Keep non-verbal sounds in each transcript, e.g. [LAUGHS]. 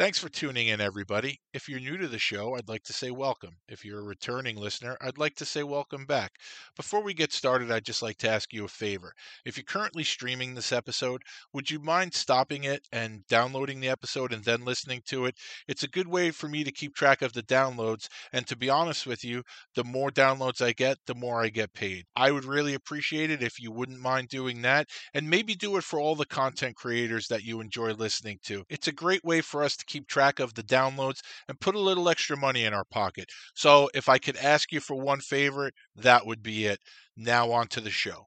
Thanks for tuning in, everybody. If you're new to the show, I'd like to say welcome. If you're a returning listener, I'd like to say welcome back. Before we get started, I'd just like to ask you a favor. If you're currently streaming this episode, would you mind stopping it and downloading the episode and then listening to it? It's a good way for me to keep track of the downloads. And to be honest with you, the more downloads I get, the more I get paid. I would really appreciate it if you wouldn't mind doing that and maybe do it for all the content creators that you enjoy listening to. It's a great way for us to keep track of the downloads and put a little extra money in our pocket. So if I could ask you for one favor, that would be it. Now on to the show.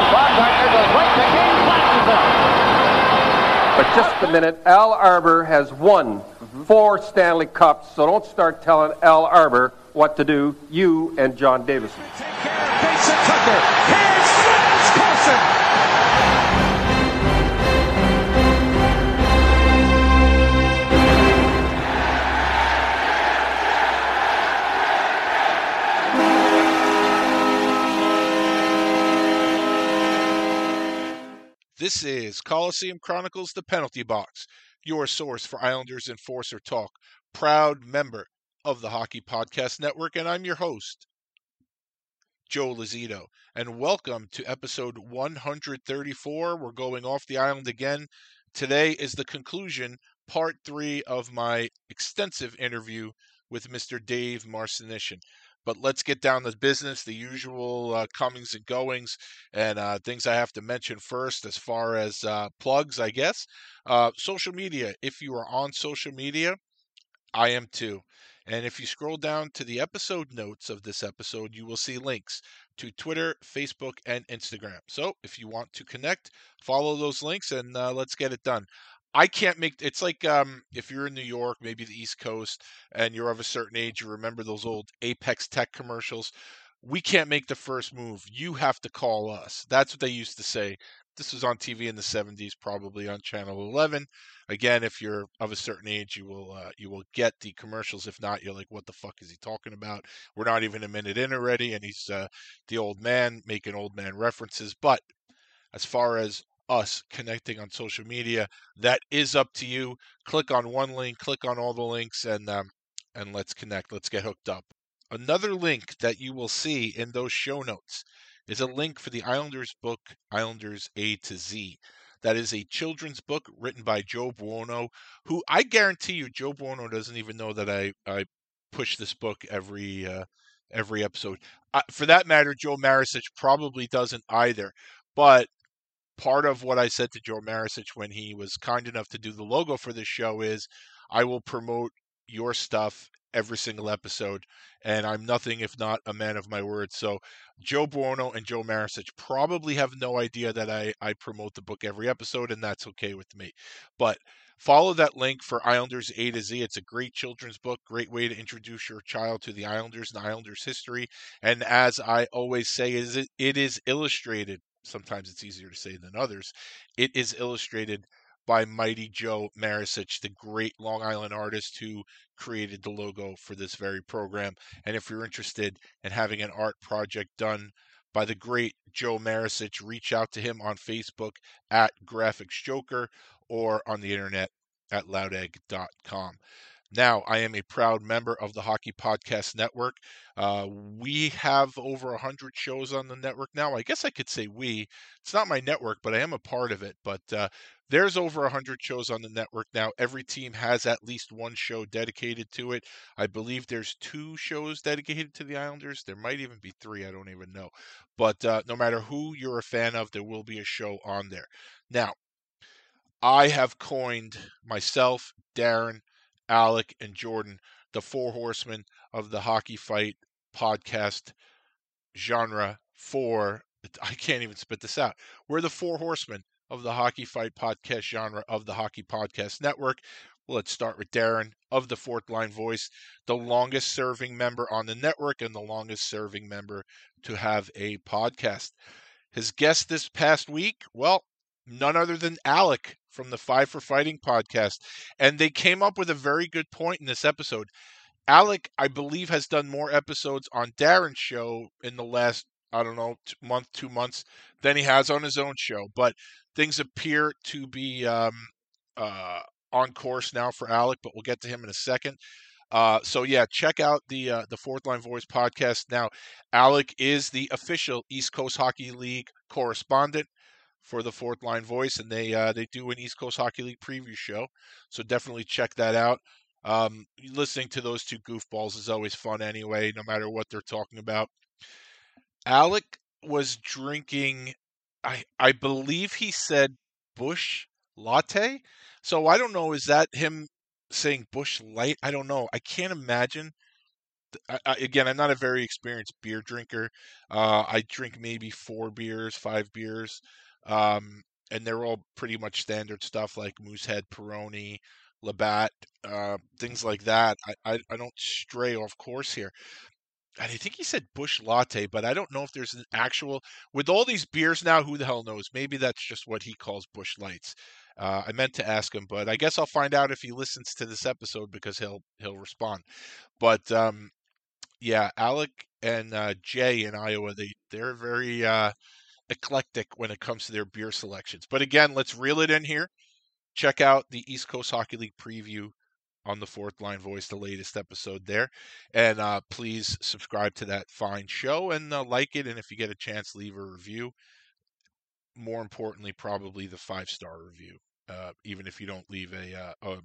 Baumgartner goes right to King, flashes him. But just a minute, Al Arbour has won mm-hmm. four Stanley Cups, so don't start telling Al Arbour what to do, you and John Davidson. Mason Tucker. Here's This is Coliseum Chronicles The Penalty Box, your source for Islanders Enforcer Talk, proud member of the Hockey Podcast Network, and I'm your host, Joe Lazito. And welcome to episode 134. We're going off the island again. Today is the conclusion, part three of my extensive interview with Mr. Dave Marcinyshyn. But let's get down to business, the usual uh, comings and goings, and uh, things I have to mention first as far as uh, plugs, I guess. Uh, social media. If you are on social media, I am too. And if you scroll down to the episode notes of this episode, you will see links to Twitter, Facebook, and Instagram. So if you want to connect, follow those links and uh, let's get it done. I can't make it's like um, if you're in New York, maybe the East Coast, and you're of a certain age, you remember those old Apex Tech commercials. We can't make the first move. You have to call us. That's what they used to say. This was on TV in the 70s, probably on Channel 11. Again, if you're of a certain age, you will uh, you will get the commercials. If not, you're like, what the fuck is he talking about? We're not even a minute in already, and he's uh, the old man making old man references. But as far as us connecting on social media. That is up to you. Click on one link, click on all the links, and um, and let's connect. Let's get hooked up. Another link that you will see in those show notes is a link for the Islanders book, Islanders A to Z. That is a children's book written by Joe Buono, who I guarantee you, Joe Buono doesn't even know that I, I push this book every uh, every episode. For that matter, Joe Maracic probably doesn't either. But part of what I said to Joe Maracic when he was kind enough to do the logo for this show is I will promote your stuff every single episode, and I'm nothing if not a man of my word. So Joe Buono and Joe Maracic probably have no idea that I, I promote the book every episode, and that's okay with me. But follow that link for Islanders A to Z. It's a great children's book, great way to introduce your child to the Islanders and Islanders history. And as I always say, is it, it is illustrated sometimes it's easier to say than others. It is illustrated by Mighty Joe Maracic, the great Long Island artist who created the logo for this very program. And if you're interested in having an art project done by the great Joe Maracic, reach out to him on Facebook at Graphics Joker or on the internet at loudegg.com. Now, I am a proud member of the Hockey Podcast Network. Uh, we have over 100 shows on the network now. I guess I could say we. It's not my network, but I am a part of it. But uh, There's over 100 shows on the network now. Every team has at least one show dedicated to it. I believe there's two shows dedicated to the Islanders. There might even be three. I don't even know. But uh, no matter who you're a fan of, there will be a show on there. Now, I have coined myself, Darren, Alec, and Jordan the four horsemen of the hockey fight podcast genre for [LAUGHS] I can't even spit this out. We're the four horsemen of the Hockey Fight podcast genre of the Hockey Podcast Network. Let's start with Darren of the Fourth Line Voice, the longest serving member on the network and the longest serving member to have a podcast. His guest this past week, well, none other than Alec from the Five for Fighting podcast. And they came up with a very good point in this episode. Alec, I believe, has done more episodes on Darren's show in the last I don't know, month, two months than he has on his own show. But things appear to be um, uh, on course now for Alec, but we'll get to him in a second. Uh, so yeah, check out the uh, the Fourth Line Voice podcast. Now, Alec is the official East Coast Hockey League correspondent for the Fourth Line Voice, and they uh, they do an East Coast Hockey League preview show. So definitely check that out. Um, listening to those two goofballs is always fun anyway, no matter what they're talking about. Alec was drinking, I I believe he said Busch Latte. So I don't know. Is that him saying Busch Light? I don't know. I can't imagine. I, I, again, I'm not a very experienced beer drinker. Uh, I drink maybe four beers, five beers, um, and they're all pretty much standard stuff like Moosehead, Peroni, Labatt, uh, things like that. I, I, I don't stray off course here and I think he said Busch Latte, but I don't know if there's an actual with all these beers now. Who the hell knows? Maybe that's just what he calls Busch Lights. Uh, I meant to ask him, but I guess I'll find out if he listens to this episode because he'll he'll respond. But um, yeah, Alec and uh, Jay in Iowa, they they're very uh, eclectic when it comes to their beer selections. But again, let's reel it in here. Check out the East Coast Hockey League preview on the Fourth Line Voice, the latest episode there. And uh, please subscribe to that fine show and uh, like it. And if you get a chance, leave a review. More importantly, probably the five star review. Uh, even if you don't leave a, uh, a,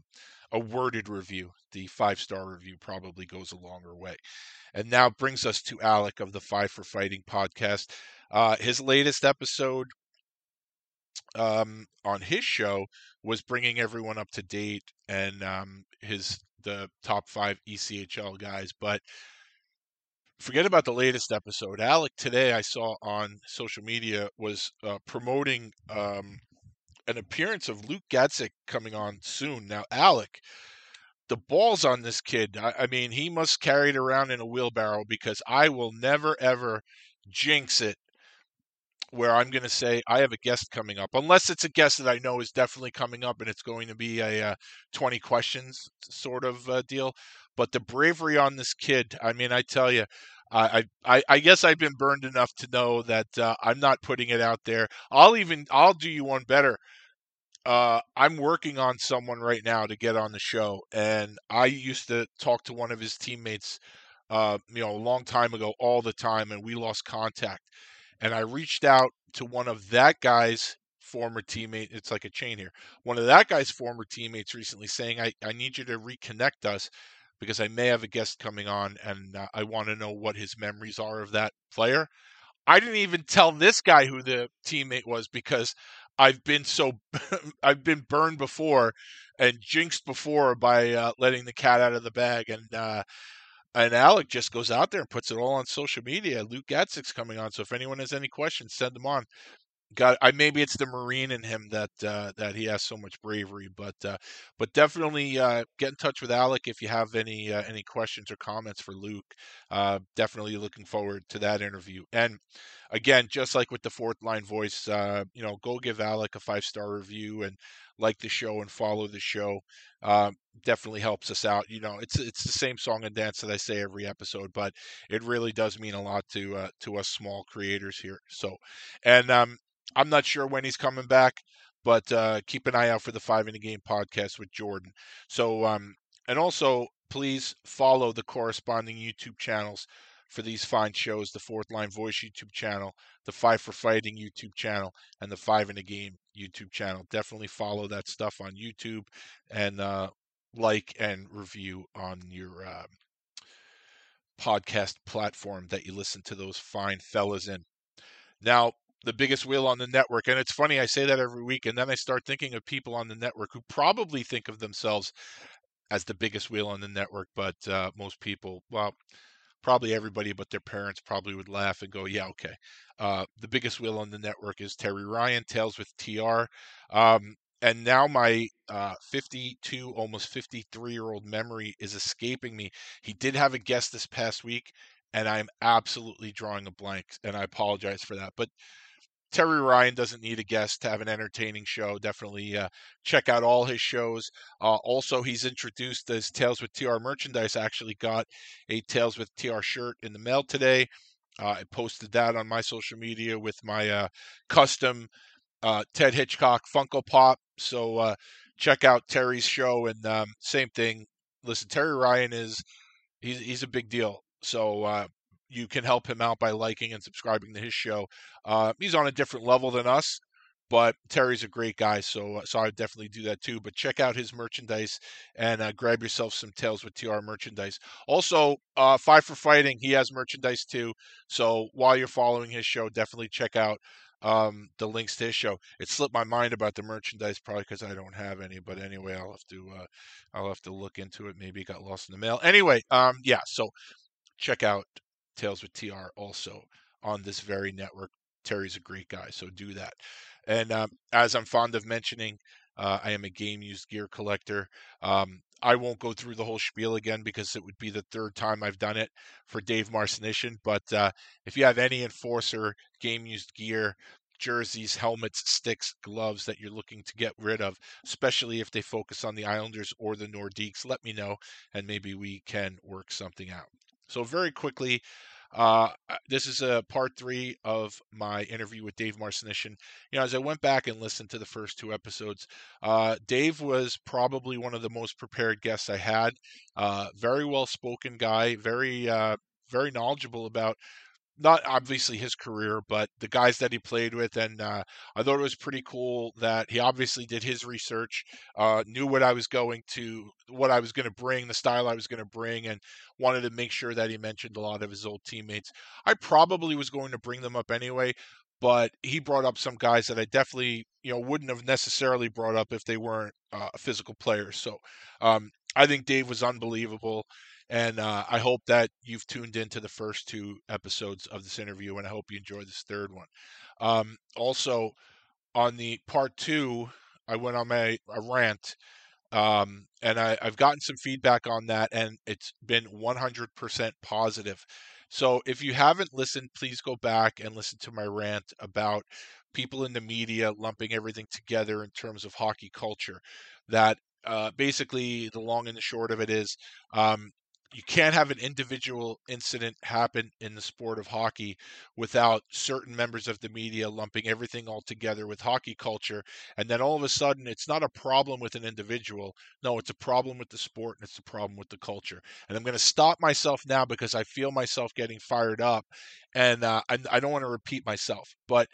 a worded review, the five star review probably goes a longer way. And now brings us to Alec of the Five for Fighting podcast. Uh, his latest episode um, on his show was bringing everyone up to date and um, his the top five ECHL guys. But forget about the latest episode. Alec today I saw on social media was uh, promoting um, an appearance of Luke Gazdic coming on soon. Now, Alec, the balls on this kid. I, I mean, he must carry it around in a wheelbarrow because I will never ever jinx it where I'm going to say I have a guest coming up, unless it's a guest that I know is definitely coming up and it's going to be a uh, 20 questions sort of uh, deal. But the bravery on this kid, I mean, I tell you, I, I, I guess I've been burned enough to know that uh, I'm not putting it out there. I'll even I'll do you one better. Uh, I'm working on someone right now to get on the show, and I used to talk to one of his teammates, uh, you know, a long time ago, all the time, and we lost contact and I reached out to one of that guy's former teammate. It's like a chain here. One of that guy's former teammates recently saying, I, I need you to reconnect us because I may have a guest coming on and uh, I want to know what his memories are of that player. I didn't even tell this guy who the teammate was because I've been so [LAUGHS] I've been burned before and jinxed before by uh, letting the cat out of the bag and uh, and Alec just goes out there and puts it all on social media. Luke Gazdic's coming on, so if anyone has any questions, send them on. Got I maybe it's the Marine in him that uh, that he has so much bravery, but uh, but definitely uh, get in touch with Alec if you have any uh, any questions or comments for Luke. Uh, definitely looking forward to that interview. And again, just like with the fourth line voice, uh, you know, go give Alec a five star review and like the show and follow the show. Um, definitely helps us out. You know, it's it's the same song and dance that I say every episode, but it really does mean a lot to uh, to us small creators here. So, and um, I'm not sure when he's coming back, but uh, keep an eye out for the Five in a Game podcast with Jordan. So, um, and also please follow the corresponding YouTube channels for these fine shows the Fourth Line Voice YouTube channel, the Five for Fighting YouTube channel, and the Five in a Game YouTube channel. Definitely follow that stuff on YouTube and uh, like and review on your uh, podcast platform that you listen to those fine fellas in. Now, the biggest wheel on the network. And it's funny, I say that every week, and then I start thinking of people on the network who probably think of themselves as the biggest wheel on the network, but uh, most people, well, probably everybody but their parents probably would laugh and go, yeah, okay. Uh, the biggest wheel on the network is Terry Ryan, Tales with TR. Um, and now my uh, 52, almost 53 year old memory is escaping me. He did have a guest this past week, and I'm absolutely drawing a blank, and I apologize for that. But Terry Ryan doesn't need a guest to have an entertaining show. Definitely uh, check out all his shows. Uh, also, he's introduced his Tales with TR merchandise. I actually got a Tales with TR shirt in the mail today. Uh, I posted that on my social media with my uh, custom uh, Ted Hitchcock Funko Pop. So uh, check out Terry's show. And um, same thing. Listen, Terry Ryan is he's he's a big deal. So you can help him out by liking and subscribing to his show. Uh, he's on a different level than us, but Terry's a great guy, so uh, so I definitely do that too. But check out his merchandise and uh, grab yourself some Tales with TR merchandise. Also, uh, Five for Fighting, he has merchandise too. So while you're following his show, definitely check out um, the links to his show. It slipped my mind about the merchandise, probably because I don't have any. But anyway, I'll have to uh, I'll have to look into it. Maybe it got lost in the mail. Anyway, um, yeah. So check out Tales with TR also on this very network. Terry's a great guy, so do that. And um, as I'm fond of mentioning, uh, I am a game used gear collector. Um, I won't go through the whole spiel again because it would be the third time I've done it for Dave Marcinyshyn. But uh, if you have any enforcer game used gear, jerseys, helmets, sticks, gloves that you're looking to get rid of, especially if they focus on the Islanders or the Nordiques, let me know and maybe we can work something out. So, very quickly, uh, this is a part three of my interview with Dave Marcinyshyn. You know, as I went back and listened to the first two episodes, uh, Dave was probably one of the most prepared guests I had. Uh, very well spoken guy, very uh, very knowledgeable about not obviously his career, but the guys that he played with. And uh, I thought it was pretty cool that he obviously did his research, uh, knew what I was going to, what I was going to bring, the style I was going to bring, and wanted to make sure that he mentioned a lot of his old teammates. I probably was going to bring them up anyway, but he brought up some guys that I definitely, you know, wouldn't have necessarily brought up if they weren't uh, physical players. So um, I think Dave was unbelievable. And uh, I hope that you've tuned into the first two episodes of this interview, and I hope you enjoy this third one. Um, also, on the part two, I went on my a rant, um, and I, I've gotten some feedback on that, and it's been 100% positive. So if you haven't listened, please go back and listen to my rant about people in the media lumping everything together in terms of hockey culture. That uh, basically the long and the short of it is um, you can't have an individual incident happen in the sport of hockey without certain members of the media lumping everything all together with hockey culture and then all of a sudden it's not a problem with an individual no it's a problem with the sport and it's a problem with the culture and i'm going to stop myself now because i feel myself getting fired up and uh, I, I don't want to repeat myself but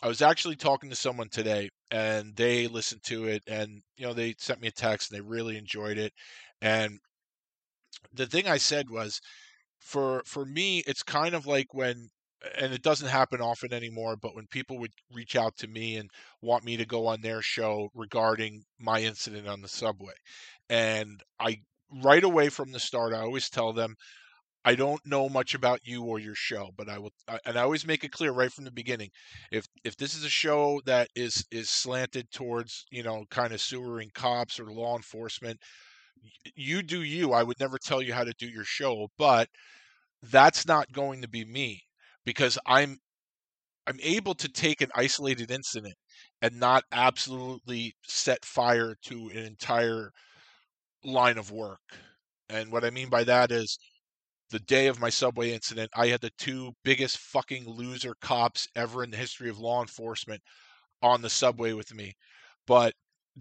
I was actually talking to someone today and they listened to it and you know they sent me a text and they really enjoyed it and the thing I said was for for me it's kind of like when and it doesn't happen often anymore but when people would reach out to me and want me to go on their show regarding my incident on the subway and I right away from the start I always tell them I don't know much about you or your show, but I will, and I always make it clear right from the beginning. If if this is a show that is is slanted towards you know kind of sewering cops or law enforcement, you do you. I would never tell you how to do your show, but that's not going to be me because I'm I'm able to take an isolated incident and not absolutely set fire to an entire line of work. And what I mean by that is the day of my subway incident, I had the two biggest fucking loser cops ever in the history of law enforcement on the subway with me. But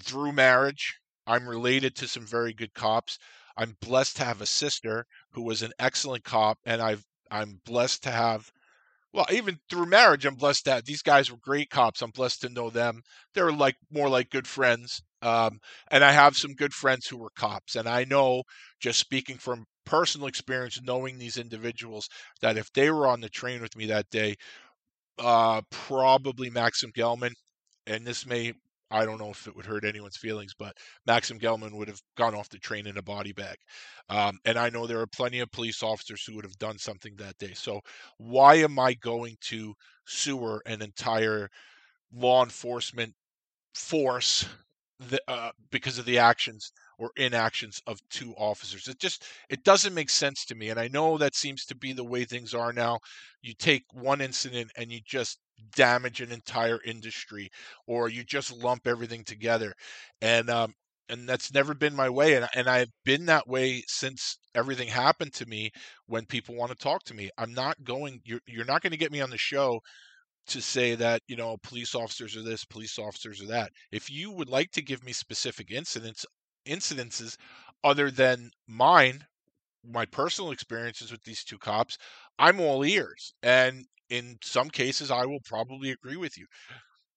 through marriage, I'm related to some very good cops. I'm blessed to have a sister who was an excellent cop, and I've I'm blessed to have well, even through marriage, I'm blessed that these guys were great cops. I'm blessed to know them. They're like more like good friends. Um, and I have some good friends who were cops. And I know, just speaking from personal experience, knowing these individuals, that if they were on the train with me that day, uh, probably Maxim Gelman, and this may I don't know if it would hurt anyone's feelings, but Maxim Gelman would have gone off the train in a body bag. Um, and I know there are plenty of police officers who would have done something that day. So why am I going to sewer an entire law enforcement force the, uh, because of the actions or inactions of two officers. It just it doesn't make sense to me, and I know that seems to be the way things are now. You take one incident and you just damage an entire industry, or you just lump everything together, and um, and that's never been my way, and and I've been that way since everything happened to me. When people want to talk to me, I'm not going. You're you're not going to get me on the show to say that you know police officers are this police officers are that if you would like to give me specific incidents incidences other than mine my personal experiences with these two cops i'm all ears and in some cases i will probably agree with you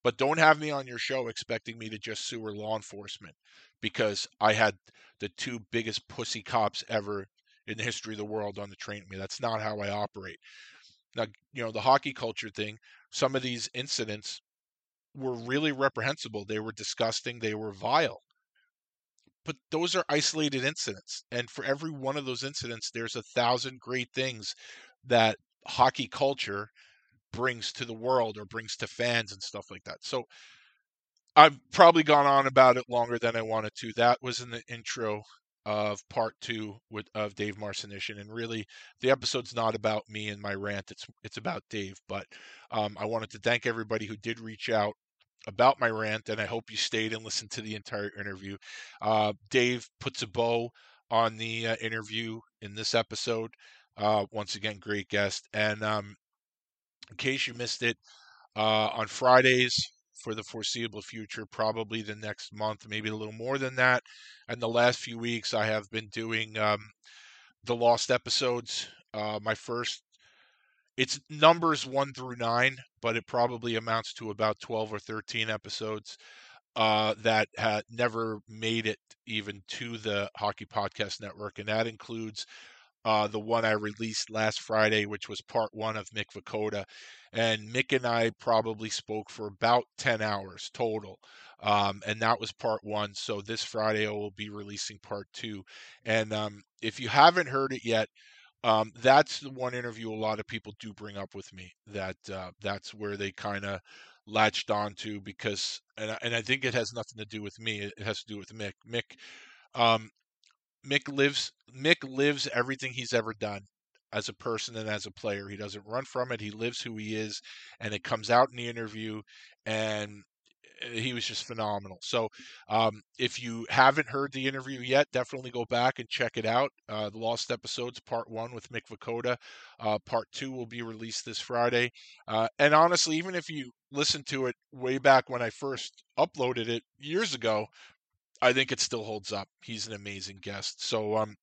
but don't have me on your show expecting me to just sewer law enforcement because i had the two biggest pussy cops ever in the history of the world on the train with me that's not how i operate now you know the hockey culture thing some of these incidents were really reprehensible. They were disgusting. They were vile. But those are isolated incidents. And for every one of those incidents, there's a thousand great things that hockey culture brings to the world or brings to fans and stuff like that. So I've probably gone on about it longer than I wanted to. That was in the intro of part two with of Dave Marcinyshyn, and really the episode's not about me and my rant. It's it's about Dave. But um, I wanted to thank everybody who did reach out about my rant, and I hope you stayed and listened to the entire interview. Uh, Dave puts a bow on the uh, interview in this episode. Uh, once again, great guest. And um, in case you missed it, uh, on Fridays for the foreseeable future, probably the next month, maybe a little more than that. And the last few weeks, I have been doing um, the lost episodes. Uh, my first, it's numbers one through nine, but it probably amounts to about 12 or 13 episodes uh, that never made it even to the Hockey Podcast Network. And that includes uh, the one I released last Friday, which was part one of Mick Vukota. And Mick and I probably spoke for about 10 hours total. Um, and that was part one. So this Friday I will be releasing part two. And um, if you haven't heard it yet, um, that's the one interview a lot of people do bring up with me. That uh, that's where they kind of latched onto because, and and I think it has nothing to do with me. It has to do with Mick. Mick, um, Mick lives Mick lives everything he's ever done as a person and as a player. He doesn't run from it. He lives who he is, and it comes out in the interview. And eh, he was just phenomenal. So, um, if you haven't heard the interview yet, definitely go back and check it out. Uh, the Lost Episodes, Part One with Mick Vukota. Uh, part Two will be released this Friday. Uh, and honestly, even if you listen to it way back when I first uploaded it years ago, I think it still holds up. He's an amazing guest. So um,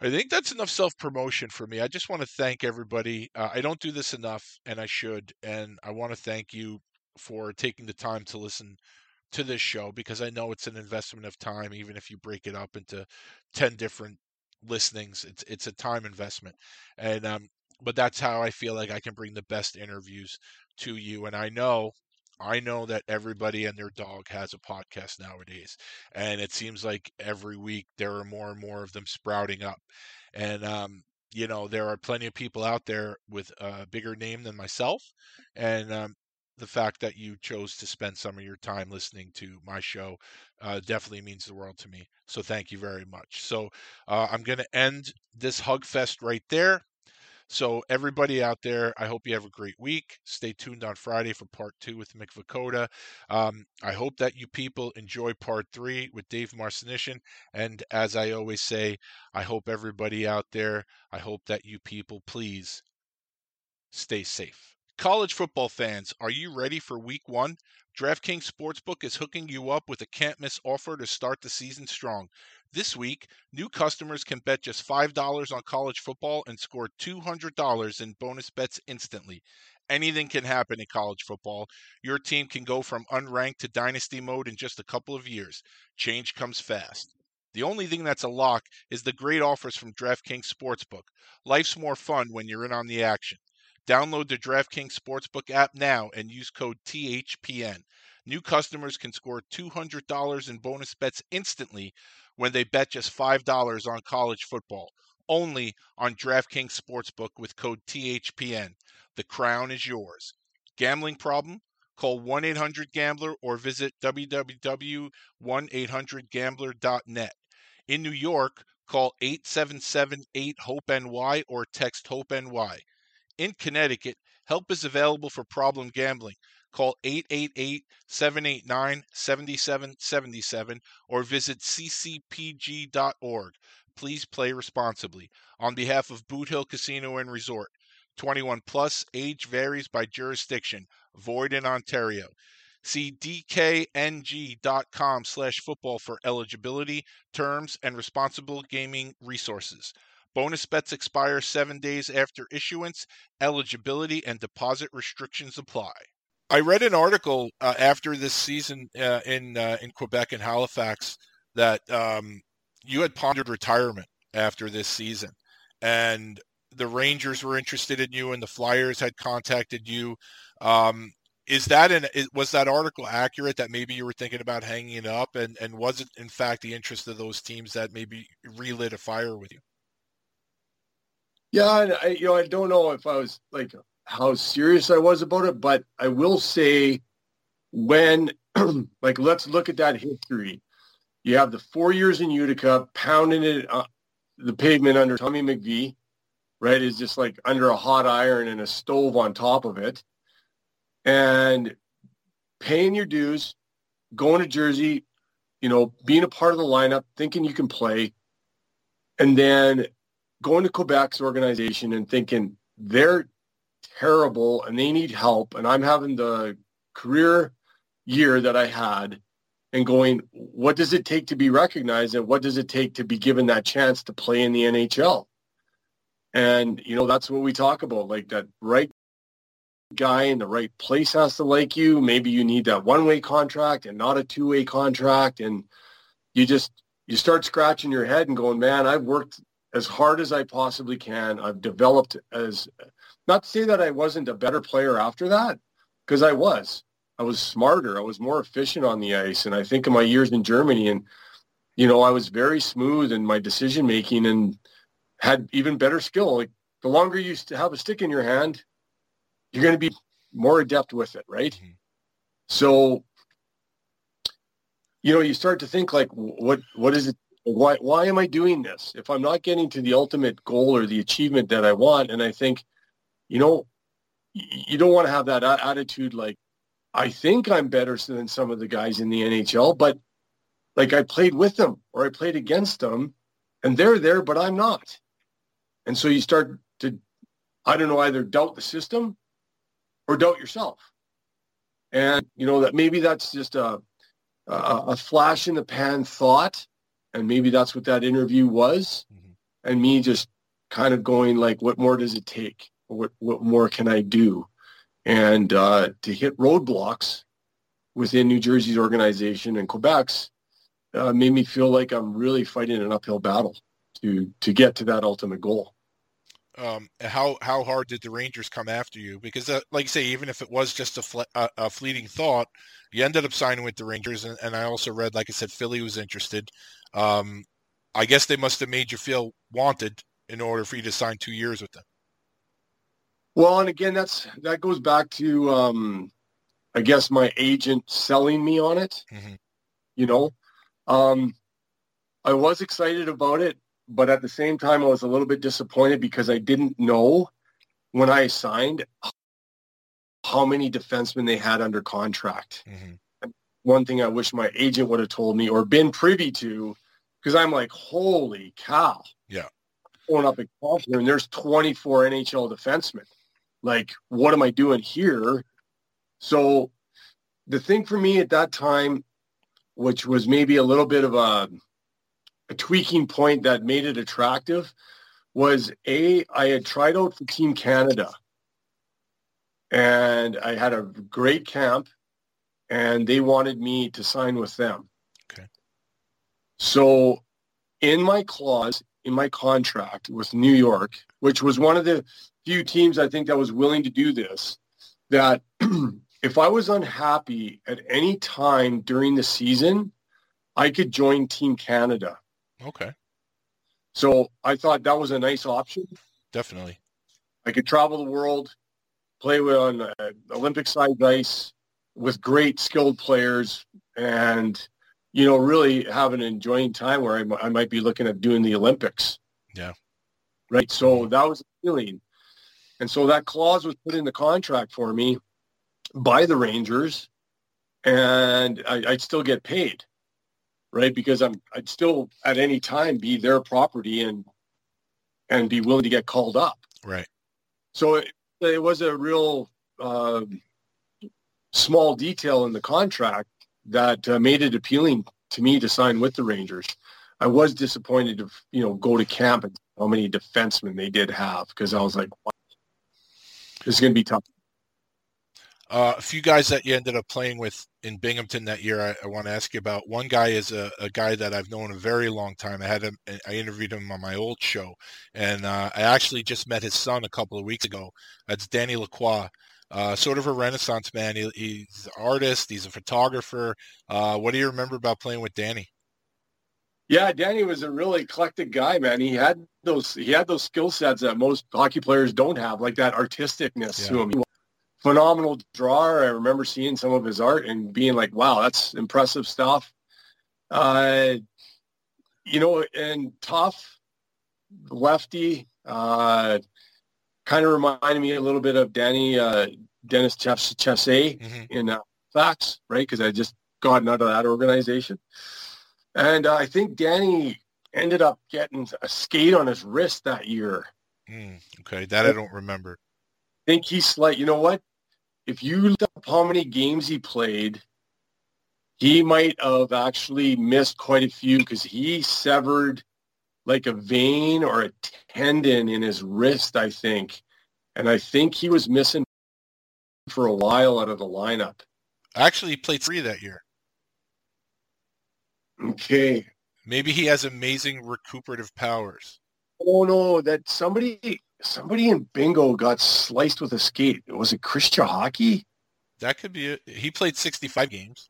I think that's enough self promotion for me. I just want to thank everybody. Uh, I don't do this enough, and I should. And I want to thank you for taking the time to listen to this show because I know it's an investment of time, even if you break it up into ten different listenings. It's it's a time investment, and um, but that's how I feel like I can bring the best interviews to you. And I know I know that everybody and their dog has a podcast nowadays, and it seems like every week there are more and more of them sprouting up. And um, you know, there are plenty of people out there with a bigger name than myself, and um, the fact that you chose to spend some of your time listening to my show uh, definitely means the world to me. So thank you very much. So uh, I'm going to end this hug fest right there. So, everybody out there, I hope you have a great week. Stay tuned on Friday for part two with Mick Vukota. Um, I hope that you people enjoy part three with Dave Marcinyshyn. And as I always say, I hope everybody out there, I hope that you people please stay safe. College football fans, are you ready for week one? DraftKings Sportsbook is hooking you up with a can't miss offer to start the season strong. This week, new customers can bet just $5 on college football and score $200 in bonus bets instantly. Anything can happen in college football. Your team can go from unranked to dynasty mode in just a couple of years. Change comes fast. The only thing that's a lock is the great offers from DraftKings Sportsbook. Life's more fun when you're in on the action. Download the DraftKings Sportsbook app now and use code THPN. New customers can score $200 in bonus bets instantly when they bet just $5 on college football. Only on DraftKings Sportsbook with code THPN. The crown is yours. Gambling problem? Call 1 800 Gambler or visit www.1800Gambler.net. In New York, call 877 8 HOPE NY or text HOPE NY. In Connecticut, help is available for problem gambling. Call 888 789 7777 or visit ccpg.org. Please play responsibly. On behalf of Boot Hill Casino and Resort, 21 plus, age varies by jurisdiction, void in Ontario. See dkng.com slash football for eligibility, terms, and responsible gaming resources. Bonus bets expire seven days after issuance. Eligibility and deposit restrictions apply. I read an article uh, after this season uh, in uh, in Quebec and Halifax that um, you had pondered retirement after this season, and the Rangers were interested in you, and the Flyers had contacted you. Um, is that an was that article accurate that maybe you were thinking about hanging it up, and and was it in fact the interest of those teams that maybe relit a fire with you? Yeah, I, you know, I don't know if I was like how serious I was about it, but I will say when, [CLEARS THROAT] like, let's look at that history. You have the four years in Utica pounding it, uh, the pavement under Tommy McVie, right? Is just like under a hot iron and a stove on top of it. And paying your dues, going to Jersey, you know, being a part of the lineup, thinking you can play, and then going to Quebec's organization and thinking they're terrible and they need help and I'm having the career year that I had and going, what does it take to be recognized and what does it take to be given that chance to play in the NHL? And, you know, that's what we talk about, like that right guy in the right place has to like you. Maybe you need that one-way contract and not a two-way contract. And you just, you start scratching your head and going, man, I've worked as hard as I possibly can. I've developed as not to say that I wasn't a better player after that, because I was. I was smarter. I was more efficient on the ice. And I think of my years in Germany and, you know, I was very smooth in my decision making and had even better skill. Like the longer you have a stick in your hand, you're going to be more adept with it, right? Mm-hmm. So, you know, you start to think like, what what is it why why am I doing this if I'm not getting to the ultimate goal or the achievement that I want? And I think, you know, you don't want to have that attitude like I think I'm better than some of the guys in the NHL, but like I played with them or I played against them and they're there, but I'm not. And so you start to, I don't know, either doubt the system or doubt yourself. And, you know, that maybe that's just a, a, a flash in the pan thought and maybe that's what that interview was. Mm-hmm. and me just kind of going like what more does it take? What what more can i do? And uh, to hit roadblocks within new jersey's organization and quebec's uh, made me feel like i'm really fighting an uphill battle to to get to that ultimate goal um, how how hard did the Rangers come after you? Because, uh, like I say, even if it was just a, fle- a, a, fleeting thought, you ended up signing with the Rangers, and, and I also read, like I said, Philly was interested. Um, I guess they must have made you feel wanted in order for you to sign two years with them. Well, and again, that's that goes back to um, I guess my agent selling me on it. Mm-hmm. You know, um, I was excited about it, but at the same time, I was a little bit disappointed because I didn't know when I signed how many defensemen they had under contract. Mm-hmm. One thing I wish my agent would have told me or been privy to because I'm like, holy cow. Yeah. Going up and there's 24 NHL defensemen. like, what am I doing here? So the thing for me at that time, which was maybe a little bit of a tweaking point that made it attractive, was A, I had tried out for Team Canada. And I had a great camp and they wanted me to sign with them. Okay. So in my clause, in my contract with New York, which was one of the few teams I think that was willing to do this, that [CLEARS THROAT] if I was unhappy at any time during the season, I could join Team Canada. Okay. So I thought that was a nice option. Definitely. I could travel the world, play with on uh, Olympic side ice with great skilled players, and you know really have an enjoying time where I, I might be looking at doing the Olympics. Yeah. Right. So that was appealing, and so that clause was put in the contract for me by the Rangers, and I, I'd still get paid, right? Because I'm I'd still at any time be their property and and be willing to get called up. Right. So it, it was a real uh, small detail in the contract that uh, made it appealing to me to sign with the Rangers. I was disappointed to you know go to camp and how many defensemen they did have because I was like, wow, this is going to be tough. Uh, a few guys that you ended up playing with in Binghamton that year, I, I want to ask you about. One guy is a, a, guy that I've known a very long time. I had him, I interviewed him on my old show, and uh, I actually just met his son a couple of weeks ago. That's Danny Lacroix. Uh, sort of a renaissance man. He, he's an artist. He's a photographer. Uh, what do you remember about playing with Danny? Yeah, Danny was a really eclectic guy, man. He had those he had those skill sets that most hockey players don't have, like that artisticness yeah. to him phenomenal drawer. I remember seeing some of his art and being like, wow, that's impressive stuff. Uh, you know, and tough, lefty, uh, kind of reminded me a little bit of Danny, uh, Denis Chasse mm-hmm. in uh, Facts, right? Because I just gotten out of that organization. And uh, I think Danny ended up getting a skate on his wrist that year. Mm, okay, that I don't remember. I think he's like, you know what? If you look up how many games he played, he might have actually missed quite a few because he severed like a vein or a tendon in his wrist, I think. And I think he was missing for a while out of the lineup. Actually, he played three that year. Okay. Maybe he has amazing recuperative powers. Oh no, that somebody somebody in bingo got sliced with a skate. Was it Chris Cichocki? That could be it. He played 65 games.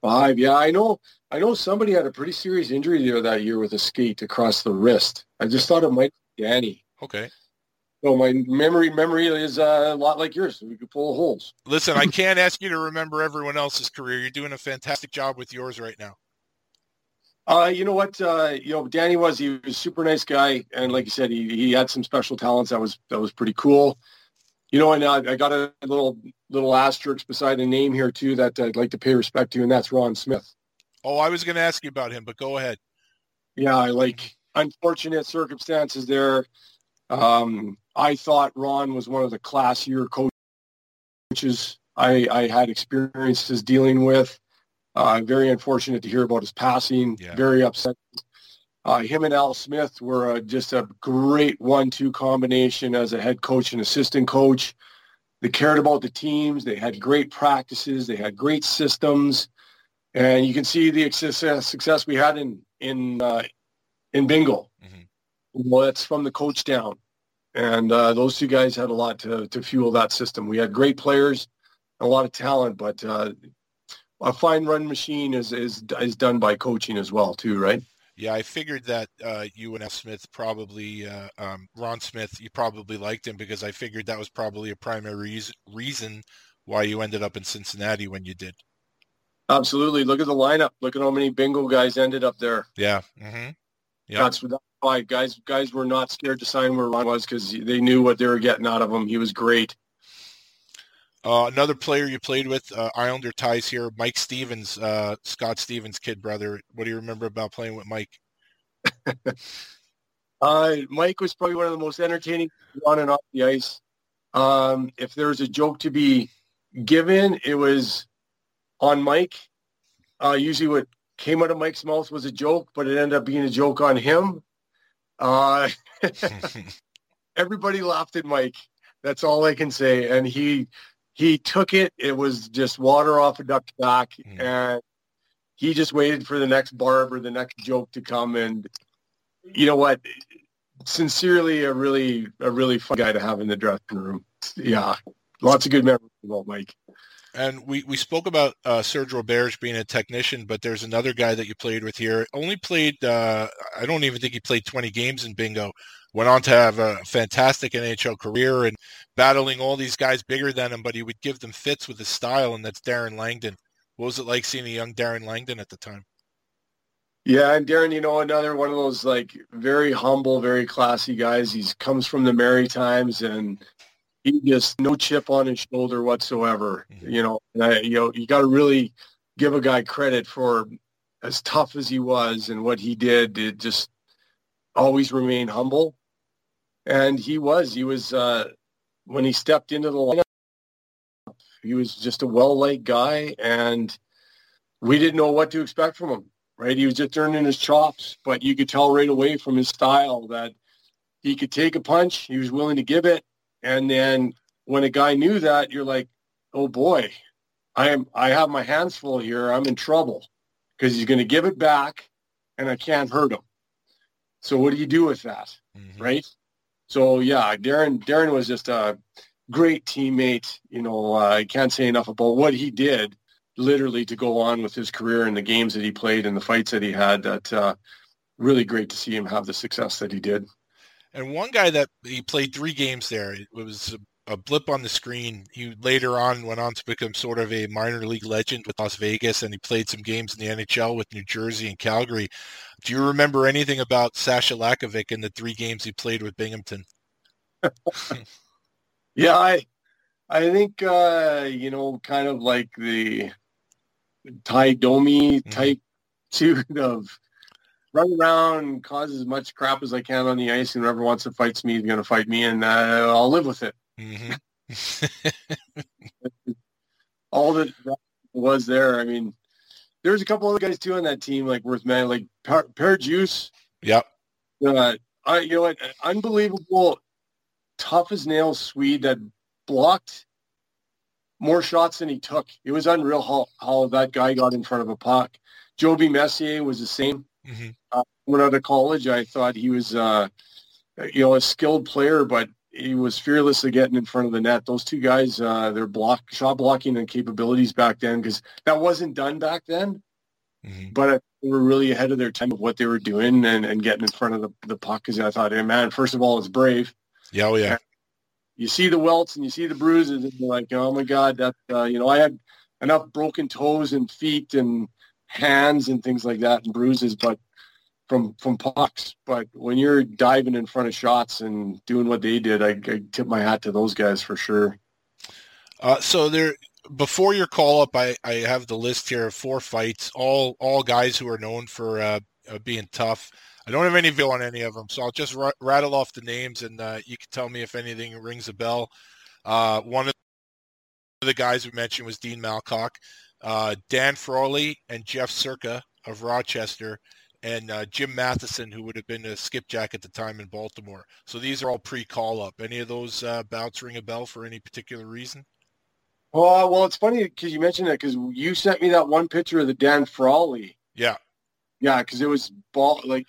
Five, yeah, I know. I know somebody had a pretty serious injury there that year with a skate across the wrist. I just thought it might be Danny. Okay. So my memory memory is uh, a lot like yours. we could pull holes. Listen, I [LAUGHS] can't ask you to remember everyone else's career. You're doing a fantastic job with yours right now. Uh, you know what? Uh, you know, Danny was he was a super nice guy, and like you said, he he had some special talents. That was that was pretty cool. You know, and I, I got a little little asterisk beside a name here too that I'd like to pay respect to, and that's Ron Smith. Oh, I was going to ask you about him, but go ahead. Yeah, I like unfortunate circumstances there. Um, I thought Ron was one of the classier coaches I, I had experiences dealing with. Uh, very unfortunate to hear about his passing. Yeah. Very upset. Uh, him and Al Smith were uh, just a great one-two combination as a head coach and assistant coach. They cared about the teams. They had great practices. They had great systems, and you can see the success, success we had in in uh, in bingo. Mm-hmm. Well, that's from the coach down, and uh, those two guys had a lot to to fuel that system. We had great players, a lot of talent, but uh, a fine run machine is is is done by coaching as well too, right? Yeah, I figured that uh, you and F. Smith probably uh, um, Ron Smith, you probably liked him because I figured that was probably a primary reason, why you ended up in Cincinnati when you did. Absolutely. Look at the lineup. Look at how many bingo guys ended up there. Yeah. Mm-hmm. Yeah. That's, that's why guys guys were not scared to sign where Ron was because they knew what they were getting out of him. He was great. Uh, another player you played with, uh, Islander ties here, Mike Stevens, uh, Scott Stevens' kid brother. What do you remember about playing with Mike? [LAUGHS] uh, Mike was probably one of the most entertaining on and off the ice. Um, if there was a joke to be given, it was on Mike. Uh, usually what came out of Mike's mouth was a joke, but it ended up being a joke on him. Uh, [LAUGHS] [LAUGHS] everybody laughed at Mike. That's all I can say. And he he took it. It was just water off a duck's back, mm. and he just waited for the next barb or the next joke to come. And you know what? Sincerely, a really a really fun guy to have in the dressing room. Yeah, lots of good memories about Mike. And we, we spoke about uh, Serge Roberge being a technician, but there's another guy that you played with here. Only played, uh, I don't even think he played 20 games in bingo. Went on to have a fantastic NHL career and battling all these guys bigger than him, but he would give them fits with his style, and that's Darren Langdon. What was it like seeing a young Darren Langdon at the time? Yeah, and Darren, you know, another one of those like very humble, very classy guys. He comes from the Maritimes and he just no chip on his shoulder whatsoever. Mm-hmm. You know, I, you know, you got to really give a guy credit for as tough as he was and what he did. It just always remain humble, and he was. He was uh, when he stepped into the lineup. He was just a well-liked guy, and we didn't know what to expect from him. Right, he was just earning his chops, but you could tell right away from his style that he could take a punch. He was willing to give it, and then when a guy knew that, you're like, oh boy, I am I have my hands full here. I'm in trouble because he's going to give it back, and I can't hurt him. So what do you do with that, mm-hmm. right? So yeah, Darren Darren was just a great teammate. You know, uh, I can't say enough about what he did, literally to go on with his career and the games that he played and the fights that he had. That uh, really great to see him have the success that he did. And one guy that he played three games there, it was a, a, blip on the screen. He later on went on to become sort of a minor league legend with Las Vegas, and he played some games in the NHL with New Jersey and Calgary. Do you remember anything about Sasha Lakovic in the three games he played with Binghamton? [LAUGHS] yeah, I I think uh, you know, kind of like the Tie Domi mm-hmm. type [LAUGHS] mm-hmm. of run around cause as much crap as I can on the ice, and whoever wants to fight me is going to fight me, and uh, I'll live with it. Mm-hmm. [LAUGHS] All that, that was there. I mean, there's a couple other guys too on that team, like worth man, like Per Djoos. Yep. Uh, I, you know what? Unbelievable, tough as nails Swede that blocked more shots than he took. It was unreal how, how that guy got in front of a puck. Joby Messier was the same. Mm-hmm. Uh, when out of college, I thought he was, uh, you know, a skilled player, but he was fearless of getting in front of the net. Those two guys, uh, their block, shot blocking and capabilities back then, because that wasn't done back then. Mm-hmm. But they were really ahead of their time of what they were doing and, and getting in front of the, the puck. Because I thought, hey, man, first of all, it's brave. Yeah, oh, yeah. you see the welts and you see the bruises, and you're like, oh my god, that uh, you know, I had enough broken toes and feet and hands and things like that and bruises, but from from pucks. But when you're diving in front of shots and doing what they did, I, I tip my hat to those guys for sure. Uh, so there, before your call up, I, I have the list here of four fights, all all guys who are known for uh, uh, being tough. I don't have any view on any of them, so I'll just r- rattle off the names, and uh, you can tell me if anything rings a bell. Uh, one of the guys we mentioned was Dean Malkoc uh, Dan Frawley and Jeff Circa of Rochester, and uh, Jim Mathieson, who would have been a skipjack at the time in Baltimore. So these are all pre-call up. Any of those uh, bouts ring a bell for any particular reason? Oh, well, it's funny because you mentioned that because you sent me that one picture of the Dan Frawley. Yeah. Yeah, because it was ball like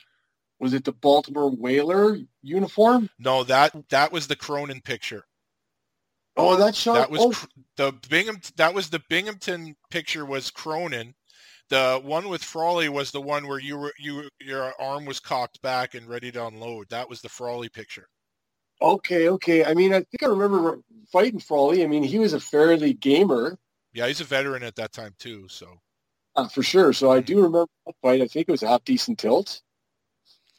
was it the Baltimore Whaler uniform? No, that that was the Cronin picture. Oh, that shot. That was oh. the Bingham. That was the Binghamton picture. Was Cronin. The one with Frawley was the one where you were you your arm was cocked back and ready to unload. That was the Frawley picture. Okay, okay. I mean, I think I remember fighting Frawley. I mean, he was a fairly gamer. Yeah, he's a veteran at that time too. So. Uh, for sure. So I do mm-hmm. remember that fight. I think it was a half decent tilt.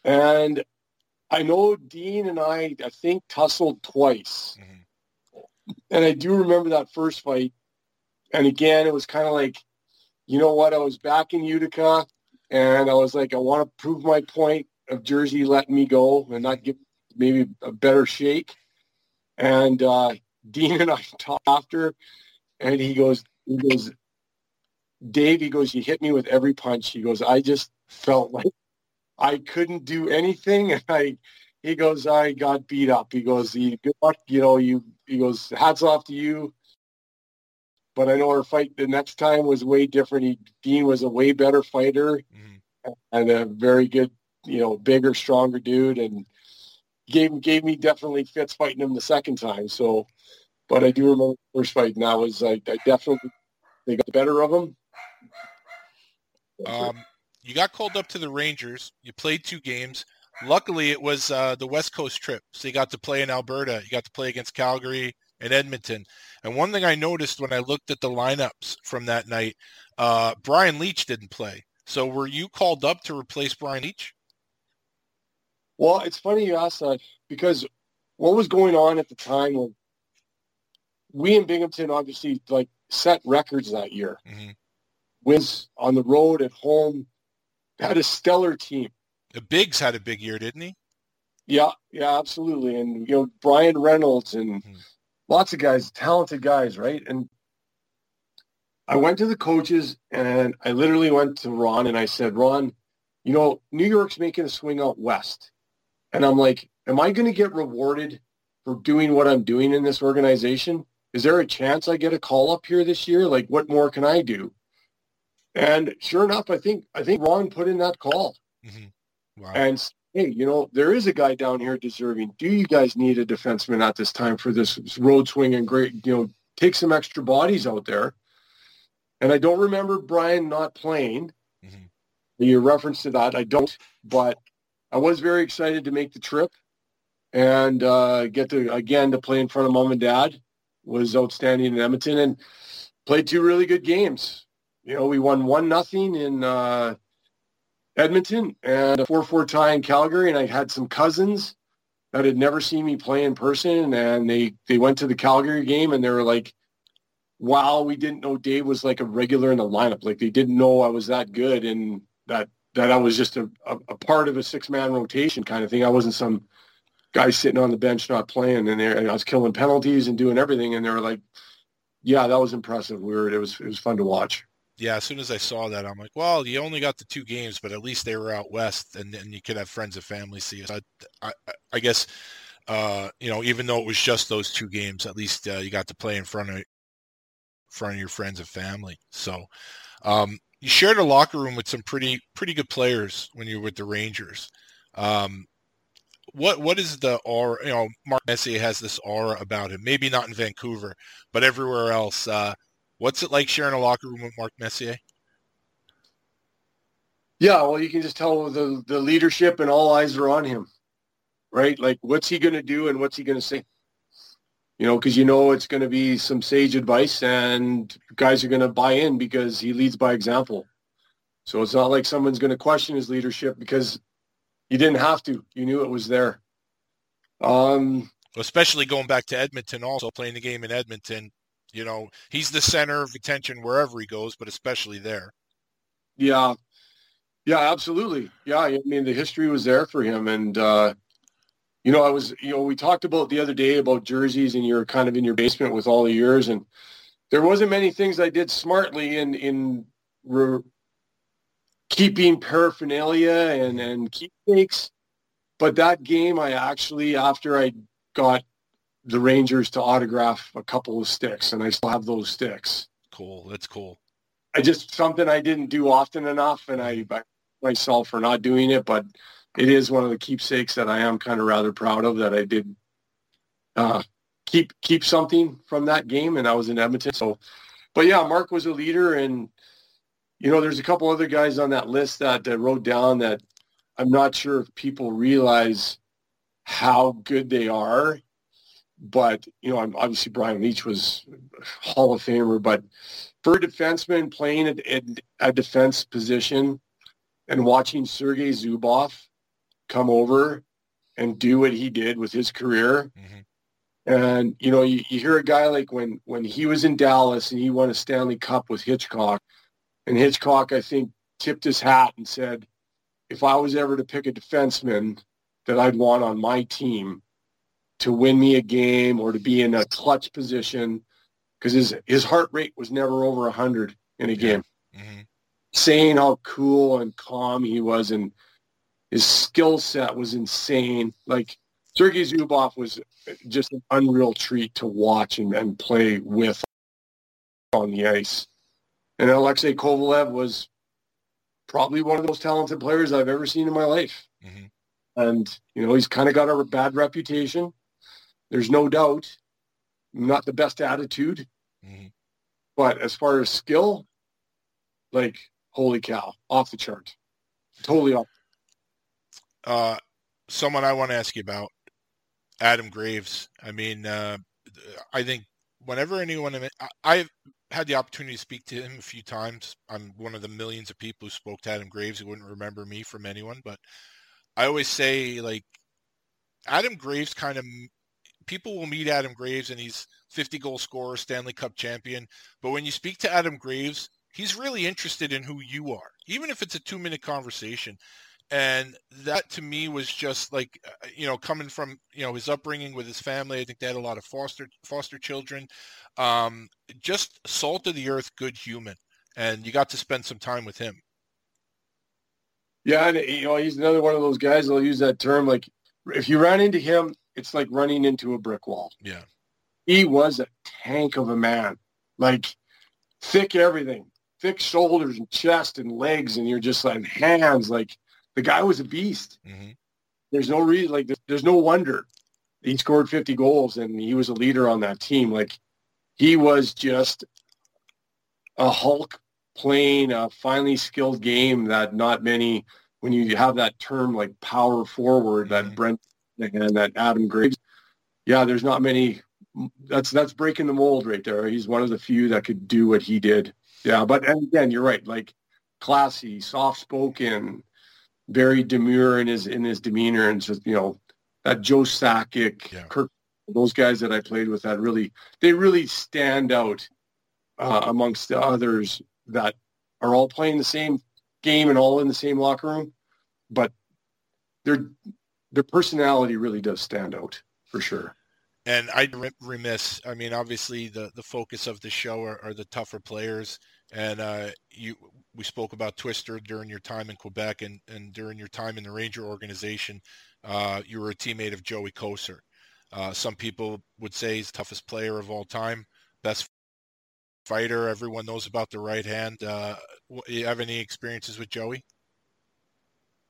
And I know Dean and I, I think, tussled twice. Mm-hmm and I do remember that first fight. And again, it was kind of like, you know what? I was back in Utica, and I was like, I want to prove my point of Jersey letting me go and not give maybe a better shake. And uh, Dean and I [LAUGHS] talked after, and he goes, he goes, Dave, he goes, you hit me with every punch. He goes, I just felt like I couldn't do anything, [LAUGHS] and I. He goes, I got beat up. He goes, good luck, you know, you. He goes, hats off to you. But I know our fight the next time was way different. He, Dean was a way better fighter mm-hmm. and a very good, you know, bigger, stronger dude, and gave gave me definitely fits fighting him the second time. So, but I do remember the first fight, and that was I, I definitely they got the better of him. Um, you got called up to the Rangers. You played two games. Luckily, it was uh, the West Coast trip, so you got to play in Alberta. You got to play against Calgary and Edmonton. And one thing I noticed when I looked at the lineups from that night, uh, Brian Leetch didn't play. So were you called up to replace Brian Leetch? Well, it's funny you ask that because what was going on at the time when we in Binghamton obviously like set records that year. Mm-hmm. Wins on the road, at home, had a stellar team. The Biggs had a big year, didn't he? Yeah, yeah, absolutely. And you know, Brian Reynolds and mm-hmm. Lots of guys, talented guys, right? And I went to the coaches and I literally went to Ron and I said, Ron, you know, New York's making a swing out west. And I'm like, am I going to get rewarded for doing what I'm doing in this organization? Is there a chance I get a call up here this year? Like, what more can I do? And sure enough, I think I think Ron put in that call. Mm-hmm. Wow. And hey, you know, there is a guy down here deserving. Do you guys need a defenseman at this time for this road swing and great, you know, take some extra bodies out there? And I don't remember Brian not playing. Mm-hmm. You reference to that. I don't, but I was very excited to make the trip and uh, get to, again, to play in front of mom and dad was outstanding in Edmonton and played two really good games. You know, we won one nothing in uh, Edmonton and a 4-4 tie in Calgary. And I had some cousins that had never seen me play in person. And they, they went to the Calgary game and they were like, wow, we didn't know Dave was like a regular in the lineup. Like they didn't know I was that good and that, that I was just a, a, a part of a six-man rotation kind of thing. I wasn't some guy sitting on the bench not playing and, and I was killing penalties and doing everything. And they were like, yeah, that was impressive. We were, it was, it was fun to watch yeah, as soon as I saw that, I'm like, well, you only got the two games, but at least they were out west, and, and you could have friends and family see us. I, I, I guess, uh, you know, even though it was just those two games, at least uh, you got to play in front of front of your friends and family. So, um, you shared a locker room with some pretty pretty good players when you were with the Rangers. Um, what what is the aura? You know, Mark Messier has this aura about him. Maybe not in Vancouver, but everywhere else. Uh, What's it like sharing a locker room with Mark Messier? Yeah, well, you can just tell the the leadership and all eyes are on him, right? Like, what's he going to do and what's he going to say? You know, because you know it's going to be some sage advice, and guys are going to buy in because he leads by example. So it's not like someone's going to question his leadership because you didn't have to. You knew it was there. Um, especially going back to Edmonton, also playing the game in Edmonton, you know, he's the center of attention wherever he goes, but especially there. Yeah. Yeah, absolutely. Yeah, I mean the history was there for him and uh you know, I was, you know, we talked about the other day about jerseys and you're kind of in your basement with all the years and there wasn't many things I did smartly in in re- keeping paraphernalia and and keepsakes. But that game, I actually, after I got the Rangers to autograph a couple of sticks, and I still have those sticks. Cool. That's cool. I just something I didn't do often enough, and I, I myself for not doing it, but it is one of the keepsakes that I am kind of rather proud of that I did uh, keep keep something from that game, and I was in Edmonton. So, but yeah, Mark was a leader, and you know, there's a couple other guys on that list that, that wrote down that I'm not sure if people realize how good they are but you know, obviously Brian Leetch was Hall of Famer. But for a defenseman playing at, at a defense position and watching Sergei Zubov come over and do what he did with his career, mm-hmm. and you know, you, you hear a guy like when when he was in Dallas and he won a Stanley Cup with Hitchcock, and Hitchcock I think tipped his hat and said, if I was ever to pick a defenseman that I'd want on my team to win me a game or to be in a clutch position because his his heart rate was never over 100 in a game. hmm Saying how cool and calm he was and his skill set was insane. Like Sergei Zubov was just an unreal treat to watch and, and play with on the ice. And Alexei Kovalev was probably one of the most talented players I've ever seen in my life. Mhm. And, you know, he's kind of got a bad reputation. There's no doubt. Not the best attitude. Mhm. But as far as skill, like, holy cow, off the chart. Totally off. Uh, someone I want to ask you about, Adam Graves. I mean, uh, I think whenever anyone, I- I've had the opportunity to speak to him a few times. I'm one of the millions of people who spoke to Adam Graves who wouldn't remember me from anyone, but I always say like Adam Graves kind of people will meet Adam Graves and he's 50 goal scorer, Stanley Cup champion, but when you speak to Adam Graves, he's really interested in who you are, even if it's a 2-minute conversation. And that to me was just like uh, you know coming from you know his upbringing with his family. I think they had a lot of foster foster children. Um just salt of the earth good human. And you got to spend some time with him. Yeah, and you know, he's another one of those guys that'll use that term. Like, if you ran into him, it's like running into a brick wall. yeah He was a tank of a man, like thick everything, thick shoulders and chest and legs, and you're just like hands. Like the guy was a beast. hmm There's no reason, like, there's, there's no wonder he scored 50 goals and he was a leader on that team. Like, he was just a Hulk playing a finely skilled game that not many, when you have that term like power forward, that Mhm. Brent and that Adam Graves, yeah, there's not many. That's that's breaking the mold right there. He's one of the few that could do what he did. Yeah, but and again, you're right. Like classy, soft spoken, very demure in his in his demeanor, and just you know that Joe Sakic, Yeah. Kirk, those guys that I played with, that really they really stand out uh, amongst the others that are all playing the same game and all in the same locker room, but their their personality really does stand out for sure. and i'd re- remiss i mean obviously the the focus of the show are, are the tougher players. And uh you we spoke about twister during your time in quebec and and during your time in the ranger organization. Uh you were a teammate of joey kocur. Uh some people would say he's toughest player of all time best fighter. Everyone knows about the right hand. Uh you have any experiences with joey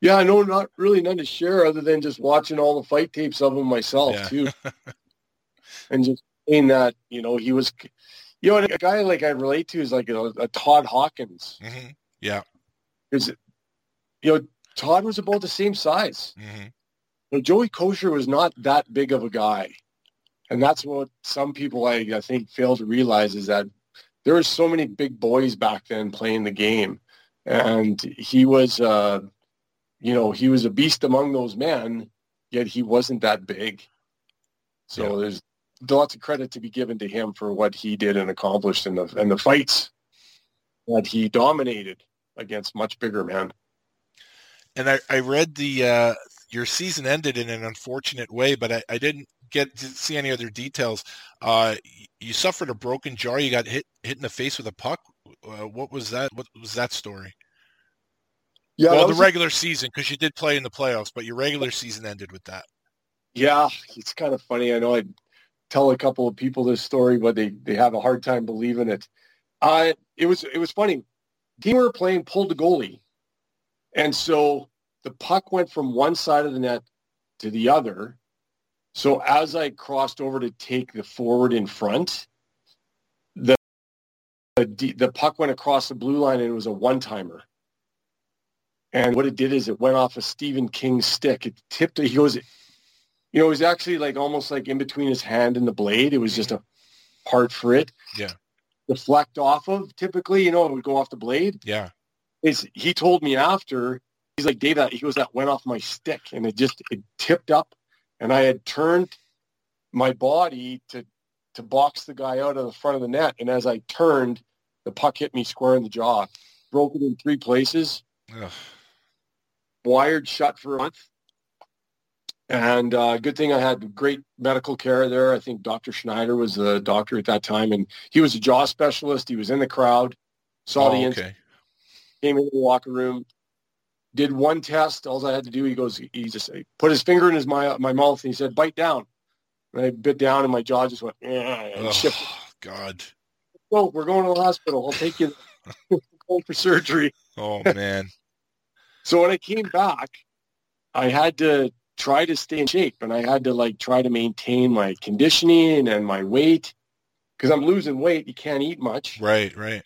Yeah, I know not really none to share other than just watching all the fight tapes of him myself Yeah. too. [LAUGHS] and just saying that, you know, he was you know, a guy like I relate to is like a, a Todd Hawkins. hmm yeah Because you know, Todd was about the same size. hmm You know, Joey Kocur was not that big of a guy. And that's what some people I, I think fail to realize is that there were so many big boys back then playing the game. And he was uh you know, he was a beast among those men, yet he wasn't that big. So Yeah. there's lots of credit to be given to him for what he did and accomplished in the and the fights that he dominated against much bigger men. and I, I read the uh, your season ended in an unfortunate way, but I, I didn't get to see any other details. Uh, you suffered a broken jaw. You got hit hit in the face with a puck. Uh, what was that? What was that story? Yeah, well, the regular season because you did play in the playoffs, but your regular season ended with that. Yeah, it's kind of funny. I know I tell a couple of people this story, but they, they have a hard time believing it. Uh, it was it was funny. Team we were playing pulled the goalie, and so the puck went from one side of the net to the other. So as I crossed over to take the forward in front, the the, the puck went across the blue line and it was a one timer. And what it did is it went off of Steven King's stick. It tipped. He goes, you know, it was actually like almost like in between his hand and the blade. It was just a part for it. Yeah. Deflect off of typically, you know, it would go off the blade. Yeah, Is he told me after, he's like, Dave, that he goes, that went off my stick and it just it tipped up and I had turned my body to to box the guy out of the front of the net. And as I turned, the puck hit me square in the jaw. Broke it in three places Ugh. Wired shut for a month. And uh, good thing I had great medical care there. I think Dr. Schneider was the doctor at that time, and he was a jaw specialist. He was in the crowd, saw Oh, the okay. came into the locker room, did one test. All I had to do, he goes, he just he put his finger in his my my mouth, and he said, "Bite down." And I bit down, and my jaw just went, "Eh," Oh, shifted. God. Well, we're going to the hospital. I'll take you home [LAUGHS] [LAUGHS] for surgery. Oh man. So when I came back, I had to try to stay in shape and I had to like try to maintain my conditioning and my weight because I'm losing weight. You can't eat much. Right, right.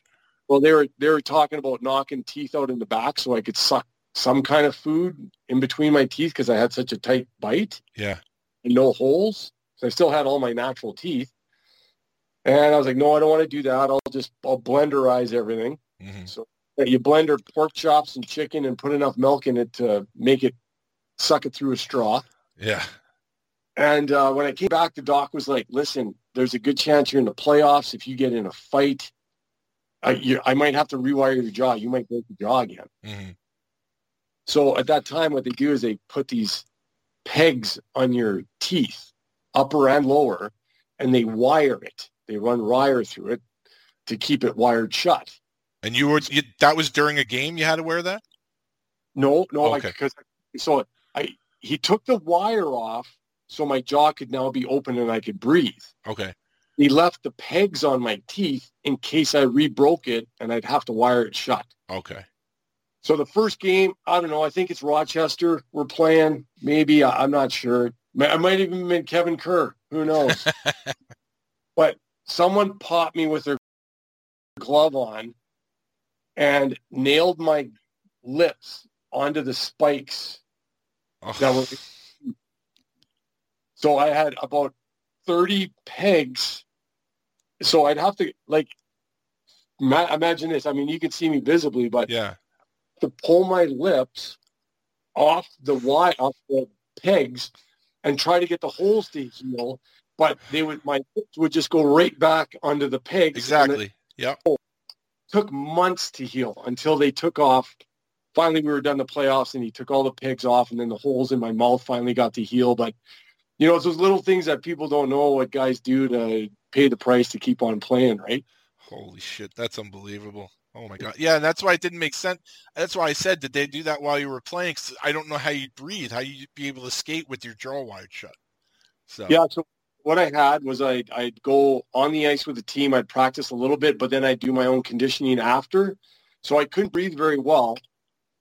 Well, they were they were talking about knocking teeth out in the back so I could suck some kind of food in between my teeth because I had such a tight bite Yeah. and no holes. So I still had all my natural teeth. And I was like, no, I don't want to do that. I'll just I'll blenderize everything. hmm So you blender pork chops and chicken and put enough milk in it to make it suck it through a straw. Yeah. And uh, when I came back, the doc was like, listen, there's a good chance you're in the playoffs. If you get in a fight, I, you, I might have to rewire your jaw. You might break your jaw again. hmm So at that time, what they do is they put these pegs on your teeth, upper and lower, and they wire it. They run wire through it to keep it wired shut. And you were you, that was during a game you had to wear that? No, no, Okay. because so I he took the wire off so my jaw could now be open and I could breathe. Okay. He left the pegs on my teeth in case I rebroke it and I'd have to wire it shut. Okay. So the first game, I don't know. I think it's Rochester. We're playing. Maybe I'm not sure. I might have even been Kevin Kerr. Who knows? [LAUGHS] but someone popped me with their glove on and nailed my lips onto the spikes Oh, that were. So I had about 30 pegs. So I'd have to like ma- imagine this. I mean, you can see me visibly, but yeah. to pull my lips off the Y off the pegs, and try to get the holes to heal. But they would, my lips would just go right back onto the pegs. Exactly. Yep. Took months to heal until they took off. Finally, we were done the playoffs, and he took all the pegs off, and then the holes in my mouth finally got to heal. But you know, it's those little things that people don't know what guys do to pay the price to keep on playing, right? Holy shit, that's unbelievable. Oh my god. Yeah, and that's why it didn't make sense. That's why I said, did they do that while you were playing? 'Cause I don't know how you'd breathe, how you'd be able to skate with your jaw wired shut. So Yeah. So what I had was I I'd go on the ice with the team. I'd practice a little bit, but then I'd do my own conditioning after. So I couldn't breathe very well.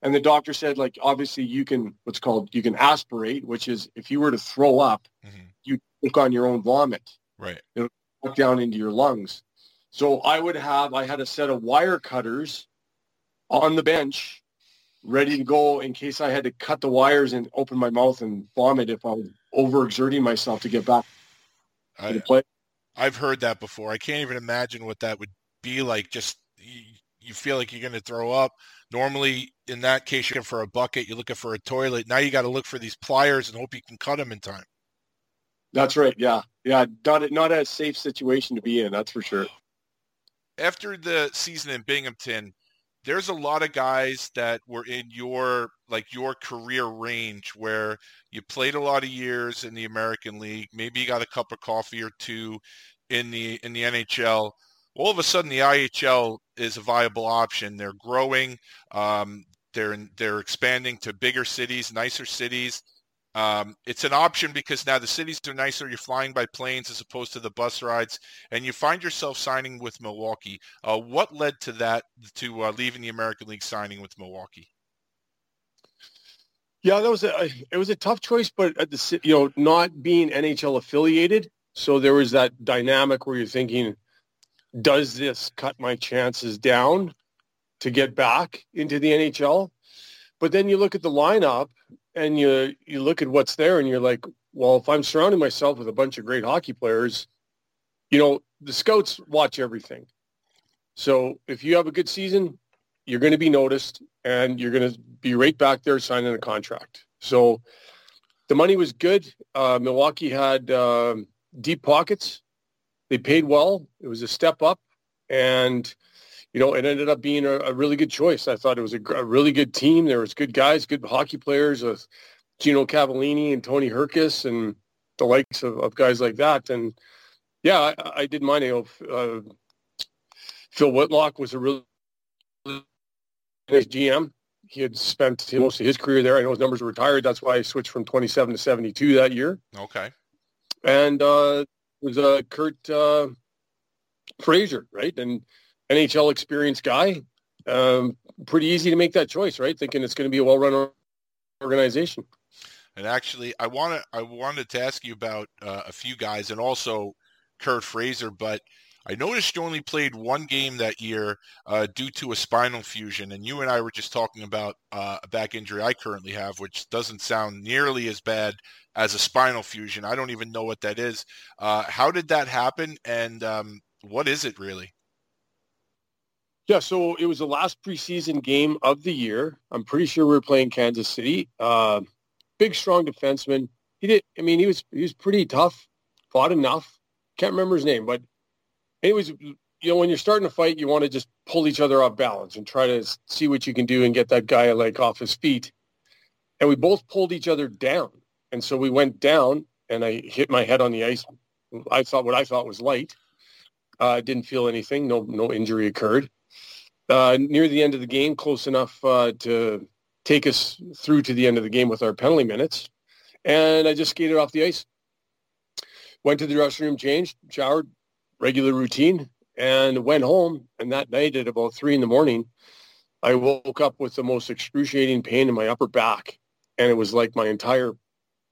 And the doctor said, like, obviously you can what's called you can aspirate, which is if you were to throw up, Mhm. you take on your own vomit. right. It'll walk down into your lungs. So I would have, I had a set of wire cutters on the bench ready to go in case I had to cut the wires and open my mouth and vomit if I was overexerting myself to get back I, play. I've heard that before. I can't even imagine what that would be like. Just you, you feel like you're going to throw up. Normally, in that case, you're looking for a bucket. You're looking for a toilet. Now you got to look for these pliers and hope you can cut them in time. That's right. Yeah. Yeah. Not, not a safe situation to be in. That's for sure. after the season in Binghamton, there's a lot of guys that were in your like your career range where you played a lot of years in the American League, maybe you got a cup of coffee or two in the in the NHL. All of a sudden, the IHL is a viable option. They're growing. Um, they're they're expanding to bigger cities, nicer cities. Um, it's an option because now the cities are nicer. You're flying by planes as opposed to the bus rides, and you find yourself signing with Milwaukee. Uh, what led to that, to uh, leaving the American League, signing with Milwaukee? Yeah, that was a it was a tough choice, but at the you know not being NHL affiliated, so there was that dynamic where you're thinking, does this cut my chances down to get back into the NHL? But then you look at the lineup and you you look at what's there, and you're like, well, if I'm surrounding myself with a bunch of great hockey players, you know the scouts watch everything. So if you have a good season, you're going to be noticed and you're going to be right back there signing a contract. So the money was good. Uh, Milwaukee had um, deep pockets. They paid well. It was a step up, and you know it ended up being a, a really good choice. I thought it was a, a really good team. There was good guys, good hockey players, a Gino Cavallini and Tony Hrkac and the likes of, of guys like that. And yeah, I, I did mine. You know, uh, Phil Wittliff was a really nice GM. He had spent most of his career there. I know his numbers were retired. That's why I switched from 27 to 72 that year. Okay. And uh, it was uh, Curt uh, Fraser, right? And NHL experienced guy. Um, pretty easy to make that choice, right? Thinking it's going to be a well-run organization. And actually, I want to I wanted to ask you about uh, a few guys, and also Curt Fraser, but I noticed you only played one game that year uh, due to a spinal fusion, and you and I were just talking about uh, a back injury I currently have, which doesn't sound nearly as bad as a spinal fusion. I don't even know what that is. Uh, how did that happen, and um, what is it really? Yeah, so it was the last preseason game of the year. I'm pretty sure we were playing Kansas City. Uh, big, strong defenseman. He did. I mean, he was he was pretty tough. Fought enough. Can't remember his name, but anyways. You know, when you're starting to fight, you want to just pull each other off balance and try to see what you can do and get that guy like off his feet. And we both pulled each other down, and so we went down, and I hit my head on the ice. I thought what I thought was light. I uh, didn't feel anything. No, no injury occurred uh, near the end of the game, close enough uh, to take us through to the end of the game with our penalty minutes. And I just skated off the ice. Went to the dressing room, changed, showered, regular routine, and went home. And that night at about three in the morning, I woke up with the most excruciating pain in my upper back. And it was like my entire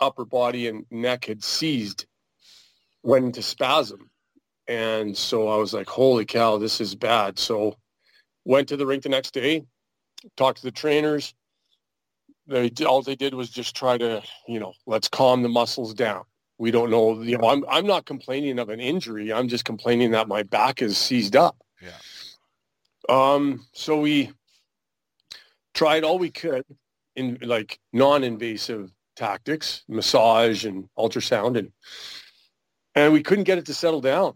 upper body and neck had seized, went into spasm. And so I was like, holy cow, this is bad. So Went to the rink the next day, talked to the trainers. They all they did was just try to, you know, let's calm the muscles down. We don't know, you know, I'm I'm not complaining of an injury. I'm just complaining that my back is seized up. Yeah. Um. So we tried all we could in like non-invasive tactics, massage and ultrasound, and and we couldn't get it to settle down.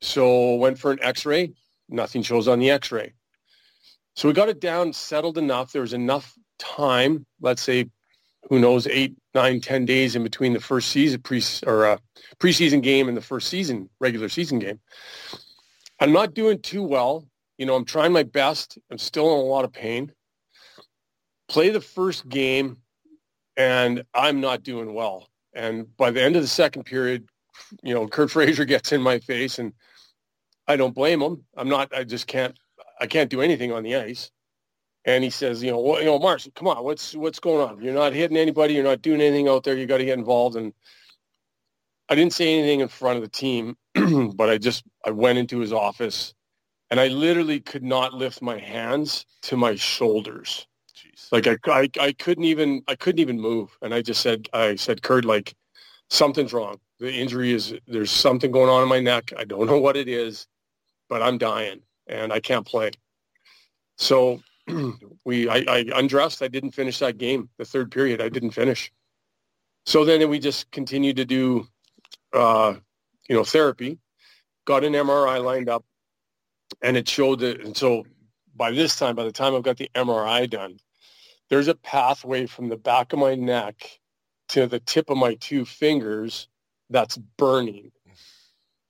So went for an X-ray. Nothing shows on the X-ray. So we got it down, settled enough. There was enough time, let's say, who knows, eight, nine, ten days in between the first season pre or uh, preseason game and the first season regular season game. I'm not doing too well. You know, I'm trying my best. I'm still in a lot of pain. Play the first game, and I'm not doing well. And by the end of the second period, you know, Curt Fraser [LAUGHS] gets in my face, and I don't blame him. I'm not. I just can't I can't do anything on the ice. And he says, you know, well, you know, Marsh, come on, what's what's going on? You're not hitting anybody. You're not doing anything out there. You got to get involved. And I didn't say anything in front of the team, [CLEARS THROAT] but I just I went into his office, and I literally could not lift my hands to my shoulders. Jeez. Like I, I I couldn't even I couldn't even move. And I just said I said Curt, like something's wrong. The injury is there's something going on in my neck. I don't know what it is, but I'm dying and I can't play. So [CLEARS THROAT] we, I, I undressed. I didn't finish that game. The third period, I didn't finish. So then we just continued to do, uh, you know, therapy. Got an MRI lined up, and it showed that. And so by this time, by the time I've got the MRI done, there's a pathway from the back of my neck to the tip of my two fingers that's burning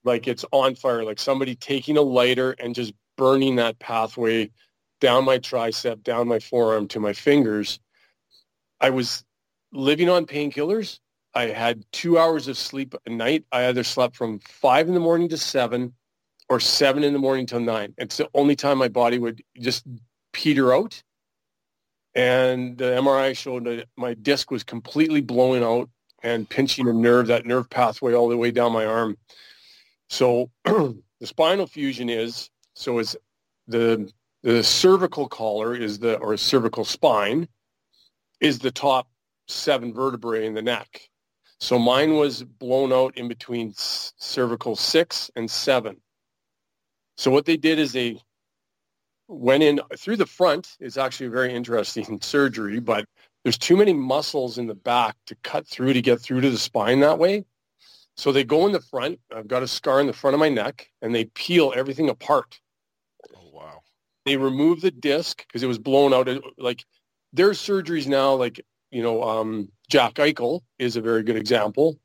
like it's on fire like somebody taking a lighter and just burning that pathway down my tricep, down my forearm to my fingers. I was living on painkillers. I had two hours of sleep a night. I either slept from five in the morning to seven or seven in the morning till nine. It's the only time my body would just peter out. And the MRI showed that my disc was completely blowing out and pinching a nerve, that nerve pathway all the way down my arm. So [CLEARS THROAT] the spinal fusion is so it's the the cervical collar is the or cervical spine is the top seven vertebrae in the neck. So mine was blown out in between cervical six and seven. So what they did is they went in through the front It's actually a very interesting [LAUGHS] surgery, but there's too many muscles in the back to cut through to get through to the spine that way. So they go in the front. I've got a scar in the front of my neck and they peel everything apart they removed the disc because it was blown out. Like there's surgeries now, like you know, um, Jack Eichel is a very good example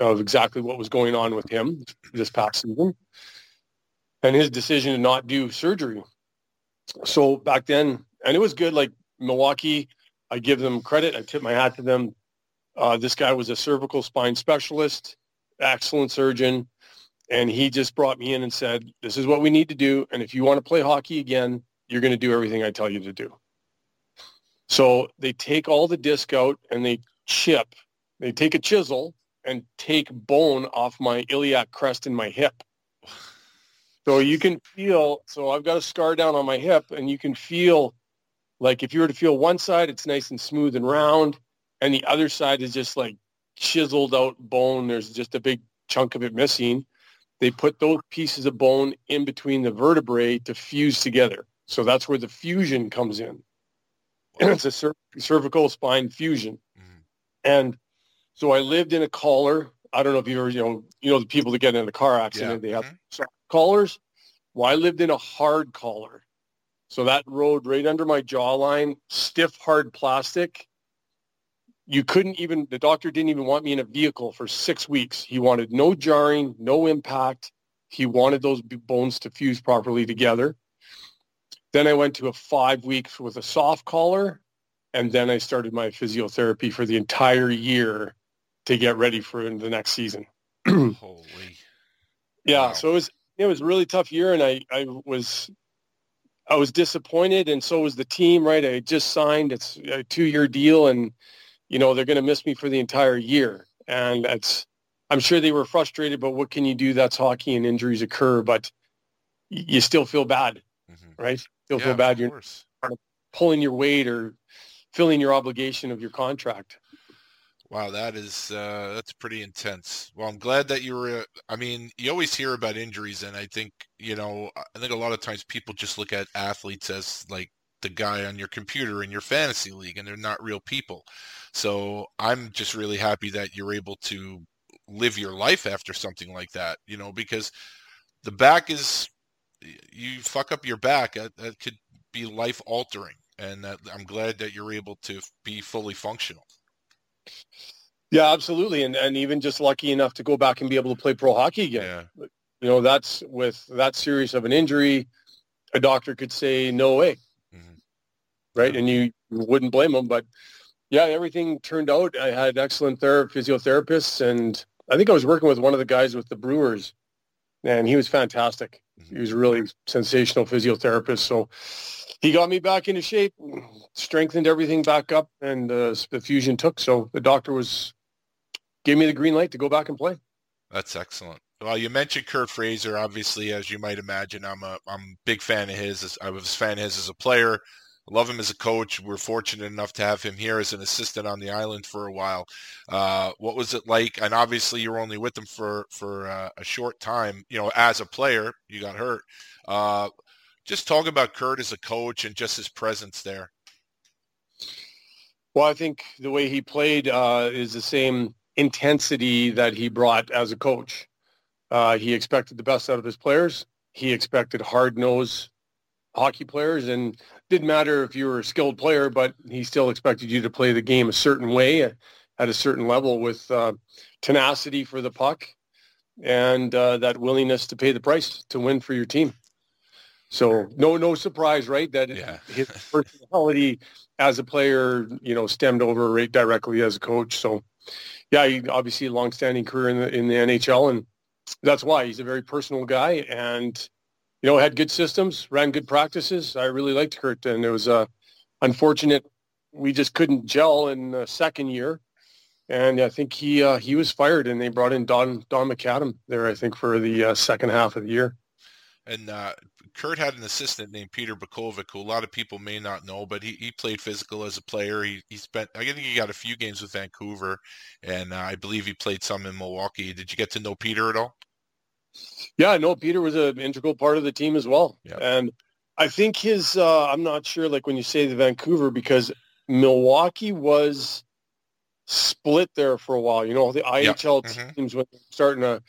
of exactly what was going on with him this past season and his decision to not do surgery. So back then, and it was good, like Milwaukee, I give them credit. I tip my hat to them. Uh, this guy was a cervical spine specialist, excellent surgeon. And he just brought me in and said, this is what we need to do. And if you want to play hockey again, you're going to do everything I tell you to do. So they take all the disc out and they chip. They take a chisel and take bone off my iliac crest in my hip. So you can feel, so I've got a scar down on my hip and you can feel like if you were to feel one side, it's nice and smooth and round. And the other side is just like chiseled out bone. There's just a big chunk of it missing. They put those pieces of bone in between the vertebrae to fuse together. So that's where the fusion comes in. And [CLEARS THROAT] it's a cer- cervical spine fusion. Mm-hmm. And so I lived in a collar. I don't know if you ever, you know, you know the people that get in a car accident, yeah. they have mm-hmm. collars. Well, I lived in a hard collar. So that rode right under my jawline, stiff, hard plastic. You couldn't even, the doctor didn't even want me in a vehicle for six weeks. He wanted no jarring, no impact. He wanted those bones to fuse properly together. Then I went to a five weeks with a soft collar. And then I started my physiotherapy for the entire year to get ready for the next season. [CLEARS THROAT] Holy. Yeah. Wow. So it was, it was a really tough year. And I, I was I was disappointed, and so was the team. Right, I just signed. It's a two-year deal, and you know they're going to miss me for the entire year, and that's. I'm sure they were frustrated, but what can you do? That's hockey, and injuries occur, but you still feel bad, mm-hmm. right? Still yeah, feel bad. You're pulling your weight or filling your obligation of your contract. Wow, that is uh, that's pretty intense. Well, I'm glad that you were. Uh, I mean, you always hear about injuries, and I think you know, I think a lot of times people just look at athletes as like the guy on your computer in your fantasy league, and they're not real people. So I'm just really happy that you're able to live your life after something like that. You know, because the back is you fuck up your back, that, that could be life altering, and that, I'm glad that you're able to be fully functional. Yeah, absolutely. And and even just lucky enough to go back and be able to play pro hockey again. Yeah. You know, that's with that serious of an injury, a doctor could say no way. Mm-hmm. Right. And you wouldn't blame them. But yeah, everything turned out. I had excellent ther- physiotherapists and I think I was working with one of the guys with the Brewers and he was fantastic. He was a really sensational physiotherapist. So he got me back into shape, strengthened everything back up, and uh, the fusion took. So the doctor was gave me the green light to go back and play. That's excellent. Well, you mentioned Curt Fraser. Obviously, as you might imagine, I'm a I'm a big fan of his. I was a fan of his as a player. Love him as a coach. We're fortunate enough to have him here as an assistant on the island for a while. Uh, what was it like? And obviously, you were only with him for for uh, a short time. You know, as a player, you got hurt. Uh, just talk about Curt as a coach and just his presence there. Well, I think the way he played uh, is the same intensity that he brought as a coach. Uh, he expected the best out of his players. He expected hard-nosed hockey players, and didn't matter if you were a skilled player, but he still expected you to play the game a certain way at a certain level with uh, tenacity for the puck and uh, that willingness to pay the price to win for your team. So no, no surprise, right? That yeah. [LAUGHS] his personality as a player, you know, stemmed over right directly as a coach. So yeah, he obviously a long-standing career in the in the NHL, and that's why he's a very personal guy, and you know had good systems, ran good practices. I really liked Curt, and it was uh, unfortunate we just couldn't gel in the second year, and I think he uh, he was fired, and they brought in Don Don McAdam there, I think, for the uh, second half of the year. And uh, Curt had an assistant named Peter Bakovic, who a lot of people may not know, but he, he played physical as a player. He, he spent, I think he got a few games with Vancouver, and uh, I believe he played some in Milwaukee. Did you get to know Peter at all? Yeah, no, Peter was an integral part of the team as well. Yep. And I think his, uh, I'm not sure, like when you say the Vancouver, because Milwaukee was split there for a while. You know, the IHL yep. mm-hmm. teams when starting to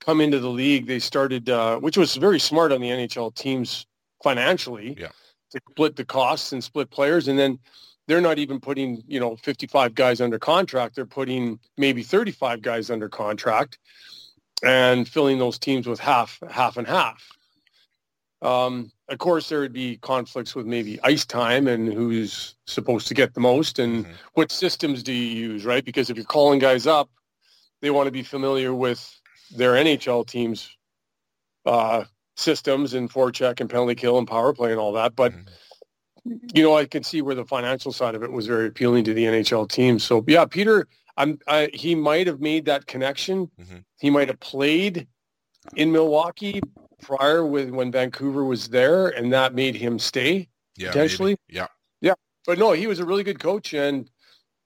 come into the league, they started, uh, which was very smart on the NHL teams financially, yeah. to split the costs and split players. And then they're not even putting, you know, 55 guys under contract. They're putting maybe 35 guys under contract and filling those teams with half, half and half. Um, of course, there would be conflicts with maybe ice time and who's supposed to get the most and mm-hmm. what systems do you use, right? Because if you're calling guys up, they want to be familiar with their NHL teams uh, systems and forecheck and penalty kill and power play and all that. But mm-hmm you know, I can see where the financial side of it was very appealing to the NHL team. So yeah, Peter, I'm, I, he might have made that connection. Mm-hmm. He might have played in Milwaukee prior with when Vancouver was there, and that made him stay yeah, potentially. Maybe. Yeah, yeah, but no, he was a really good coach, and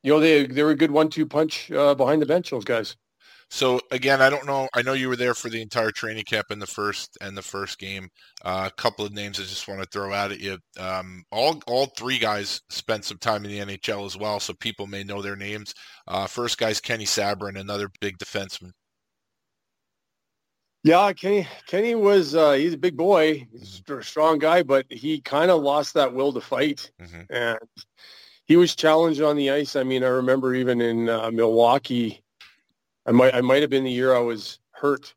you know they they were a good one-two punch uh, behind the bench. Those guys. So again, I don't know. I know you were there for the entire training camp in the first and the first game. Uh, a couple of names I just want to throw out at you. Um, all all three guys spent some time in the NHL as well, so people may know their names. Uh, first guy's Kenny Sabourin, another big defenseman. Yeah, Kenny. Kenny was uh, he's a big boy, he's a strong guy, but he kind of lost that will to fight, mm-hmm. and he was challenged on the ice. I mean, I remember even in uh, Milwaukee I might I might have been the year I was hurt.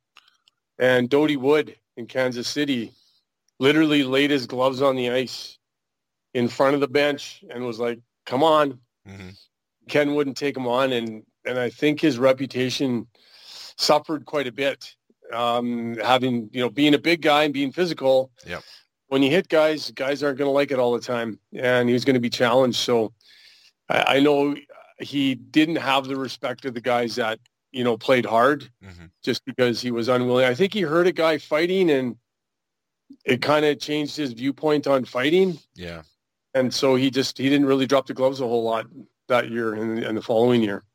And Dody Wood in Kansas City literally laid his gloves on the ice in front of the bench and was like, "Come on." Mm-hmm. Ken wouldn't take him on, and and I think his reputation suffered quite a bit. Um, having you know being a big guy and being physical. Yeah. When you hit guys, guys aren't going to like it all the time, and he's going to be challenged. So I, I know he didn't have the respect of the guys that you know, played hard mm-hmm. just because he was unwilling. I think he heard a guy fighting and it kind of changed his viewpoint on fighting. Yeah. And so he just, he didn't really drop the gloves a whole lot that year and, and the following year.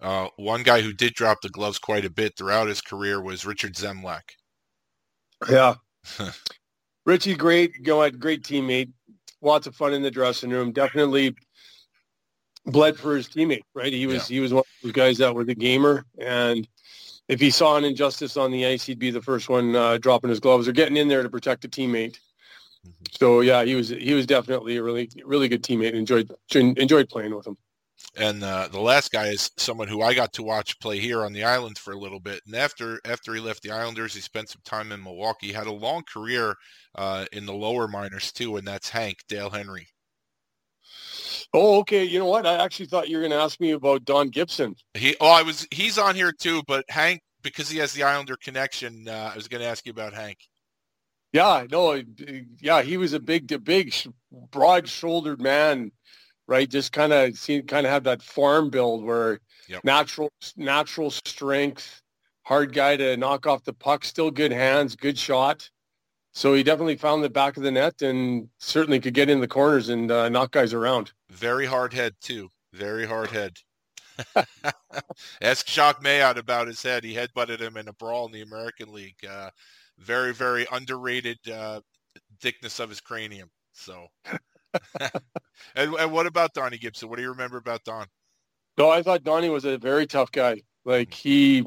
Uh, one guy who did drop the gloves quite a bit throughout his career was Richard Zemlak. Yeah. [LAUGHS] Richie, great, you know, great teammate. Lots of fun in the dressing room. Definitely bled for his teammate, right? He was yeah. he was one of those guys that were the gamer, and if he saw an injustice on the ice, he'd be the first one uh, dropping his gloves or getting in there to protect a teammate. Mm-hmm. So yeah, he was he was definitely a really really good teammate. Enjoyed enjoyed playing with him. And uh, the last guy is someone who I got to watch play here on the island for a little bit. And after after he left the Islanders, he spent some time in Milwaukee. Had a long career uh, in the lower minors too, and that's Hank Dale Henry. Oh, okay. You know what? I actually thought you were going to ask me about Don Gibson. He, oh, I was. He's on here too, but Hank, because he has the Islander connection, uh, I was going to ask you about Hank. Yeah, no, yeah, he was a big, big, broad-shouldered man, right? Just kind of seemed kind of have that farm build where yep. natural, natural strength, hard guy to knock off the puck, still good hands, good shot. So he definitely found the back of the net and certainly could get in the corners and uh, knock guys around. Very hard head too. Very hard head. [LAUGHS] Ask Jacques Mailhot about his head. He headbutted him in a brawl in the American League. Uh, very, very underrated uh, thickness of his cranium. So, [LAUGHS] and, and, what about Donnie Gibson? What do you remember about Don? No, I thought Donnie was a very tough guy. Like he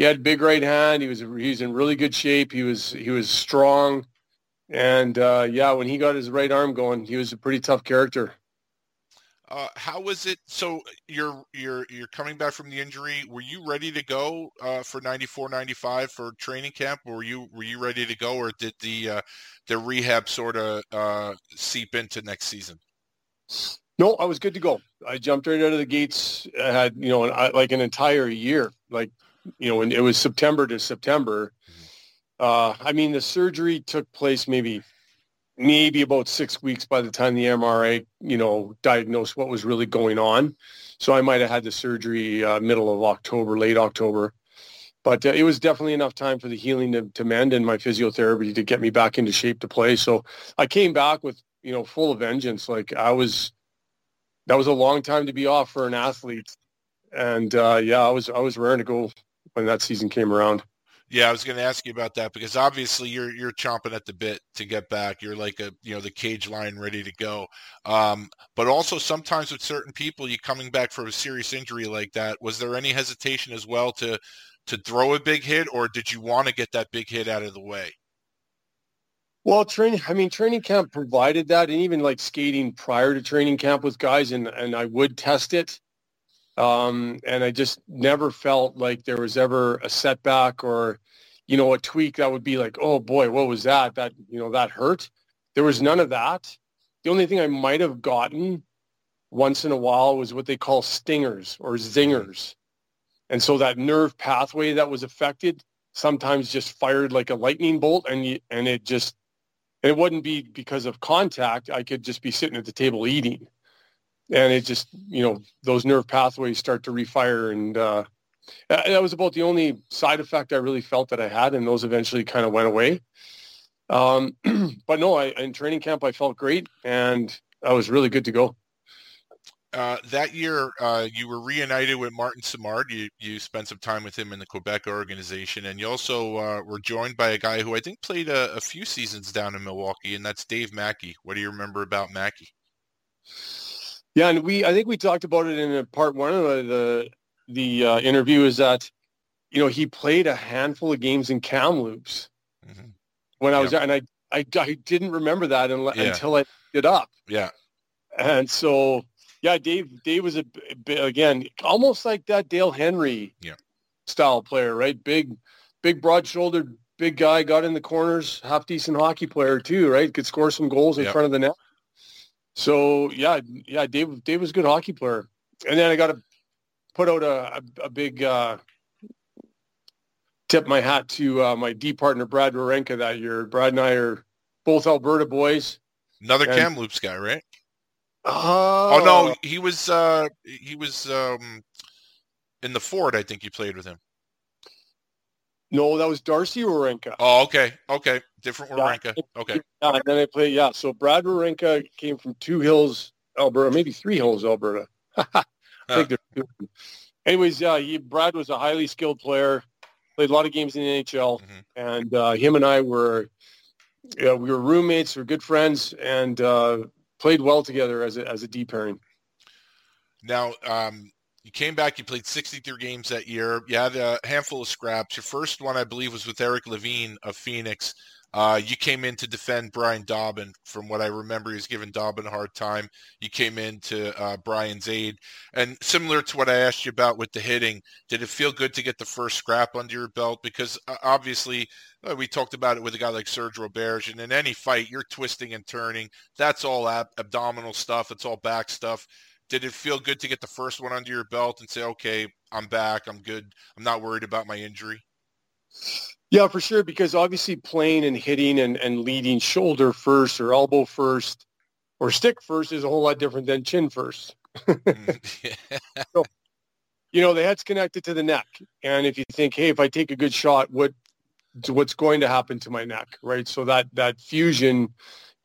he had big right hand. He was he was in really good shape. He was he was strong, and uh, yeah, when he got his right arm going, he was a pretty tough character. Uh, how was it? So you're you're you're coming back from the injury. Were you ready to go uh, for 94, 95 for training camp? Or were you were you ready to go, or did the uh, the rehab sort of uh, seep into next season? No, I was good to go. I jumped right out of the gates. I had you know an, like an entire year, like you know, when it was September to September. Uh, I mean, the surgery took place maybe maybe about six weeks by the time the MRI, you know, diagnosed what was really going on. So I might have had the surgery uh, middle of October, late October. But uh, it was definitely enough time for the healing to, to mend and my physiotherapy to get me back into shape to play. So I came back with, you know, full of vengeance. Like I was, that was a long time to be off for an athlete. And uh, yeah, I was, I was raring to go when that season came around. Yeah, I was going to ask you about that because obviously you're you're chomping at the bit to get back. You're like a you know the cage lion ready to go. Um, but also sometimes with certain people, you coming back from a serious injury like that, was there any hesitation as well to to throw a big hit, or did you want to get that big hit out of the way? Well, training. I mean, training camp provided that, and even like skating prior to training camp with guys, and and I would test it. Um, and I just never felt like there was ever a setback or, you know, a tweak that would be like, oh boy, what was that? That you know that hurt. There was none of that. The only thing I might have gotten once in a while was what they call stingers or zingers. And so that nerve pathway that was affected sometimes just fired like a lightning bolt and you, and it just and it wouldn't be because of contact. I could just be sitting at the table eating. And it just, you know, those nerve pathways start to refire. And uh, that was about the only side effect I really felt that I had. And those eventually kind of went away. Um, [CLEARS THROAT] but no, I, in training camp, I felt great and I was really good to go. Uh, that year, uh, you were reunited with Martin Simard. You you spent some time with him in the Quebec organization, and you also uh, were joined by a guy who I think played a, a, few seasons down in Milwaukee, and that's Dave Mackey. What do you remember about Mackey? Yeah, and we I think we talked about it in part one of the the, uh, interview. Is that you know he played a handful of games in Kamloops mm-hmm. when I was yep. there, and I, I I didn't remember that until, yeah. until I it up. Yeah, and so yeah, Dave. Dave was a again almost like that Dale Henry yeah. style player, right? Big, big, broad-shouldered, big guy. Got in the corners, half decent hockey player too, right? Could score some goals in front of the net. So yeah, yeah, Dave. Dave was a good hockey player. And then I got to put out a, a, a big uh, tip my hat to uh, my D partner Brad Werenka that year. Brad and I are both Alberta boys. Another and, Kamloops guy, right? Oh. oh no, he was uh he was um in the Ford. I think you played with him. No, that was Darcy Werenka. Oh, okay, okay, different Werenka. Yeah, okay. Yeah, and then I played. Yeah, so Brad Werenka came from Two Hills, Alberta, maybe Three Hills, Alberta. [LAUGHS] I think they're two. Anyways, yeah, he, Brad was a highly skilled player. Played a lot of games in the NHL, mm-hmm. and uh, him and I were, yeah, we were roommates. We are good friends, and uh, played well together as a, as a D pairing. Now, um, you came back, you played 63 games that year. You had a handful of scraps. Your first one, I believe, was with Eric Lavigne of Phoenix. Uh, you came in to defend Brian Dobbin. From what I remember, he was giving Dobbin a hard time. You came in to uh, Brian's aid. And similar to what I asked you about with the hitting, did it feel good to get the first scrap under your belt? Because uh, obviously, uh, we talked about it with a guy like Serge Roberge. And in any fight, you're twisting and turning. That's all ab- abdominal stuff, it's all back stuff. Did it feel good to get the first one under your belt and say, okay, I'm back, I'm good, I'm not worried about my injury? Yeah, for sure. Because obviously playing and hitting and, and leading shoulder first or elbow first or stick first is a whole lot different than chin first. [LAUGHS] Mm, [LAUGHS] so, you know, the head's connected to the neck. And if you think, hey, if I take a good shot, what what's going to happen to my neck, right? So that that fusion,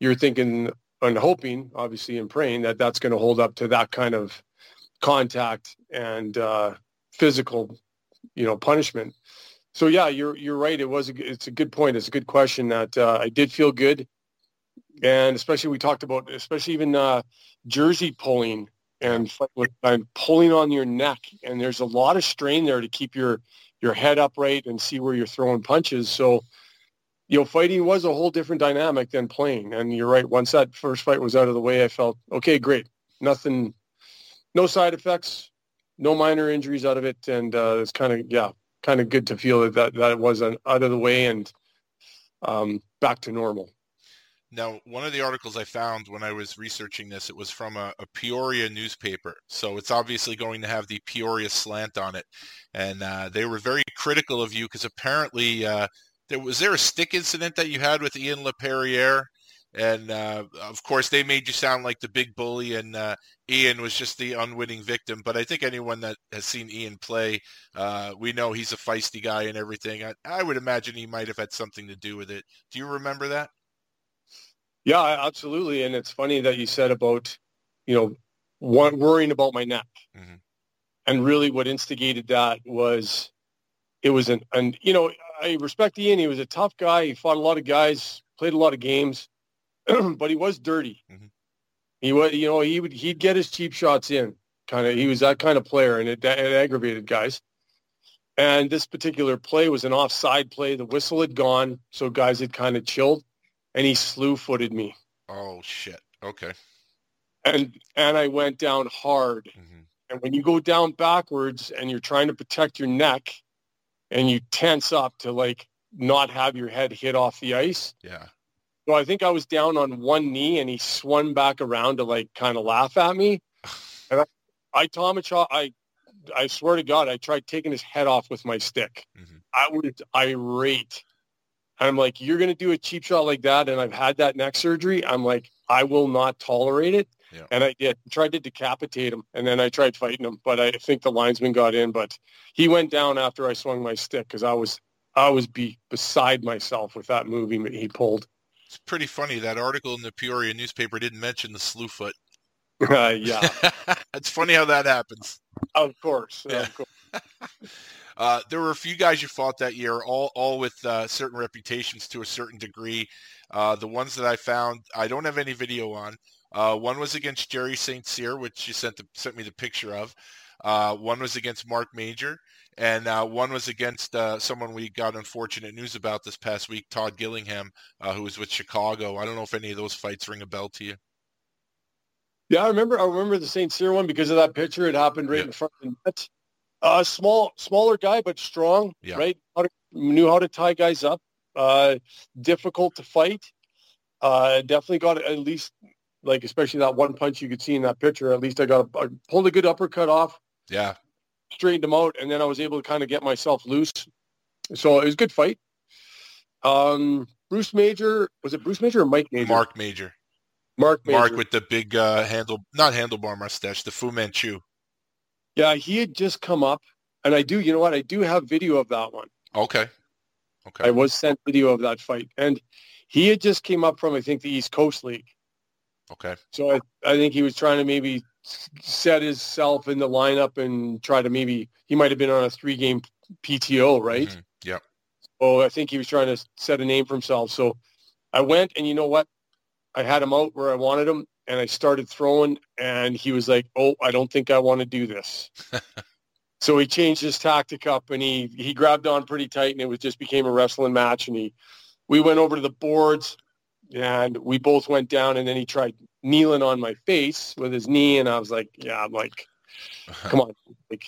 you're thinking and hoping, obviously, and praying that that's going to hold up to that kind of contact and uh, physical, you know, punishment so yeah, you're you're right. It was a, it's a good point. It's a good question that uh, I did feel good, and especially we talked about especially even uh, jersey pulling and I'm pulling on your neck, and there's a lot of strain there to keep your your head upright and see where you're throwing punches. So you know, fighting was a whole different dynamic than playing. And you're right. Once that first fight was out of the way, I felt okay, great. Nothing, no side effects, no minor injuries out of it, and uh, it's kind of yeah, kind of good to feel that that, that was out of the way and um, back to normal. Now, one of the articles I found when I was researching this, it was from a, a, Peoria newspaper. So it's obviously going to have the Peoria slant on it. And uh, they were very critical of you because apparently uh, there was there a stick incident that you had with Ian Laperriere and uh, of course they made you sound like the big bully and uh, ian was just the unwitting victim. But i think anyone that has seen ian play uh, we know he's a feisty guy and everything. I, I, would imagine he might have had something to do with it. Do you remember that? Yeah absolutely. And it's funny that you said about you know worrying about my neck. Mm-hmm. and really what instigated that was it was an and you know i respect ian. He was a tough guy. He fought a lot of guys played a lot of games [CLEARS THROAT] but he was dirty. Mm-hmm. He was, you know, he would he'd get his cheap shots in. Kind of, he was that kind of player, and it, it aggravated guys. And this particular play was an offside play. The whistle had gone, so guys had kind of chilled. and he slew footed me. Oh shit. Okay. And and I went down hard. hmm And when you go down backwards and you're trying to protect your neck and you tense up to like not have your head hit off the ice. Yeah. So I think I was down on one knee and he swung back around to like kind of laugh at me. [SIGHS] And I, I Tom I I swear to God, I tried taking his head off with my stick. Mhm. I was irate. I'm like, you're going to do a cheap shot like that. And I've had that neck surgery. I'm like, I will not tolerate it. Yeah. And I did. tried to decapitate him. And then I tried fighting him. But I think the linesman got in. But he went down after I swung my stick because I was I was be beside myself with that movie he pulled. It's pretty funny. That article in the Peoria newspaper didn't mention the slew foot. [LAUGHS] Uh, yeah, [LAUGHS] it's funny how that happens. of course. Yeah. Of course. [LAUGHS] Uh, there were a few guys you fought that year, all all with uh, certain reputations to a certain degree. Uh, the ones that I found, I don't have any video on. Uh, one was against Jerry St. Cyr, which you sent the, sent me the picture of. Uh, one was against Mark Major, and uh, one was against uh, someone we got unfortunate news about this past week, Todd Gillingham, uh, who was with Chicago. I don't know if any of those fights ring a bell to you. Yeah, I remember. I remember the Saint Cyr one because of that picture. It happened right Yeah. in front of the net. Uh, small, smaller guy, but strong. Yeah. Right, to, knew how to tie guys up. Uh, difficult to fight. Uh, definitely got at least like, especially that one punch you could see in that picture. At least I got a, I pulled a good uppercut off, Yeah, straightened him out, and then I was able to kind of get myself loose. So it was a good fight. Um, Bruce Major was it Bruce Major or Mike Major? Mark Major. Mark Major. Mark with the big uh, handle, not handlebar mustache, the Fu Manchu. Yeah, he had just come up, and I do. You know what? I do have video of that one. Okay. Okay. I was sent video of that fight, and he had just came up from I think the East Coast League. Okay. So I, I think he was trying to maybe set himself in the lineup and try to maybe he might have been on a three game PTO, right? Mhm. Yep. Oh, I think he was trying to set a name for himself. So I went, and you know what? I had him out where I wanted him, and I started throwing, and he was like, "Oh, I don't think I want to do this." [LAUGHS] so he changed his tactic up, and he he grabbed on pretty tight, and it was just became a wrestling match. And he, we went over to the boards, and we both went down, and then he tried kneeling on my face with his knee, and I was like, "Yeah, I'm like, [LAUGHS] come on, like,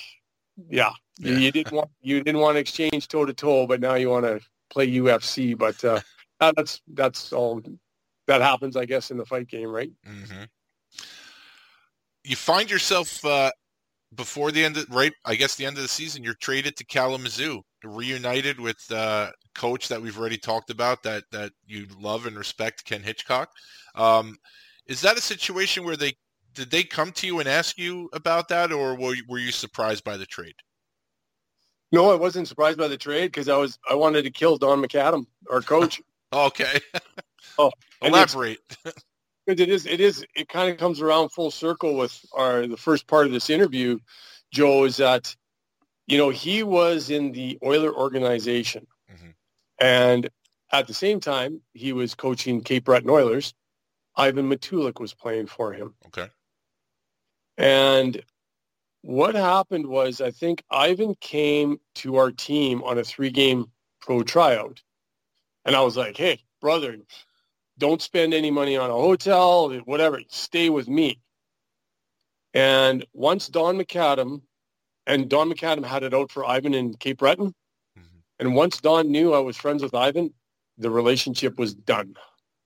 yeah, You, Yeah. you didn't want you didn't want to exchange toe to toe, but now you want to play UFC. But uh, [LAUGHS] that- that's that's all that happens, I guess, in the fight game, right? hmm You find yourself uh, before the end of right, I guess the end of the season, you're traded to Kalamazoo, reunited with uh, coach that we've already talked about that that you love and respect, Ken Hitchcock. Um, is that a situation where they did they come to you and ask you about that, or were you, were you surprised by the trade? No, I wasn't surprised by the trade because I was I wanted to kill Don McAdam, our coach. [LAUGHS] Okay, Oh, [LAUGHS] elaborate. [LAUGHS] It is, it is, it kind of comes around full circle with our the first part of this interview, Joe, is that, you know, he was in the Oiler organization, Mhm. and at the same time, he was coaching Cape Breton Oilers. Ivan Matulik was playing for him, Okay, and what happened was, I think Ivan came to our team on a three-game pro tryout, and I was like, "Hey, brother, don't spend any money on a hotel, whatever. Stay with me. And once Don McAdam, and Don McAdam had it out for Ivan in Cape Breton, Mhm. and once Don knew I was friends with Ivan, the relationship was done.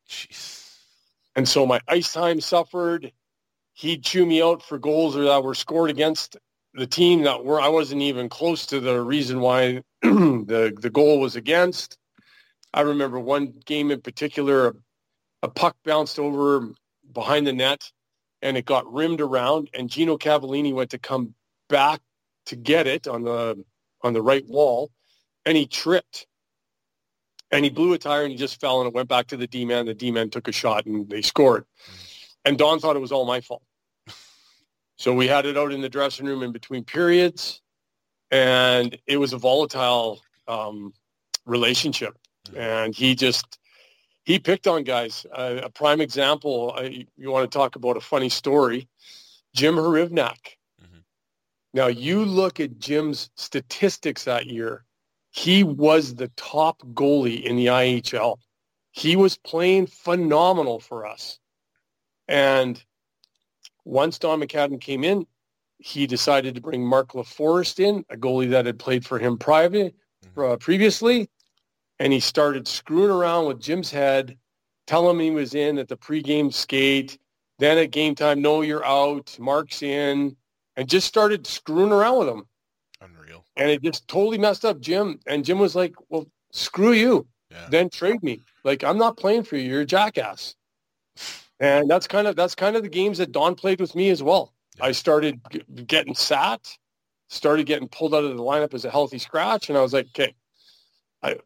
jeez. And so my ice time suffered. He'd chew me out for goals that were scored against the team that were I wasn't even close to the reason why [CLEARS THROAT] the the goal was against. I remember one game in particular, a puck bounced over behind the net and it got rimmed around and Gino Cavallini went to come back to get it on the on the right wall and he tripped and he blew a tire and he just fell and it went back to the D-man. The D-man took a shot and they scored. And Don thought it was all my fault. So we had it out in the dressing room in between periods and it was a volatile um, relationship. And he just, he picked on guys. Uh, a prime example, I, you want to talk about a funny story, Jim Hrivnak. Mhm. Now you look at Jim's statistics that year. He was the top goalie in the IHL. he was playing phenomenal for us. And once Don McAdam came in, he decided to bring Mark LaForest in, a goalie that had played for him private, uh, previously. And he started screwing around with Jim's head, telling him he was in at the pregame skate. Then at game time, no, you're out. Mark's in. And just started screwing around with him. And it just totally messed up Jim. And Jim was like, well, screw you. Yeah. Then trade me. Like, I'm not playing for you. You're a jackass. And that's kind of that's kind of the games that Don played with me as well. Yeah. I started g- getting sat, started getting pulled out of the lineup as a healthy scratch, and I was like, okay, I,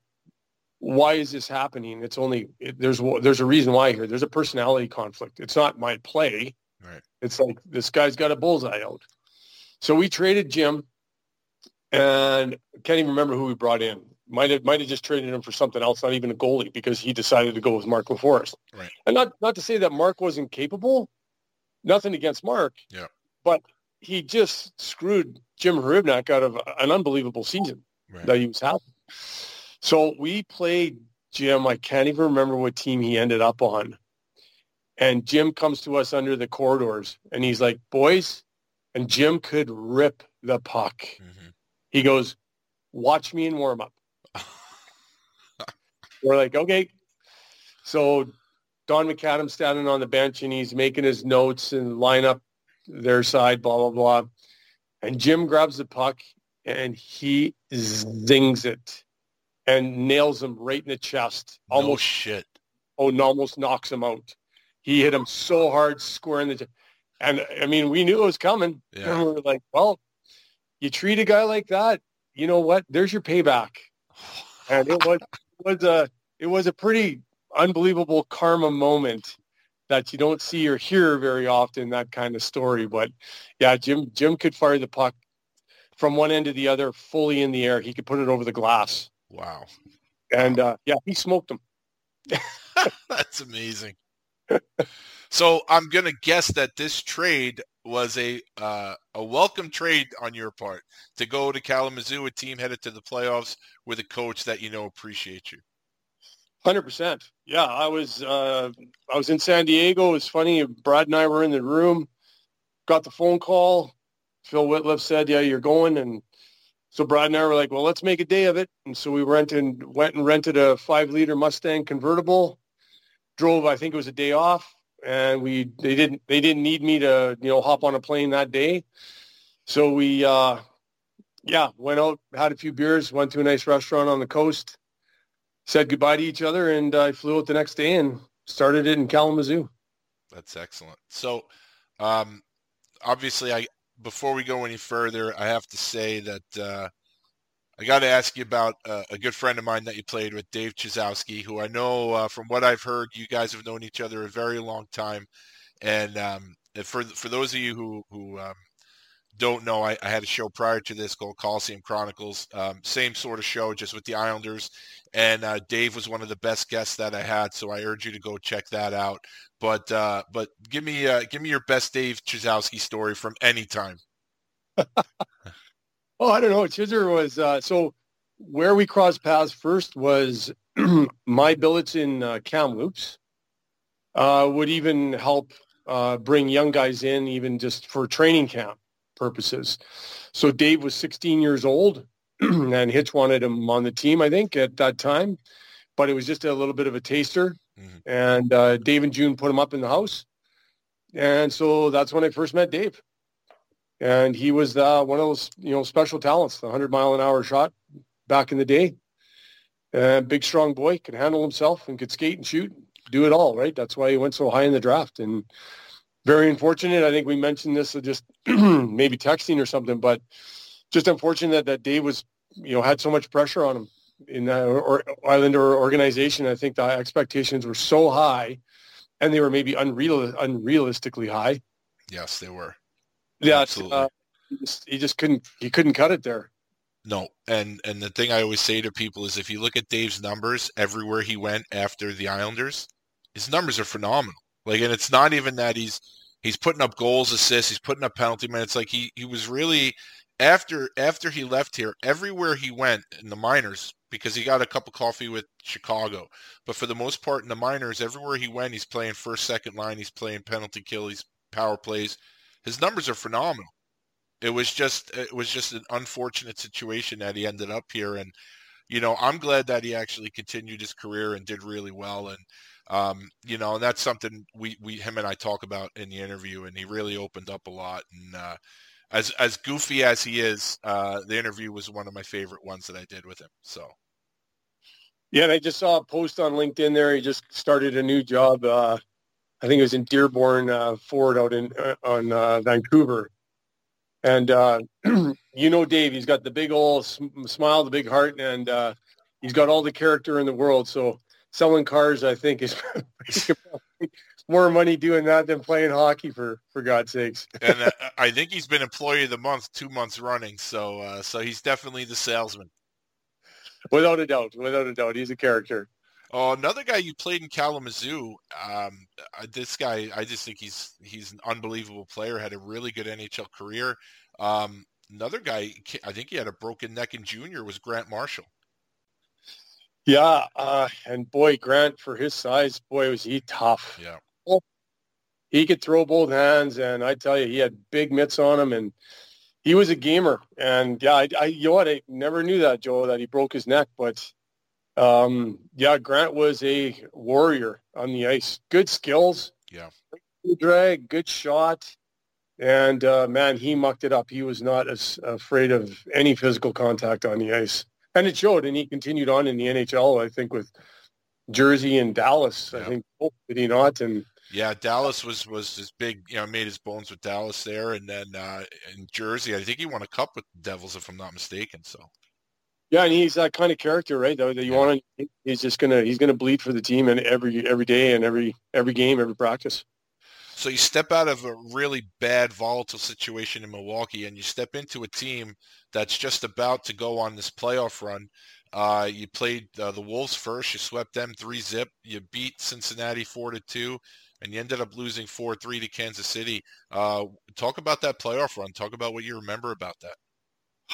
why is this happening? It's only it, there's there's a reason why here. There's a personality conflict. It's not my play. Right. It's like this guy's got a bullseye out. So we traded Jim, and I can't even remember who we brought in. Might have might have just traded him for something else, not even a goalie, because he decided to go with Mark LaForest. Right. And not not to say that Mark wasn't capable. Nothing against Mark. Yeah. But he just screwed Jim Hrivnak out of an unbelievable season Right. that he was having. So we played Jim. I can't even remember what team he ended up on. And Jim comes to us under the corridors and he's like, boys, and Jim could rip the puck. Mhm. He goes, watch me in warm up. [LAUGHS] We're like, okay. So Don McAdam standing on the bench and he's making his notes and line up their side, blah, blah, blah. And Jim grabs the puck and he zings it and nails him right in the chest. no Almost, shit. oh, and almost knocks him out. He hit him so hard, square in the, and I mean, we knew it was coming. Yeah. And [LAUGHS] we are like, well, you treat a guy like that, you know what? There's your payback. And it was, it was a, it was a pretty unbelievable karma moment that you don't see or hear very often, that kind of story. But yeah, Jim, Jim could fire the puck from one end to the other fully in the air. He could put it over the glass. Wow. And uh, yeah, he smoked him. [LAUGHS] That's amazing. so I'm gonna guess that this trade was a uh, a welcome trade on your part to go to Kalamazoo, a team headed to the playoffs with a coach that you know appreciates you. Hundred percent. Yeah, I was uh, I was in San Diego. It was funny. Brad and I were in the room. Got the phone call. Phil Wittliff said, "Yeah, you're going." And so Brad and I were like, "Well, let's make a day of it." And so we rented went and rented a five liter Mustang convertible. Drove. I think it was a day off, and we they didn't they didn't need me to you know hop on a plane that day. So we uh, yeah went out had a few beers, went to a nice restaurant on the coast said goodbye to each other, and I flew out the next day and started it in Kalamazoo. That's excellent. So, um, obviously, I before we go any further, I have to say that uh, I got to ask you about uh, a good friend of mine that you played with, Dave Chyzowski, who I know uh, from what I've heard, you guys have known each other a very long time. And um, for for those of you who who um, don't know, I, I had a show prior to this called Coliseum Chronicles. Um, same sort of show, just with the Islanders. And uh, Dave was one of the best guests that I had, so I urge you to go check that out. But uh, but give me uh, give me your best Dave Chyzowski story from any time. [LAUGHS] Oh, I don't know. Chizer was uh, so where we crossed paths first was [CLEARS THROAT] my billets in uh, Kamloops uh, would even help uh, bring young guys in, even just for training camp purposes. So Dave was 16 years old, [CLEARS THROAT] and Hitch wanted him on the team, I think, at that time. But it was just a little bit of a taster, Mhm. and uh, Dave and June put him up in the house, and so that's when I first met Dave and he was uh, one of those you know special talents, the hundred mile an hour shot back in the day. And big strong boy could handle himself and could skate and shoot, do it all. Right, that's why he went so high in the draft. And very unfortunate. I think we mentioned this uh, just [CLEARS THROAT] maybe texting or something, but just unfortunate that Dave was you know had so much pressure on him in that or, Islander organization. I think the expectations were so high, and they were maybe unreal unrealistically high Yes, they were. That Absolutely. uh, he, just, he just couldn't he couldn't cut it there. No, and and the thing I always say to people is if you look at Dave's numbers everywhere he went after the Islanders, his numbers are phenomenal. Like, and it's not even that he's he's putting up goals, assists, he's putting up penalty minutes. Like he he was really after after he left here, everywhere he went in the minors, because he got a cup of coffee with Chicago. But for the most part, in the minors, everywhere he went, he's playing first, second line. He's playing penalty kill. He's power plays. His numbers are phenomenal. It was just it was just an unfortunate situation that he ended up here, and you know I'm glad that he actually continued his career and did really well. And um, you know, and that's something we we him and I talk about in the interview, and he really opened up a lot. And uh, as as goofy as he is, uh, the interview was one of my favorite ones that I did with him. So. Yeah, and I just saw a post on LinkedIn there. He just started a new job. Uh, I think it was in Dearborn uh, Ford out in uh, on uh, Vancouver. And uh, [CLEARS THROAT] you know, Dave, he's got the big old smile, the big heart, and uh, he's got all the character in the world. So selling cars, I think, is [LAUGHS] more money doing that than playing hockey for for God's sakes. and uh, [LAUGHS] I think he's been employee of the month two months running. So uh, so he's definitely the salesman. Without a doubt, without a doubt, he's a character. Oh, another guy you played in Kalamazoo. Um, uh, this guy, I just think he's he's an unbelievable player. Had a really good NHL career. Um, another guy, I think he had a broken neck in junior. Was Grant Marshall. Yeah, uh, and boy, Grant for his size, boy, was he tough. Yeah, he could throw both hands, and I tell you, he had big mitts on him, and he was a gamer. And yeah, I, I you know what, I never knew that Joe that he broke his neck, but um, yeah, Grant was a warrior on the ice. Good skills. Yeah. Good drag, good shot. And uh, man, he mucked it up. He was not as afraid of any physical contact on the ice. And it showed, and he continued on in the NHL, I think, with Jersey and Dallas. I think, oh, did he not? And yeah, Dallas was was his big, you know, made his bones with Dallas there, and then uh, in Jersey, I think he won a cup with the Devils, if I'm not mistaken. So yeah, and he's that kind of character, right? That, that you yeah. want to. He's just gonna he's gonna bleed for the team and every every day and every every game, every practice. So you step out of a really bad, volatile situation in Milwaukee, and you step into a team that's just about to go on this playoff run. Uh, you played uh, the Wolves first. You swept them three zip. You beat Cincinnati four to two, and you ended up losing four three to Kansas City. Uh, talk about that playoff run. Talk about what you remember about that.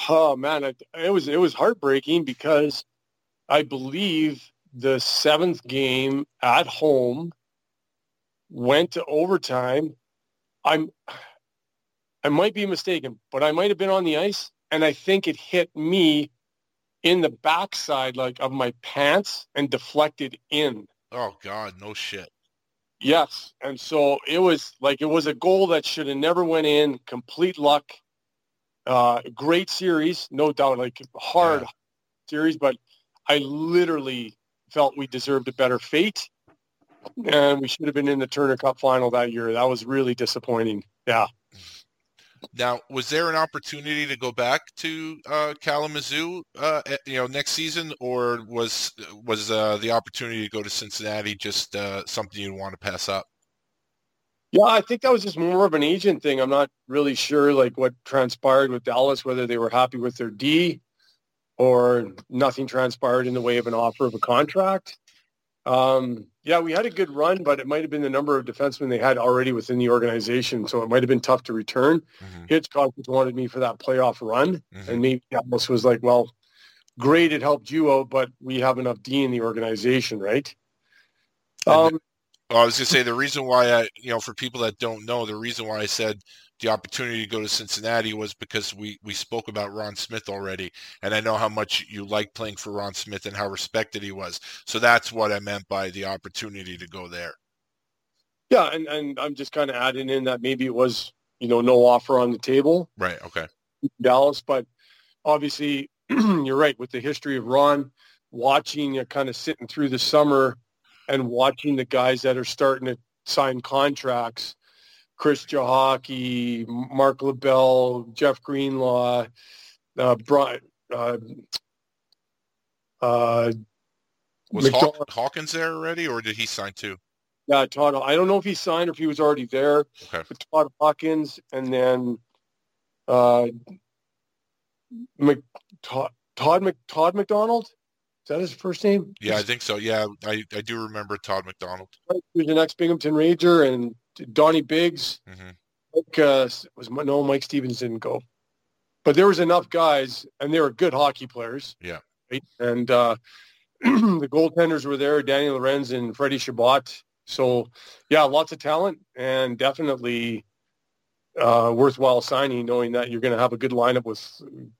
Oh man, it, it was it was heartbreaking because I believe the seventh game at home went to overtime. I'm I might be mistaken, but I might have been on the ice, and I think it hit me in the backside like of my pants and deflected in. Oh God, no shit. Yes, and so it was like it was a goal that should have never went in. Complete luck. Uh, great series, no doubt, like hard yeah. series, but I literally felt we deserved a better fate and we should have been in the Turner Cup final that year. That was really disappointing. Yeah. Now, was there an opportunity to go back to uh, Kalamazoo, uh, you know, next season, or was was uh, the opportunity to go to Cincinnati just uh, something you'd want to pass up? Yeah, I think that was just more of an agent thing. I'm not really sure like what transpired with Dallas, whether they were happy with their D or nothing transpired in the way of an offer of a contract. Um, yeah, we had a good run, but it might have been the number of defensemen they had already within the organization, so it might have been tough to return. Mm-hmm. Hitchcock wanted me for that playoff run, mm-hmm. and maybe Dallas was like, "Well, great, it helped you out, but we have enough D in the organization, right?" Um, well, I was going to say the reason why I, you know, for people that don't know, the reason why I said the opportunity to go to Cincinnati was because we we spoke about Ron Smith already, and I know how much you like playing for Ron Smith and how respected he was. So that's what I meant by the opportunity to go there. Yeah, and and I'm just kind of adding in that maybe it was you know no offer on the table. Right. Okay. Dallas, but obviously [CLEARS THROAT] you're right with the history of Ron. Watching you kind of sitting through the summer and watching the guys that are starting to sign contracts, Chris Cichocki, Mark LaBelle, Jeff Greenlaw, uh, Brian, uh, uh, was Haw- Hawkins there already, or did he sign too? Yeah, Todd. I don't know if he signed or if he was already there. Okay. But Todd Hawkins, and then uh, Mc, Todd Todd, Mc, Todd McDonald. Is that his first name? Yeah, I think so. Yeah, I, I do remember Todd McDonald. He was the next Binghamton Ranger, and Donnie Biggs. Mm-hmm. Mike, uh, was no Mike Stevens didn't go. but there was enough guys, and they were good hockey players. Yeah. Right? And uh, [CLEARS THROAT] the goaltenders were there, Danny Lorenz and Freddie Chabot. So, yeah, lots of talent and definitely uh, worthwhile signing, knowing that you're going to have a good lineup with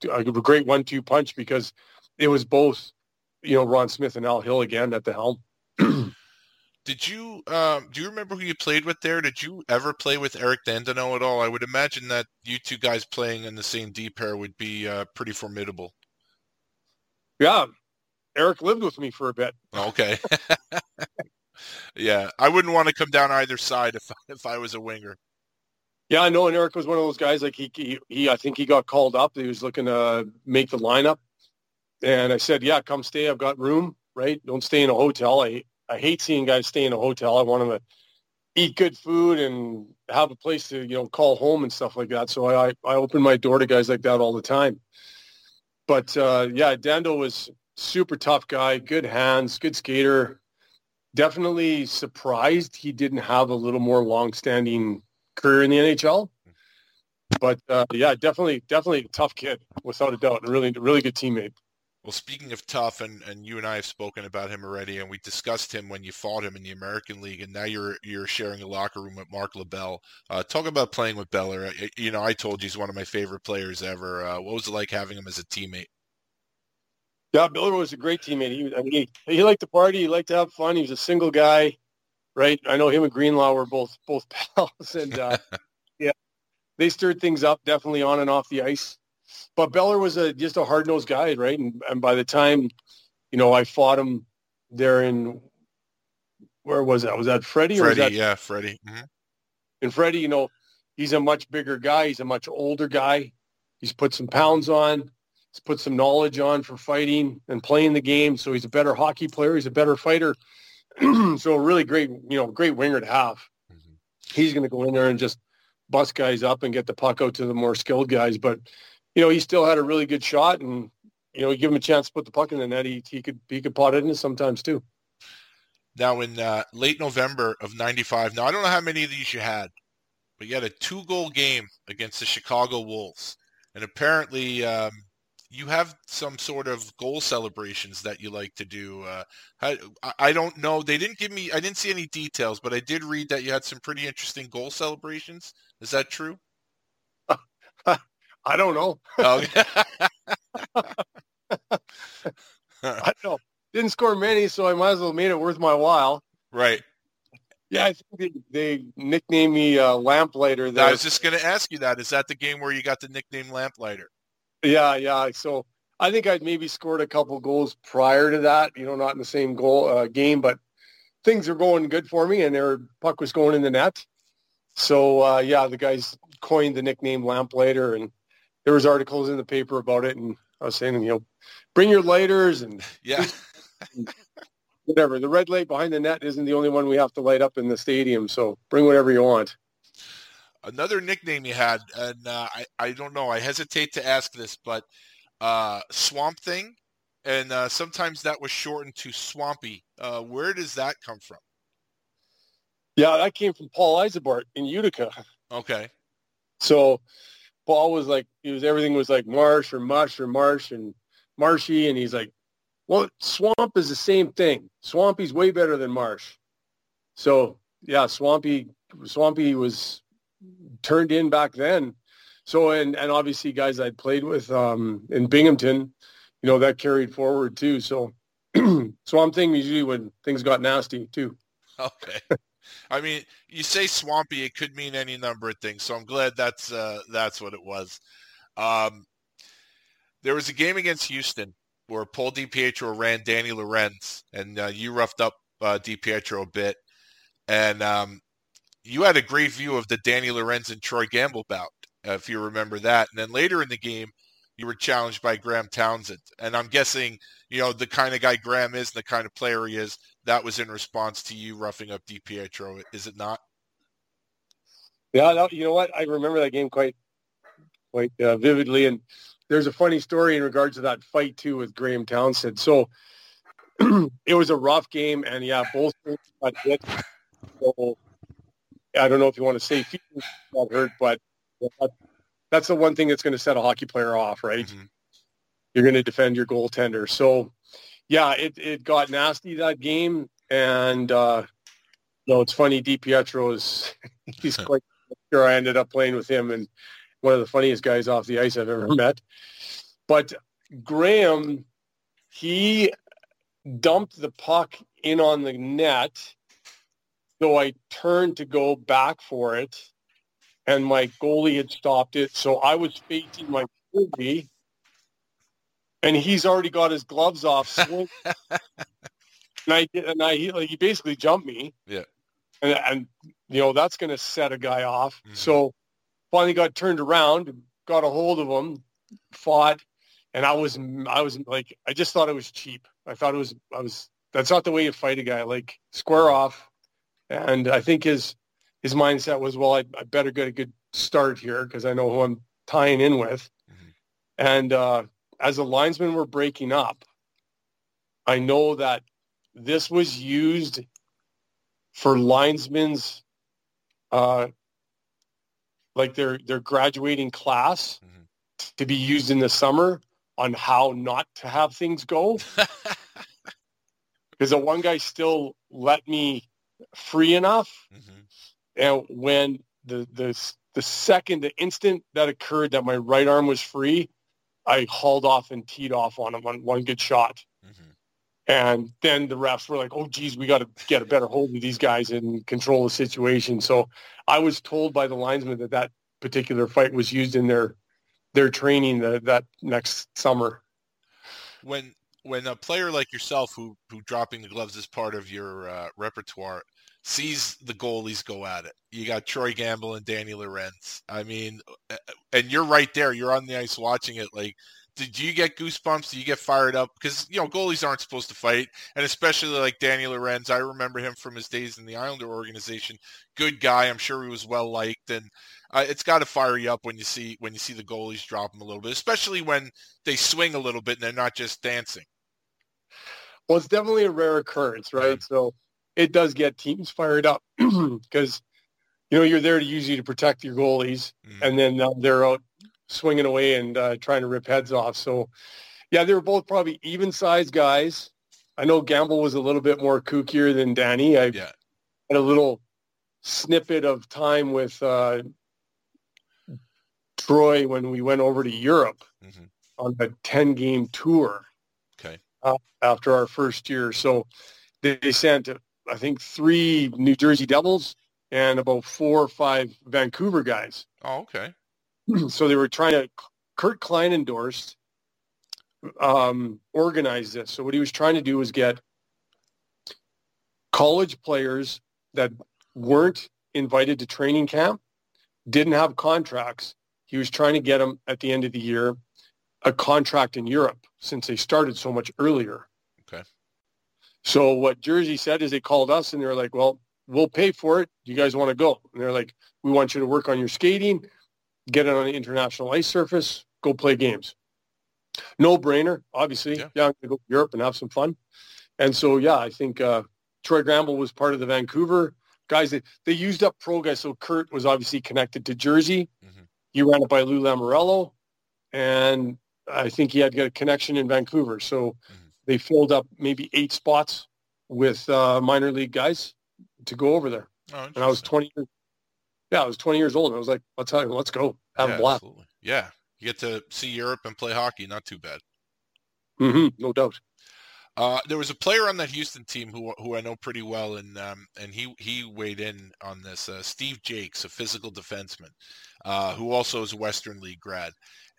a great one-two punch because it was both, you know, Ron Smith and Al Hill again at the helm. [CLEARS THROAT] Did you um, do you remember who you played with there? Did you ever play with Eric Dandenault at all? I would imagine that you two guys playing in the same D pair would be uh, pretty formidable. Yeah, Eric lived with me for a bit. Okay. [LAUGHS] yeah, I wouldn't want to come down either side if [LAUGHS] if I was a winger. Yeah, I know. And Eric was one of those guys. Like he, he, he, I think he got called up. He was looking to make the lineup, and I said, "Yeah, come stay. I've got room. Right? Don't stay in a hotel. I I hate seeing guys stay in a hotel. I want them to eat good food and have a place to, you know, call home and stuff like that. So I, I open my door to guys like that all the time. But uh, yeah, Dando was super tough guy, good hands, good skater. Definitely surprised he didn't have a little more long-standing career in the NHL. But uh, yeah, definitely, definitely a tough kid, without a doubt, and really, really good teammate. Well, speaking of tough, and, and you and I have spoken about him already, and we discussed him when you fought him in the American League, and now you're you're sharing a locker room with Mark LaBelle. Uh, talk about playing with Beller. You know, I told you he's one of my favorite players ever. Uh, what was it like having him as a teammate? Yeah, Beller was a great teammate. He, I mean, he, he liked to party. He liked to have fun. He was a single guy, right? I know him and Greenlaw were both both [LAUGHS] pals, and uh, [LAUGHS] yeah, they stirred things up definitely on and off the ice but Beller was a just a hard nosed guy, right? And, and by the time, you know, I fought him there in where was that? Was that Freddie? Freddie, that, yeah, Freddie. Mm-hmm. And Freddie, you know, he's a much bigger guy. He's a much older guy. He's put some pounds on. He's put some knowledge on for fighting and playing the game. So he's a better hockey player. He's a better fighter. [CLEARS THROAT] so a really great, you know, great winger to have. Mm-hmm. He's going to go in there and just bust guys up and get the puck out to the more skilled guys. But you know, he still had a really good shot, and you know, you give him a chance to put the puck in the net, he he could he could pot it in sometimes too. Now, in uh, late November of '95, now I don't know how many of these you had, but you had a two-goal game against the Chicago Wolves, and apparently um, you have some sort of goal celebrations that you like to do. Uh, I, I don't know. They didn't give me. I didn't see any details, but I did read that you had some pretty interesting goal celebrations. Is that true? [LAUGHS] I don't know. [LAUGHS] I don't know. Didn't score many, so I might as well made it worth my while. Right. Yeah, I think they, they nicknamed me uh, Lamplighter. There. I was just going to ask you that. Is that the game where you got the nickname Lamplighter? Yeah, yeah. So I think I'd maybe scored a couple goals prior to that. You know, not in the same goal uh, game, but things are going good for me, and their puck was going in the net. So uh, yeah, the guys coined the nickname Lamplighter, and there was articles in the paper about it, and I was saying, you know, bring your lighters and [LAUGHS] yeah, [LAUGHS] whatever. The red light behind the net isn't the only one we have to light up in the stadium, so bring whatever you want. Another nickname you had, and uh, I I don't know, I hesitate to ask this, but uh, Swamp Thing, and uh, sometimes that was shortened to Swampy. Uh, where does that come from? Yeah, that came from Paul Ysebaert in Utica. Okay. So Paul was like, he was everything was like marsh or mush or marsh and marshy, and he's like, well, swamp is the same thing. Swampy's way better than marsh. So yeah, swampy, swampy was turned in back then. So and and obviously guys I'd played with um, in Binghamton, you know that carried forward too. So [CLEARS THROAT] swamp thing usually when things got nasty too. Okay. [LAUGHS] I mean, you say swampy, it could mean any number of things. So I'm glad that's uh, that's what it was. Um, there was a game against Houston where Paul DiPietro ran Danny Lorenz, and uh, you roughed up uh, DiPietro a bit, and um, you had a great view of the Danny Lorenz and Troy Gamble bout, if you remember that. And then later in the game, you were challenged by Graeme Townshend, and I'm guessing you know the kind of guy Graeme is, and the kind of player he is that was in response to you roughing up DiPietro, is it not? Yeah, no, you know what? I remember that game quite quite uh, vividly, and there's a funny story in regards to that fight too with Graeme Townshend. So [CLEARS THROAT] it was a rough game, and yeah, both got hit. So I don't know if you want to say got hurt, but that's the one thing that's going to set a hockey player off, right? Mhm. You're going to defend your goaltender. So, yeah, it, it got nasty that game. And, uh, no, it's funny. DiPietro is, [LAUGHS] he's [LAUGHS] quite sure I ended up playing with him and one of the funniest guys off the ice I've ever met. But Graeme, he dumped the puck in on the net. So I turned to go back for it and my goalie had stopped it. So I was facing my goalie, and he's already got his gloves off. [LAUGHS] swing. and I and I he, like he basically jumped me. Yeah. and and you know that's going to set a guy off. Mhm. So finally got turned around, got a hold of him, fought, and I was I was like I just thought it was cheap. I thought it was I was that's not the way you fight a guy. Like square off, and I think his his mindset was, well, I, I better get a good start here because I know who I'm tying in with. Mhm. And uh, as the linesmen were breaking up, I know that this was used for linesmen's, uh, like their their graduating class Mhm. to be used in the summer on how not to have things go. [LAUGHS] Because the one guy still let me free enough Mhm. and when the the the second, the instant that occurred that my right arm was free, I hauled off and teed off on him on one good shot. Mhm. And then the refs were like, "Oh, geez, we got to get a better hold of these guys and control the situation." So I was told by the linesman that that particular fight was used in their their training the, that next summer. when when a player like yourself who who dropping the gloves is part of your uh, repertoire sees the goalies go at it. You got troy gamble and danny lorenz. I mean and you're right there. You're on the ice watching it. Like did you get goosebumps? Do you get fired up? Because you know goalies aren't supposed to fight. And especially like danny lorenz i remember him from his days in the islander organization. Good guy. I'm sure he was well liked. And uh, it's got to fire you up when you see when you see the goalies drop them a little bit especially when they swing a little bit and they're not just dancing. Well, it's definitely a rare occurrence, right? So it does get teams fired up [CLEARS THROAT] because you know you're there to usually to protect your goalies, Mhm. and then uh, they're out swinging away and uh, trying to rip heads off. So yeah, they were both probably even sized guys. I know Gamble was a little bit more kookier than Danny. I Yeah. had a little snippet of time with uh, Troy when we went over to Europe Mhm. on a 10 game tour Okay. uh, after our first year. So they, they sent, I think, three New Jersey Devils and about four or five Vancouver guys. Oh, okay. [CLEARS THROAT] so they were trying to, Kurt Kleinendorst, um, organize this. So what he was trying to do was get college players that weren't invited to training camp, didn't have contracts. He was trying to get them at the end of the year a contract in Europe since they started so much earlier. So what Jersey said is they called us and they were like, well, we'll pay for it. Do you guys want to go? And they're like, we want you to work on your skating, get it on the international ice surface, go play games. No brainer, obviously. Yeah. Yeah, I'm going to go to Europe and have some fun. And so, yeah, I think uh, Troy Gamble was part of the Vancouver guys. They, they used up pro guys. So Kurt was obviously connected to Jersey. Mhm. He ran it by Lou Lamoriello. And I think he had got a connection in Vancouver. So Mhm. They filled up maybe eight spots with uh, minor league guys to go over there. Oh, And I was 20 years, yeah, I was 20 years old. And I was like, let's, have, let's go have yeah, a blast. Absolutely. Yeah. You get to see Europe and play hockey. Not too bad. hmm no doubt. Uh, there was a player on that Houston team who who I know pretty well, and um, and he he weighed in on this. Uh, Steve Jaques, a physical defenseman, uh, who also is a Western League grad,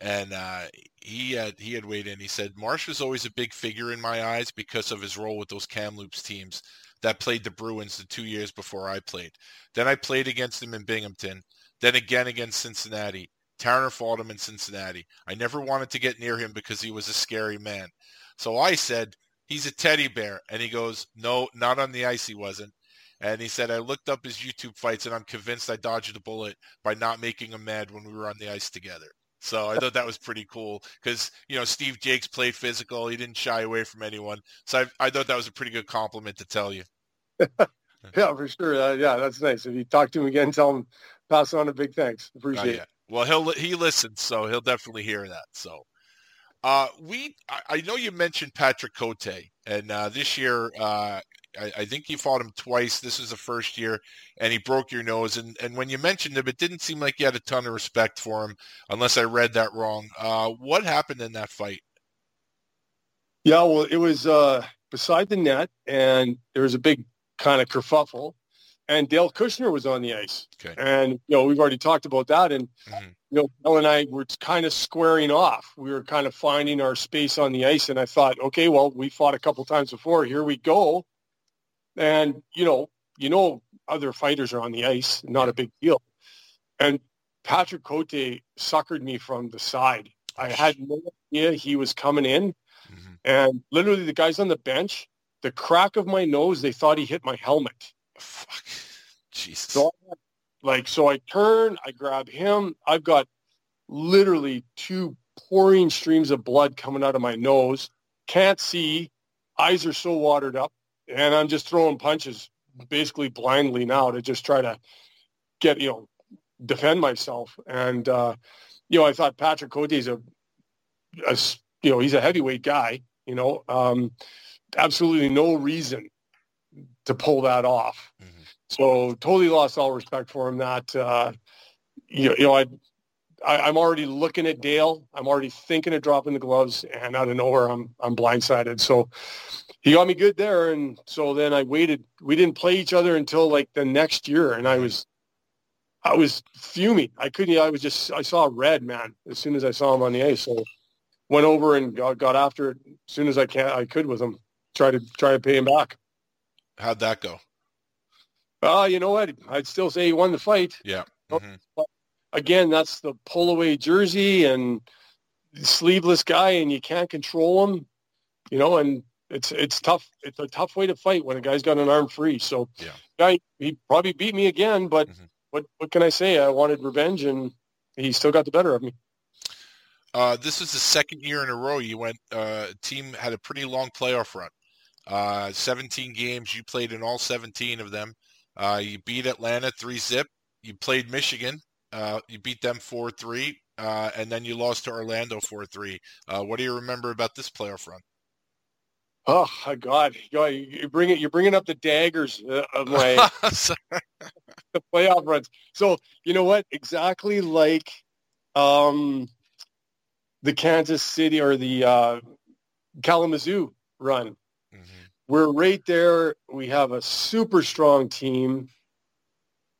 and uh, he had he had weighed in. He said Marsh was always a big figure in my eyes because of his role with those Kamloops teams that played the Bruins the two years before I played. Then I played against him in Binghamton, then again against Cincinnati. Tarner fought him in Cincinnati. I never wanted to get near him because he was a scary man. So I said, he's a teddy bear. And he goes, no, not on the ice he wasn't. And he said, I looked up his YouTube fights and I'm convinced I dodged a bullet by not making him mad when we were on the ice together. So I thought that was pretty cool because, you know, Steve Jaques played physical. He didn't shy away from anyone. So I, I thought that was a pretty good compliment to tell you. [LAUGHS] Yeah, for sure. Uh, yeah, that's nice. If you talk to him again, tell him, pass on a big thanks. Oh, Appreciate yeah. it. Well, he'll he listens, so he'll definitely hear that. So, uh, we I, I know you mentioned Patrick Cote, and uh, this year uh, I, I, think you fought him twice. This was the first year, and he broke your nose. And and when you mentioned him, it didn't seem like you had a ton of respect for him, unless I read that wrong. Uh, what happened in that fight? Yeah, well, it was uh, beside the net, and there was a big kind of kerfuffle and Dale Kushner was on the ice. Okay. And, you know, we've already talked about that. And, mm-hmm. you know, Dale and I were kind of squaring off. We were kind of finding our space on the ice. And I thought, okay, well, we fought a couple times before. Here we go. And, you know, you know, other fighters are on the ice. Not a big deal. And Patrick Cote suckered me from the side. I had no idea he was coming in. Mm-hmm. And literally the guys on the bench, the crack of my nose, they thought he hit my helmet. Fuck. Jesus. So, like, so I turn, I grab him. I've got literally two pouring streams of blood coming out of my nose. Can't see. Eyes are so watered up. And I'm just throwing punches basically blindly now to just try to get, you know, defend myself. And, uh, you know, I thought Patrick Cote's a, a, you know, he's a heavyweight guy, you know, um, absolutely no reason to pull that off. Mm-hmm. So totally lost all respect for him. That uh, you, know, you know, I, I am already looking at Dale. I'm already thinking of dropping the gloves, and out of nowhere, I'm I'm blindsided. So he got me good there, and so then I waited. We didn't play each other until like the next year, and I was. I was fuming. I couldn't. I was just. I saw red, man. As soon as I saw him on the ice, so went over and got, got after it as soon as I can. I could with him. Try to try to pay him back. How'd that go? Uh, you know what? I'd still say he won the fight. Yeah. Mm-hmm. Again, that's the pull away jersey and sleeveless guy, and you can't control him. You know, and it's it's tough. It's a tough way to fight when a guy's got an arm free. So, yeah, guy he probably beat me again, but mm-hmm. what what can I say? I wanted revenge, and he still got the better of me. Uh, this is the second year in a row you went. Uh, team had a pretty long playoff run. Uh, 17 games. You played in all 17 of them. Uh, you beat Atlanta 3 zip. You played Michigan. Uh, you beat them 4 3. Uh, and then you lost to Orlando 4 3. Uh, what do you remember about this playoff run? Oh my God! You bring it. You're bringing up the daggers uh, of my [LAUGHS] the playoff runs. So you know what? Exactly like um, the Kansas City or the uh, Kalamazoo run we're right there. We have a super strong team.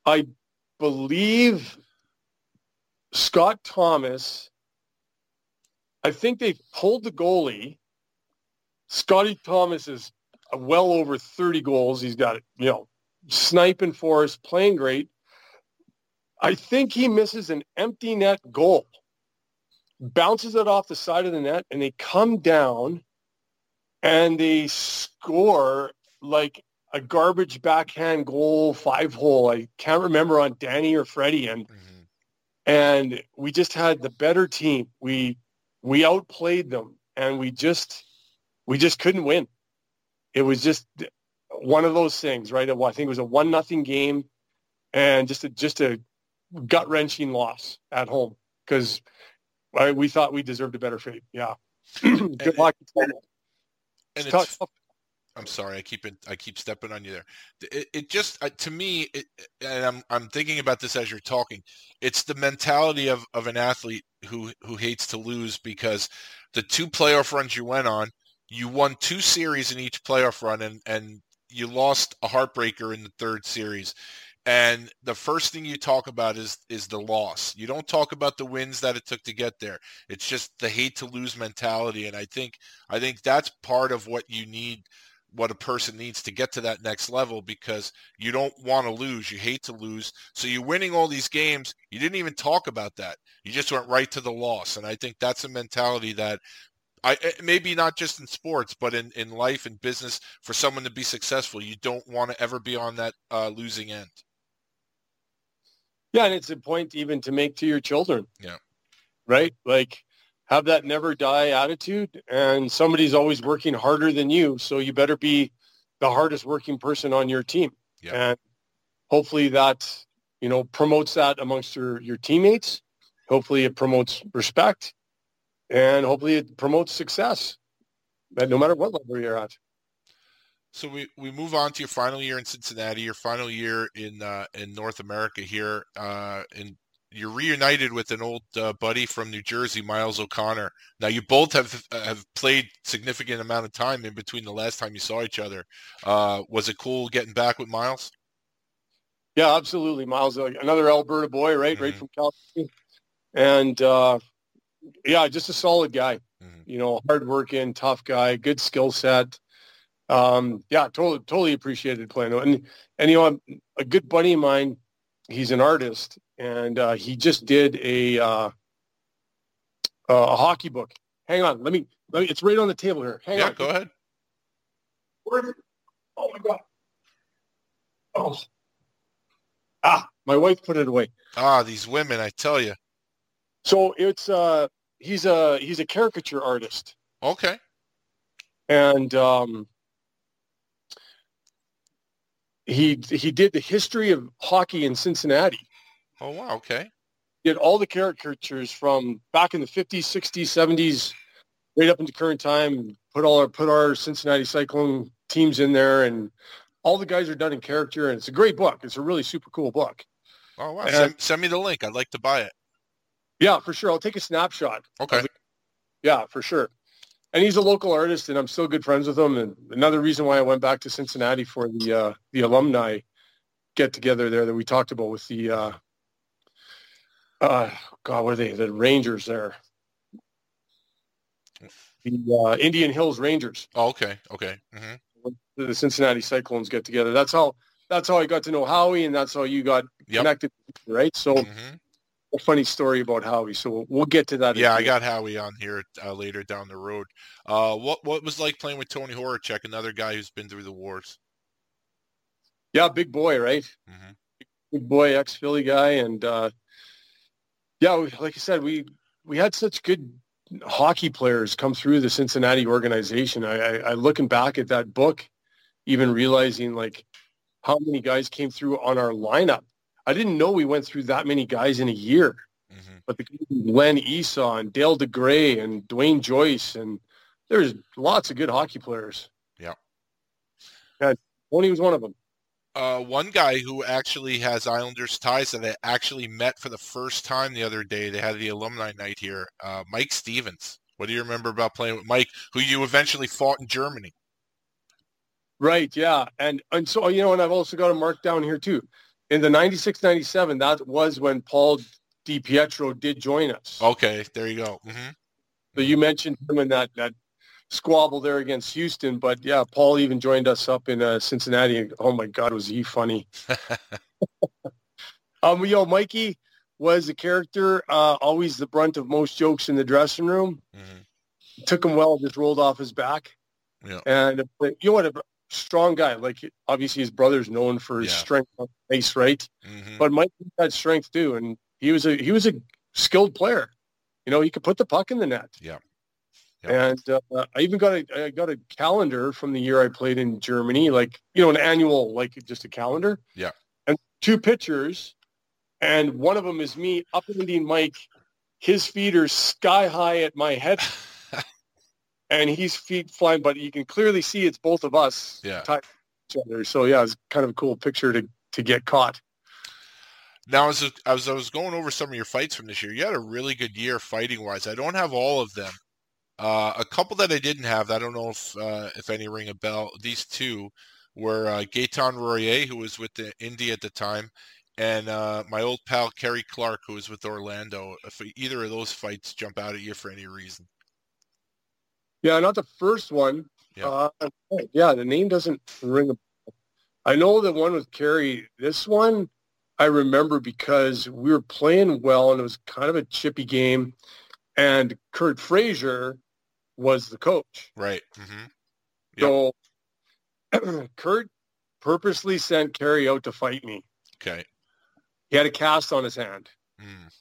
I believe Scott Thomas, I think they pulled the goalie. Scotty Thomas is well over 30 goals. He's got, you know, sniping for us, playing great. I think he misses an empty net goal, bounces it off the side of the net, and they come down and they score like a garbage backhand goal five hole. I can't remember on Danny or Freddie, and mm-hmm. And we just had the better team. We we outplayed them, and we just we just couldn't win. It was just one of those things, right? I think it was a one nothing game, and just a just a gut wrenching loss at home because we thought we deserved a better fate. Yeah. [CLEARS THROAT] Good luck and it's, I'm sorry, I keep it, I keep stepping on you there. It, it just uh, to me, it, and I'm I'm thinking about this as you're talking. It's the mentality of of an athlete who who hates to lose because the two playoff runs you went on, you won two series in each playoff run, and and you lost a heartbreaker in the third series and the first thing you talk about is is the loss you don't talk about the wins that it took to get there it's just the hate to lose mentality and i think i think that's part of what you need what a person needs to get to that next level because you don't want to lose you hate to lose so you're winning all these games you didn't even talk about that you just went right to the loss and i think that's a mentality that I, eh, maybe not just in sports, but in, in life and business, for someone to be successful, you don't want to ever be on that uh, losing end. Yeah, and it's a point even to make to your children. Yeah. Right? Like have that never die attitude and somebody's always working harder than you, so you better be the hardest working person on your team. Yeah. And hopefully that, you know, promotes that amongst your your teammates hopefully it promotes respect, and hopefully it promotes success. That no matter what level you're at. So we, we move on to your final year in Cincinnati, your final year in uh, in North America here, uh, and you're reunited with an old uh, buddy from New Jersey, Miles O'Connor. Now you both have have played significant amount of time in between the last time you saw each other. Uh, was it cool getting back with Miles? Yeah, absolutely. Miles, uh, another Alberta boy, right, mm-hmm. right from California, and uh, yeah, just a solid guy. Mm-hmm. You know, hardworking, tough guy, good skill set. Um, yeah, totally, totally appreciated playing. And and you know, a good buddy of mine, he's an artist, and uh, he just did a uh, a hockey book. Hang on, let me, let me. It's right on the table here. Hang yeah, on. go ahead. Where is it? Oh my god. Oh. Ah, my wife put it away. Ah, these women, I tell you. So it's uh, he's a he's a caricature artist. Okay. And um, he he did the history of hockey in Cincinnati. Oh wow, okay. Did all the caricatures from back in the 50s, 60s, 70s, right up into current time. Put all our put our Cincinnati Cyclone teams in there, and all the guys are done in character. And it's a great book. It's a really super cool book. Oh wow! Send, send, me the link. I'd like to buy it. Yeah, for sure. I'll take a snapshot. Okay. Yeah, for sure. And he's a local artist, and I'm still good friends with him. And another reason why I went back to Cincinnati for the uh, the alumni get together there that we talked about with the uh, uh, God, what are they? The Rangers there. The uh, Indian Hills Rangers. Oh, okay, okay. Mm-hmm. The Cincinnati Cyclones get together. That's how. That's how I got to know Howie, and that's how you got yep. connected, right? So, mm-hmm. a funny story about Howie. So we'll get to that. Yeah, I got Howie on here uh, later down the road. Uh, what what was like playing with Tony Horacek, another guy who's been through the wars? Yeah, big boy, right? Mm-hmm. Big boy, ex Philly guy, and uh, yeah, like I said, we we had such good hockey players come through the Cincinnati organization. I, I, I looking back at that book, even realizing like how many guys came through on our lineup. I didn't know we went through that many guys in a year. Mm-hmm. But the Len Esau and Dale DeGray and Duane Joyce and there's lots of good hockey players. Yeah. And Tony was one of them uh, one guy who actually has Islanders ties that I actually met for the first time the other day. They had the alumni night here. Uh, Mike Stevens. What do you remember about playing with Mike, who you eventually fought in Germany? Right. Yeah. And and so you know, and I've also got a mark down here too. In the 96, 97, that was when Paul DiPietro did join us. Okay, there you go. Mm-hmm. So you mentioned him in that that squabble there against Houston. But yeah, Paul even joined us up in uh, Cincinnati. Oh my God, was he funny? [LAUGHS] um, yo, Mikey was a character, uh, always the brunt of most jokes in the dressing room. Mm-hmm. Took him well, just rolled off his back. Yeah. And uh, you know what? A strong guy. Like obviously his brother's known for his yeah. strength on the ice, right? Mm-hmm. But Mike had strength too, and he was a he was a skilled player. You know, he could put the puck in the net. Yeah. And uh, I even got a I got a calendar from the year I played in Germany, like you know, an annual, like just a calendar. Yeah. And two pictures, and one of them is me upending Mike, his feet are sky high at my head, [LAUGHS] and he's feet flying, but you can clearly see it's both of us. Yeah. Each other. So yeah, it's kind of a cool picture to to get caught. Now, as, as I was going over some of your fights from this year, you had a really good year fighting wise. I don't have all of them, uh, a couple that I didn't have, I don't know if uh, if any ring a bell. These two were uh, Gaetan Royer, who was with the Indy at the time, and uh, my old pal Kerry Clark, who was with Orlando. If either of those fights jump out at you for any reason. Yeah, not the first one. Yeah, uh, yeah the name doesn't ring a bell. I know the one with Kerry. This one I remember because we were playing well and it was kind of a chippy game. And Curt Fraser was the coach. Right. Mm-hmm. Yep. So [CLEARS THROAT] Curt purposely sent Kerry out to fight me. Okay. He had a cast on his hand. Mm.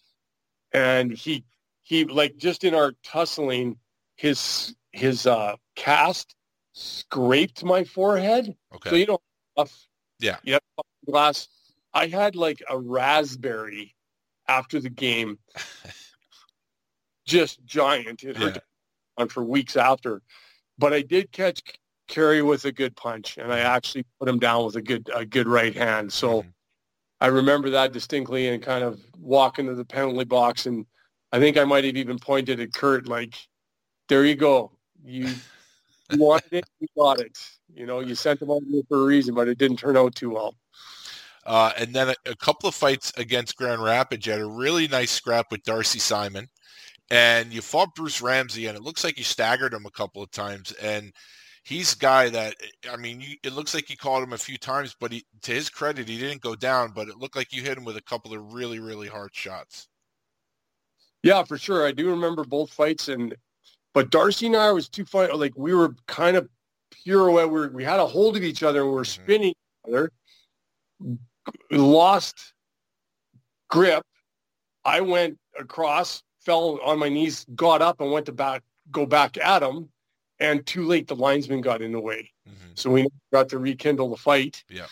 And he he like just in our tussling, his his uh cast scraped my forehead. Okay. So you know yeah. Yep. Glass. I had like a raspberry after the game, [LAUGHS] just giant. It hurt Yeah. On for weeks after. But I did catch Kerry with a good punch, and I actually put him down with a good a good right hand. So Mhm. I remember that distinctly, and kind of walk into the penalty box, and I think I might have even pointed at Curt like, "There you go, you." You wanted it, you got it. You know, you sent him out for a reason, but it didn't turn out too well. Uh, and then a, a couple of fights against Grand Rapids. You had a really nice scrap with Darcy Simon, and you fought Bruce Ramsay, and it looks like you staggered him a couple of times. And he's a guy that I mean, you, it looks like you caught him a few times, but he, to his credit, he didn't go down. But it looked like you hit him with a couple of really, really hard shots. Yeah, for sure. I do remember both fights, and but Darcy and I was two fight like we were kind of pirouette. We were, we had a hold of each other, and we were Mhm. spinning each other. Lost grip. I went across, fell on my knees, got up, and went to back go back at him. And too late, the linesman got in the way, Mhm. so we got to rekindle the fight. Yeah.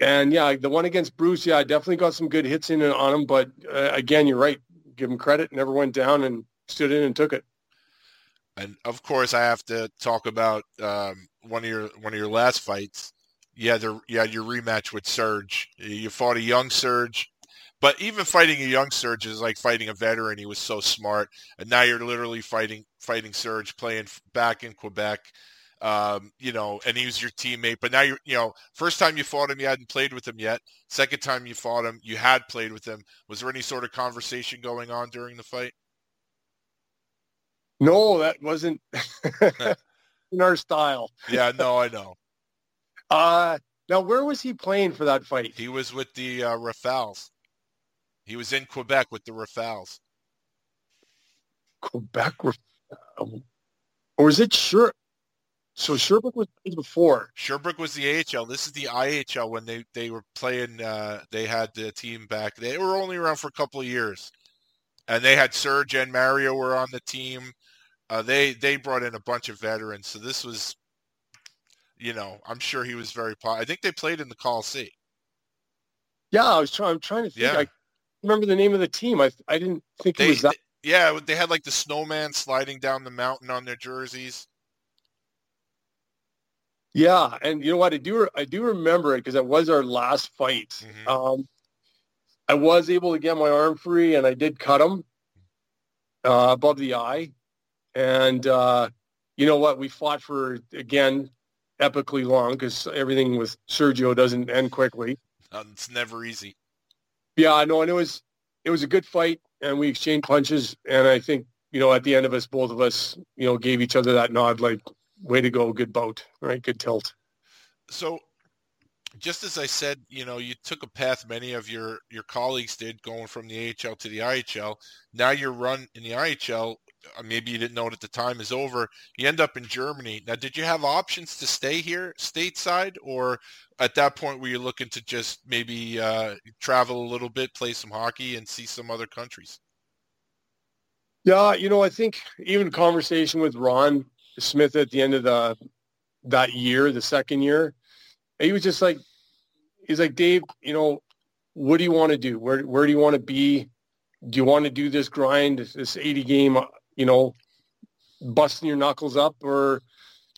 And yeah, the one against Bruce, yeah, I definitely got some good hits in on him. But uh, again, you're right. Give him credit. Never went down and stood in and took it. And of course, I have to talk about um, one of your one of your last fights. Yeah, the yeah your rematch with Serge. You fought a young Serge, but even fighting a young Serge is like fighting a veteran. He was so smart, and now you're literally fighting fighting Serge, playing back in Quebec. Um, you know, and he was your teammate. But now you're, you know, first time you fought him, you hadn't played with him yet. Second time you fought him, you had played with him. Was there any sort of conversation going on during the fight? No, that wasn't [LAUGHS] in our style. [LAUGHS] Yeah, no, I know. Uh, now, where was he playing for that fight? He was with the uh, Rafales. He was in Quebec with the Rafales. Quebec, or is it sure? So Sherbrooke was before. Sherbrooke was the AHL. This is the IHL when they, they were playing. Uh, they had the team back. They were only around for a couple of years, and they had Serge and Mario were on the team. Uh, they they brought in a bunch of veterans. So this was, you know, I'm sure he was very. Po- I think they played in the Coliseum. Yeah, I was trying. I'm trying to think. Yeah. I remember the name of the team. I I didn't think They, it was that. yeah, they had like the snowman sliding down the mountain on their jerseys. Yeah, and you know what? I do I do remember it because it was our last fight. Mhm. Um, I was able to get my arm free, and I did cut him uh, above the eye. And uh, you know what? We fought for again epically long because everything with Sergio doesn't end quickly. Um, [LAUGHS] it's never easy. Yeah, no, and it was it was a good fight, and we exchanged punches, and I think you know at the end of us, both of us, you know, gave each other that nod, like way to go, good bout, right, good tilt. so just as I said, you know, you took a path many of your your colleagues did, going from the AHL to the IHL. Now your run in the IHL, maybe you didn't know it at the time, is over. You end up in Germany. Now, did you have options to stay here stateside, or at that point were you looking to just maybe uh, travel a little bit, play some hockey, and see some other countries? Yeah, you know, I think even conversation with Ron Smith at the end of the that year, the second year, he was just like, he's like, Dave, you know, what do you want to do? Where where do you want to be? Do you want to do this grind, this 80 game, you know, busting your knuckles up, or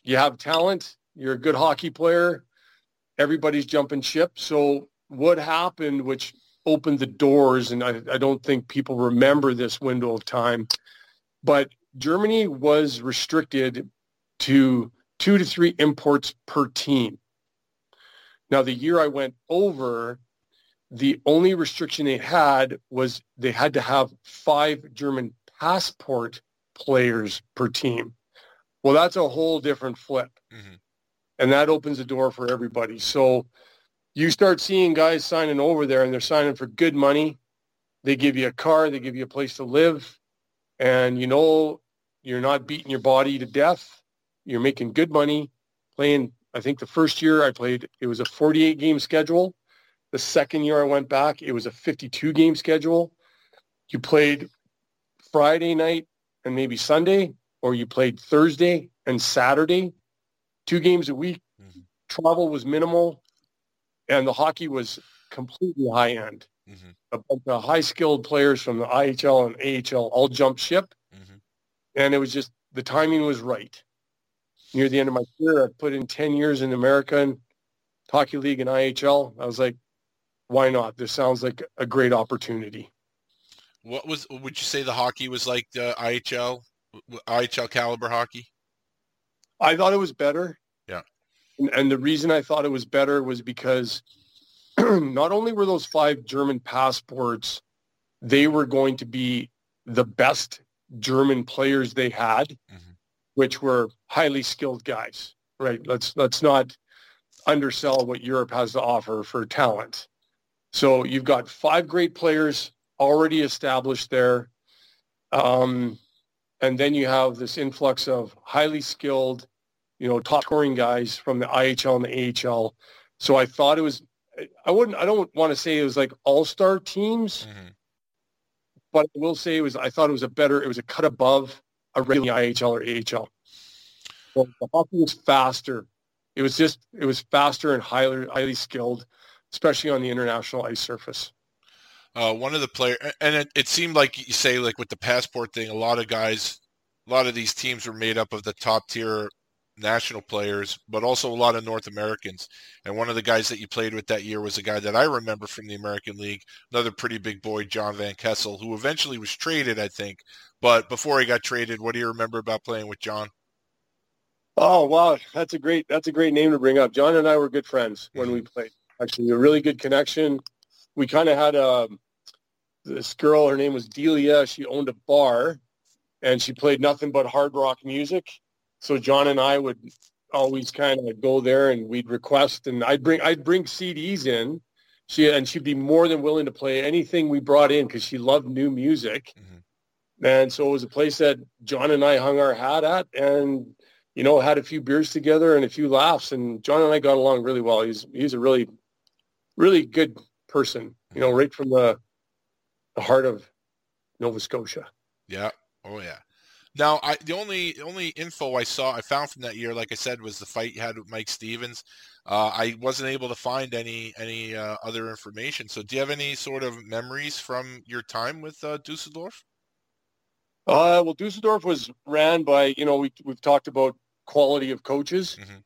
you have talent, you're a good hockey player, everybody's jumping ship. So what happened, which opened the doors, and I, I don't think people remember this window of time, but Germany was restricted to two to three imports per team. Now, the year I went over, the only restriction they had was they had to have five German passport players per team. Well, that's a whole different flip. Mhm. And that opens the door for everybody. So you start seeing guys signing over there and they're signing for good money. They give you a car, they give you a place to live, and you know you're not beating your body to death. You're making good money playing. I think the first year I played, it was a 48 game schedule. The second year I went back, it was a 52 game schedule. You played Friday night and maybe Sunday, or you played Thursday and Saturday, two games a week. Mhm. Travel was minimal, and the hockey was completely high end. Mhm. A bunch of high skilled players from the IHL and AHL all jumped ship, Mhm. and it was just the timing was right. Near the end of my career, I put in ten years in the American Hockey League and IHL. I was like, why not? This sounds like a great opportunity. What was? Would you say the hockey was like the IHL, IHL caliber hockey? I thought it was better. Yeah. And, and the reason I thought it was better was because [CLEARS THROAT] not only were those five German passports, they were going to be the best German players they had, Mhm. which were highly skilled guys. Right. Let's let's not undersell what Europe has to offer for talent. So you've got five great players already established there. Um, and then you have this influx of highly skilled, you know, top scoring guys from the IHL and the AHL. So I thought it was, I wouldn't, I don't want to say it was like all-star teams, Mhm. but I will say it was, I thought it was a better, it was a cut above a regular IHL or AHL. So the hockey was faster. It was just, it was faster and highly, highly skilled, especially on the international ice surface. Uh, one of the player, and it, it seemed like you say, like with the passport thing, a lot of guys, a lot of these teams were made up of the top tier national players, but also a lot of North Americans. And one of the guys that you played with that year was a guy that I remember from the American League, another pretty big boy, John Van Kessel, who eventually was traded, I think. But before he got traded, what do you remember about playing with John? Oh wow, that's a great that's a great name to bring up. John and I were good friends when we played. Actually, a really good connection. We kind of had a this girl. Her name was Delia. She owned a bar, and she played nothing but hard rock music. So John and I would always kind of go there, and we'd request, and I'd bring I'd bring CDs in. She and she'd be more than willing to play anything we brought in because she loved new music. Mhm. And so it was a place that John and I hung our hat at, and you know, had a few beers together and a few laughs. And John and I got along really well. He's he's a really, really good person. You know, right from the the heart of Nova Scotia. Yeah. Oh yeah. Now, I the only the only info I saw I found from that year, like I said, was the fight you had with Mike Stevens. Uh, I wasn't able to find any any uh, other information. So, do you have any sort of memories from your time with uh, Dusseldorf? Uh, well, Dusseldorf was ran by you know we we've talked about quality of coaches. Mhm.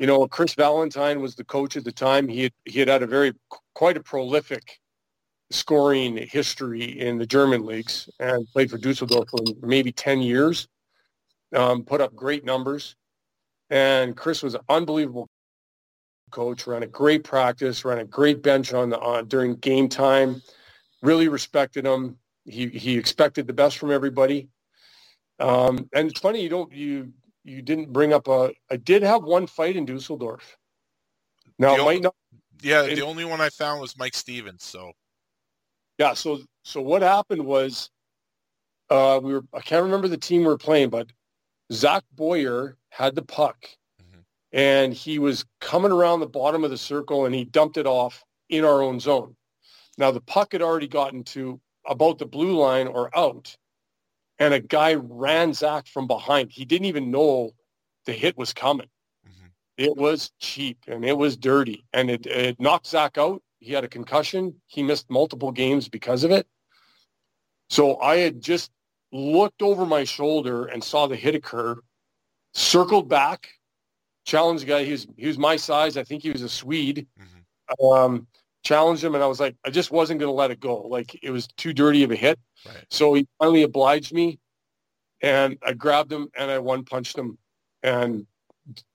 You know, Chris Valentine was the coach at the time. He had he had had a very quite a prolific scoring history in the German leagues and played for Dusseldorf for maybe 10 years. Um, put up great numbers. And Chris was an unbelievable coach, ran a great practice, ran a great bench on the on during game time. Really respected him. He he expected the best from everybody. Um, and it's funny you don't you you didn't bring up a. I did have one fight in Dusseldorf. Now might not. Yeah, It- the only one I found was Mike Stevens. So, Yeah. So so what happened was, uh, we were. I can't remember the team we were playing, but Zach Boyer had the puck, Mhm. and he was coming around the bottom of the circle, and he dumped it off in our own zone. Now the puck had already gotten to about the blue line or out, and a guy ran Zach from behind. He didn't even know the hit was coming. Mhm. It was cheap and it was dirty, and it, it knocked Zach out. He had a concussion. He missed multiple games because of it. So I had just looked over my shoulder and saw the hit occur, circled back, challenged the guy. He was, he was my size. I think he was a Swede. Mhm. Um, challenged him, and I was like, I just wasn't going to let it go. Like it was too dirty of a hit. right. So he finally obliged me, and I grabbed him and I one punched him and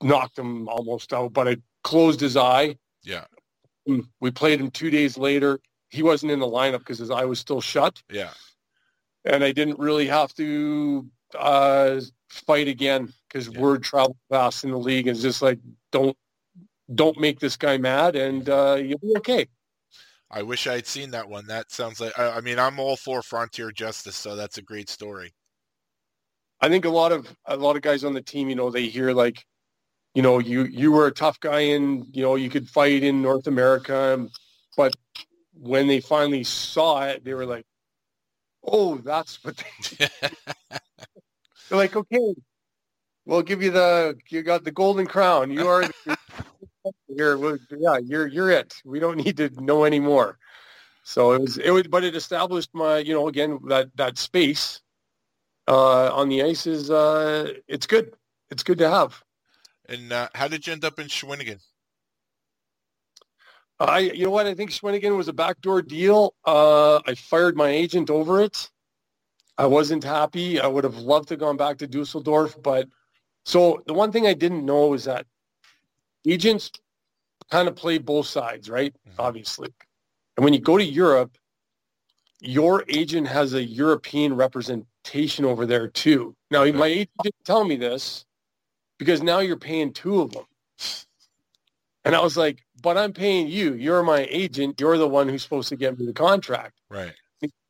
knocked him almost out. But I closed his eye. Yeah. We played him two days later. He wasn't in the lineup because his eye was still shut, Yeah. and I didn't really have to uh, fight again because Yeah. word traveled fast in the league. And it's just like don't don't make this guy mad, and uh, you'll be okay. I wish I had seen that one. That sounds like. I, I mean, I'm all for frontier justice, so that's a great story. I think a lot of a lot of guys on the team, you know, they hear like, you know, you you were a tough guy and you know, you could fight in North America, but when they finally saw it, they were like, "Oh, that's what." They, did. [LAUGHS] they're like, "Okay, we'll give you the you got the golden crown. You are. Well, yeah, you're you're it. We don't need to know anymore." So it was it was, but it established my you know again that that space uh, on the ice is uh, it's good. It's good to have. And uh, how did you end up in Shawinigan? I, you know what? I think Schwenningen was a backdoor deal. Uh, I fired my agent over it. I wasn't happy. I would have loved to have gone back to Dusseldorf, but so the one thing I didn't know is that agents kind of play both sides, right? Mm-hmm. Obviously, and when you go to Europe, your agent has a European representation over there too. Now, my agent didn't tell me this because now you're paying two of them. And I was like, but I'm paying you. You're my agent. You're the one who's supposed to get me the contract. Right.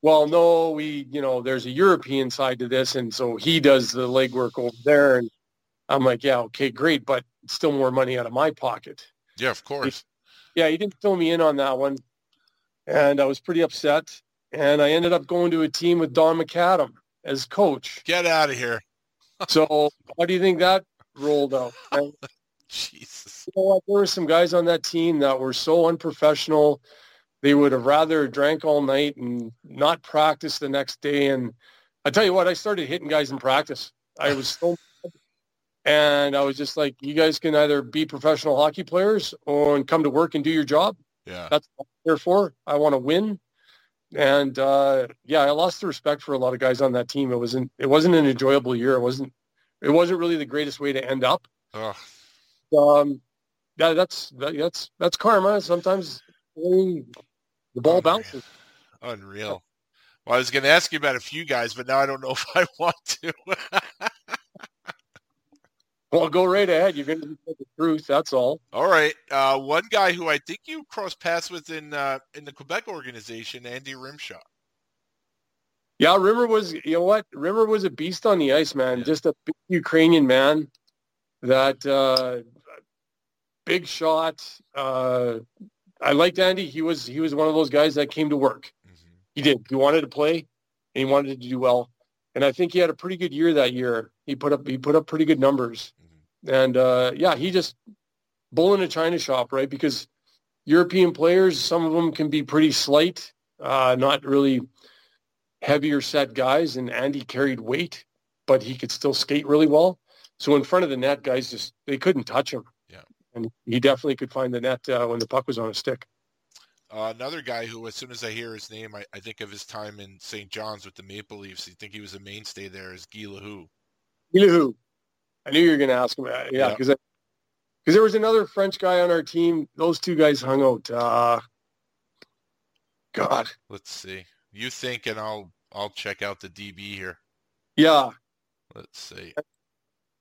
Well, no, we, you know, there's a European side to this. And so he does the legwork over there. And I'm like, yeah, okay, great. But still more money out of my pocket. Yeah, of course. Yeah, he didn't fill me in on that one. And I was pretty upset. And I ended up going to a team with Don McAdam as coach. Get out of here. [LAUGHS] So how do you think that rolled out? And [LAUGHS] Jesus. you know? There were some guys on that team that were so unprofessional. They would have rather drank all night and not practice the next day. And I tell you what, I started hitting guys in practice. I was so, and I was just like, you guys can either be professional hockey players or come to work and do your job. Yeah. That's what I'm here for. I want to win. And uh, yeah, I lost the respect for a lot of guys on that team. It wasn't. It wasn't an enjoyable year. It wasn't. It wasn't really the greatest way to end up Ugh. um, yeah, that's that, that's that's karma. Sometimes the ball bounces. Unreal. Well, I was going to ask you about a few guys, but now I don't know [LAUGHS] if I want to. [LAUGHS] Well, go right ahead. You're going to tell the truth. That's all. All right. Uh, one guy who I think you crossed paths with in uh, in the Quebec organization, Andy Rymsha. Yeah, Rimmer was. You know what? Rimmer was a beast on the ice, man. Just a big Ukrainian man. That uh, big shot. Uh, I liked Andy. He was he was one of those guys that came to work. Mm-hmm. He did. He wanted to play, and he wanted to do well. And I think he had a pretty good year that year. He put up he put up pretty good numbers. And uh, yeah, he just bull in a china shop, right? Because European players, some of them can be pretty slight, uh, not really heavier set guys. And Andy carried weight, but he could still skate really well. So in front of the net, guys just they couldn't touch him. Yeah. And he definitely could find the net uh, when the puck was on a stick. Uh, another guy who, as soon as I hear his name, I, I think of his time in St. John's with the Maple Leafs. You think he was a mainstay there is Guy Lehoux. You know who? I knew you were going to ask him. Uh, yeah, Yeah. because because there was another French guy on our team. Those two guys hung out. Uh, God, Let's see. You think, and I'll I'll check out the DB here. yeah. Let's see.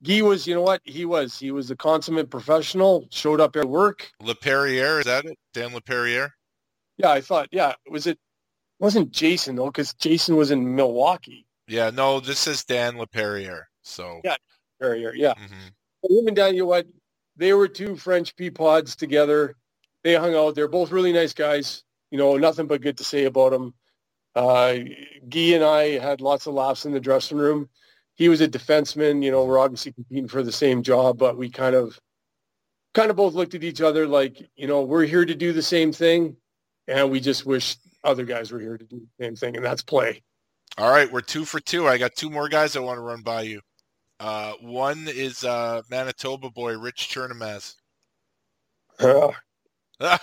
Guy was, you know what? He was. He was a consummate professional. Showed up at work. LePerriere, is that it? Dan Laperriere? Yeah, I thought. Yeah, was it? Wasn't Jason though? Because Jason was in Milwaukee. Yeah, no, this is Dan Laperriere. So, Yeah. Area. Yeah. mhm. Him and Dan, you know what? They were two French pea pods together. They hung out. They're both really nice guys. You know, nothing but good to say about them. Uh, Guy and I had lots of laughs in the dressing room. He was a defenseman. You know, we're obviously competing for the same job, but we kind of, kind of both looked at each other like, you know, we're here to do the same thing, and we just wish other guys were here to do the same thing, and that's play. all right, we're two for two. I got two more guys I want to run by you. Uh, one is uh, Manitoba boy Rich Chernomaz. Uh, [LAUGHS]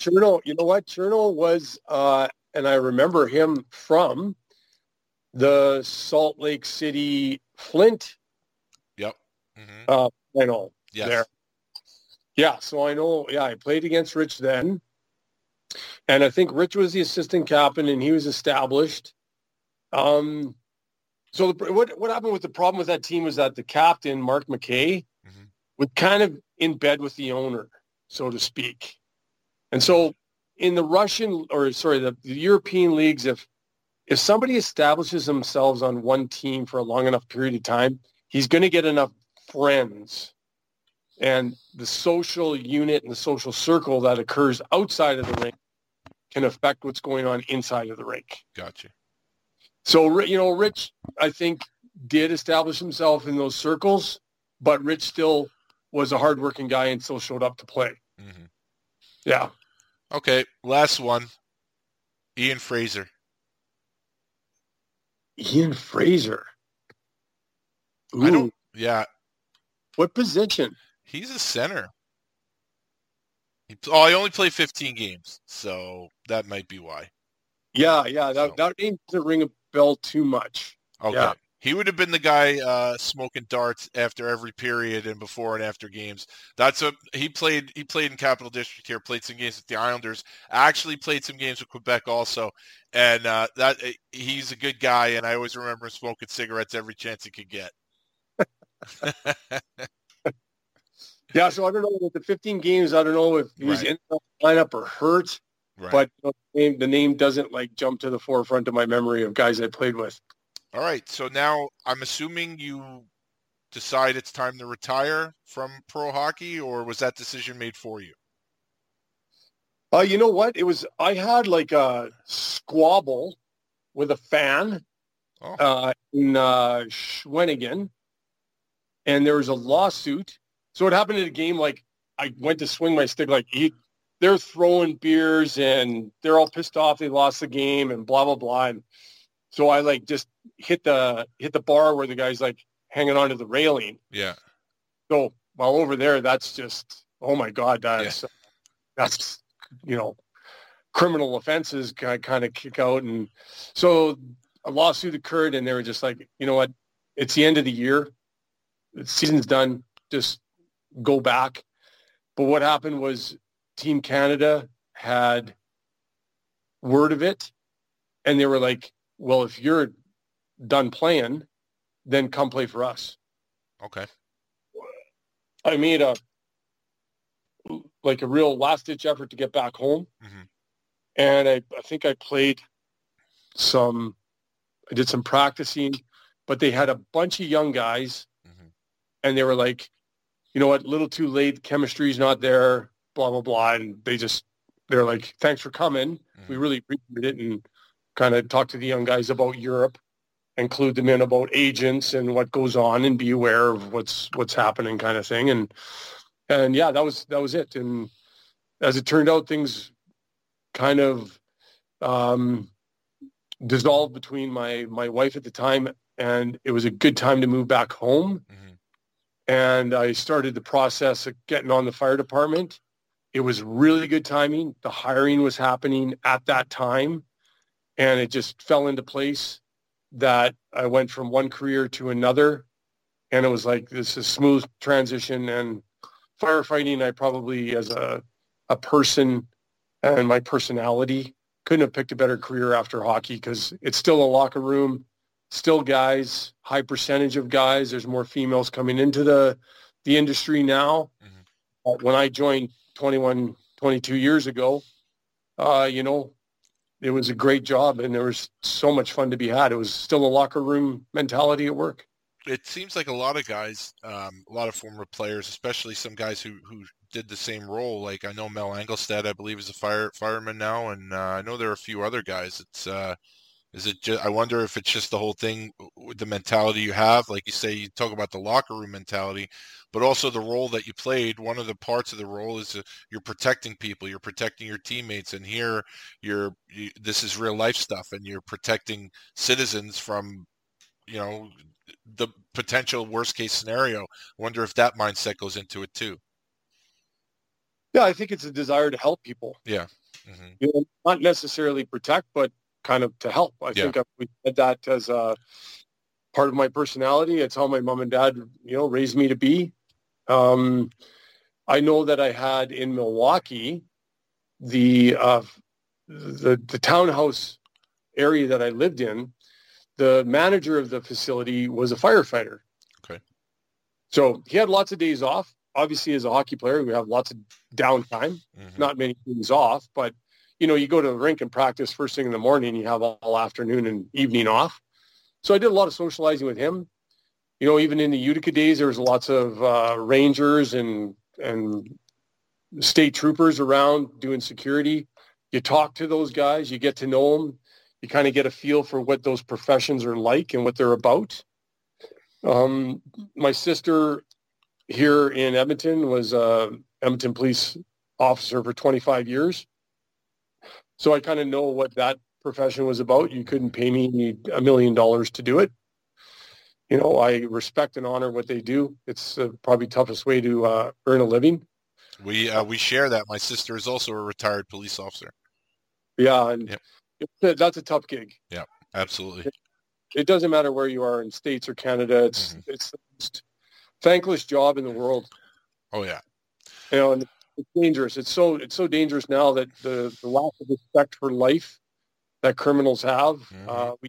Cherno, you know what? Cherno was, uh, and I remember him from the Salt Lake City Flint. yep. hmm Uh, I know. Yes. There. Yeah, so I know. Yeah, I played against Rich then, and I think Rich was the assistant captain, and he was established. Um, so the, what what happened with the problem with that team was that the captain Mark McKay Mhm. was kind of in bed with the owner, so to speak, and so in the Russian or sorry the, the European leagues, if if somebody establishes themselves on one team for a long enough period of time, he's going to get enough friends and the social unit and the social circle that occurs outside of the rink can affect what's going on inside of the rink. Gotcha. So, you know, Rich, I think, did establish himself in those circles, but Rich still was a hardworking guy and still showed up to play. hmm Yeah. Okay, last one. Iain Fraser. Iain Fraser. Ooh, I don't. Yeah, What position? he's a center. He, oh, I only played 15 games, so that might be why. Yeah, yeah. That, So- that name doesn't ring a bell too much. Okay. Yeah. He would have been the guy uh, smoking darts after every period and before and after games. That's a he played. He played in Capital District here. Played some games with the Islanders. Actually, played some games with Quebec also. And uh, that he's a good guy. And I always remember smoking cigarettes every chance he could get. [LAUGHS] Yeah, so I don't know with the 15 games. I don't know if he was Right. in the lineup or hurt, Right. but you know, the, name, the name doesn't like jump to the forefront of my memory of guys I played with. All right. So now I'm assuming you decide it's time to retire from pro hockey, or was that decision made for you? Uh, you know what? It was I had like a squabble with a fan Oh. uh, in uh, Schwenningen, and there was a lawsuit. So it happened at a game. Like I went to swing my stick, like he, they're throwing beers and they're all pissed off they lost the game and blah blah blah. And so I like just hit the hit the bar where the guy's like hanging onto the railing. Yeah. So while over there, that's just oh my god, that's that's you know criminal offenses kind of kick out, and so a lawsuit occurred, and they were just like, you know what, it's the end of the year, the season's done, just go back. But what happened was Team Canada had word of it, and they were like, well, if you're done playing, then come play for us. Okay. I made a like a real last ditch effort to get back home. Mhm. And I, I think I played some I did some practicing, but they had a bunch of young guys Mhm. and they were like, you know what, a little too late, chemistry's not there, blah blah blah. And they just they're like, Thanks for coming. We Mhm. really appreciate it and kind of talk to the young guys about Europe, include them in about agents and what goes on and be aware of what's what's happening kind of thing. And and yeah, that was that was it. And as it turned out, things kind of um, dissolved between my my wife at the time, and it was a good time to move back home. Mhm. And I started the process of getting on the fire department. It was really good timing. The hiring was happening at that time, and it just fell into place that I went from one career to another, and it was like this is smooth transition. And firefighting, I probably as a a person and my personality couldn't have picked a better career after hockey because it's still a locker room, still guys, high percentage of guys. There's more females coming into the the industry now. Mhm. Uh, when I joined 21, 22 years ago, uh, you know, it was a great job and there was so much fun to be had. It was still a locker room mentality at work. it seems like a lot of guys, um, a lot of former players, especially some guys who, who did the same role. Like I know Mel Angelstad, I believe, is a fire fireman now, and uh, I know there are a few other guys. It's uh, is it? Just, I wonder if it's just the whole thing with the mentality you have. Like you say, you talk about the locker room mentality, but also the role that you played. One of the parts of the role is uh, you're protecting people, you're protecting your teammates, and here you're you, this is real life stuff, and you're protecting citizens from you know the potential worst case scenario. Wonder if that mindset goes into it too. Yeah, I think it's a desire to help people. hmm you know, not necessarily protect, but kind of to help. I Yeah. think I've had that as a part of my personality. It's how my mom and dad, you know, raised me to be. Um, I know that I had in Milwaukee the uh, the the townhouse area that I lived in. The manager of the facility was a firefighter. Okay. So he had lots of days off. Obviously, as a hockey player, we have lots of downtime hmm not many days off, but you know, you go to the rink and practice first thing in the morning, you have all afternoon and evening off. So I did a lot of socializing with him. You know, even in the Utica days, there was lots of uh, rangers and and state troopers around doing security. You talk to those guys, you get to know them, you kind of get a feel for what those professions are like and what they're about. Um, my sister here in Edmonton was uh, Edmonton Police officer for 25 years. So I kind of know what that profession was about. You couldn't pay me a million dollars to do it. You know, I respect and honor what they do. It's uh, probably toughest way to uh, earn a living. We uh, we share that. My sister is also a retired police officer. Yeah, and Yep. it- that's a tough gig. Yeah, absolutely. It doesn't matter where you are in states or Canada. It's Mhm. it's the most thankless job in the world. Oh yeah. You know, and it's dangerous. It's so it's so dangerous now that the, the lack of respect for life that criminals have. Mhm. Uh, we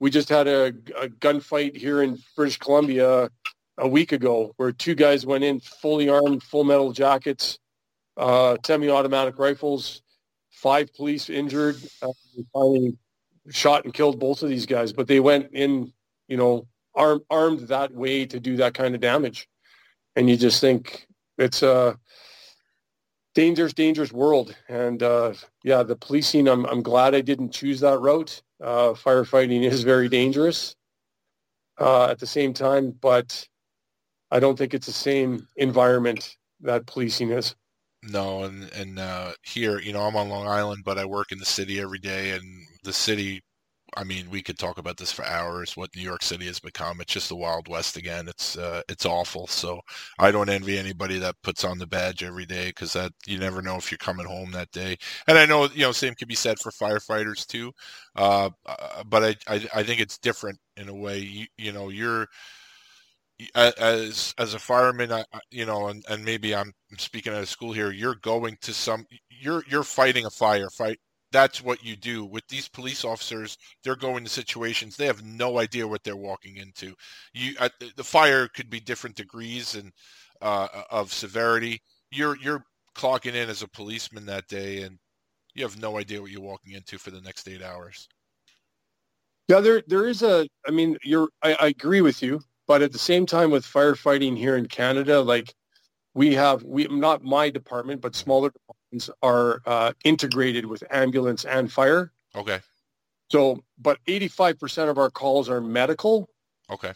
we just had a, a gunfight here in British Columbia a week ago where two guys went in fully armed, full metal jackets, uh, semi-automatic rifles, five police injured. Uh, finally shot and killed both of these guys, but they went in, you know, arm, armed that way to do that kind of damage. And you just think it's a dangerous, dangerous world. And uh, yeah, the policing, I'm, I'm glad I didn't choose that route. Uh, firefighting is very dangerous uh, at the same time, but I don't think it's the same environment that policing is. No, and and uh, here, you know, I'm on Long Island, but I work in the city every day, and the city. I mean, we could talk about this for hours. What New York City has become, it's just the Wild West again. It's uh, it's awful. So I don't envy anybody that puts on the badge every day because that you never know if you're coming home that day. And I know you know same could be said for firefighters too, uh, uh, but I, I I think it's different in a way. You you know you're as as a fireman, I, you know, and, and maybe I'm speaking out of school here. You're going to some, you're you're fighting a fire fight. That's what you do with these police officers. They're going to situations they have no idea what they're walking into. You, uh, the fire could be different degrees and uh, of severity. You're you're clocking in as a policeman that day, and you have no idea what you're walking into for the next eight hours. Yeah, there there is a. I mean, you're. I, I agree with you, but at the same time, with firefighting here in Canada, like we have, we not my department, but smaller departments are uh, integrated with ambulance and fire. Okay, So, but 85% of our calls are medical. okay,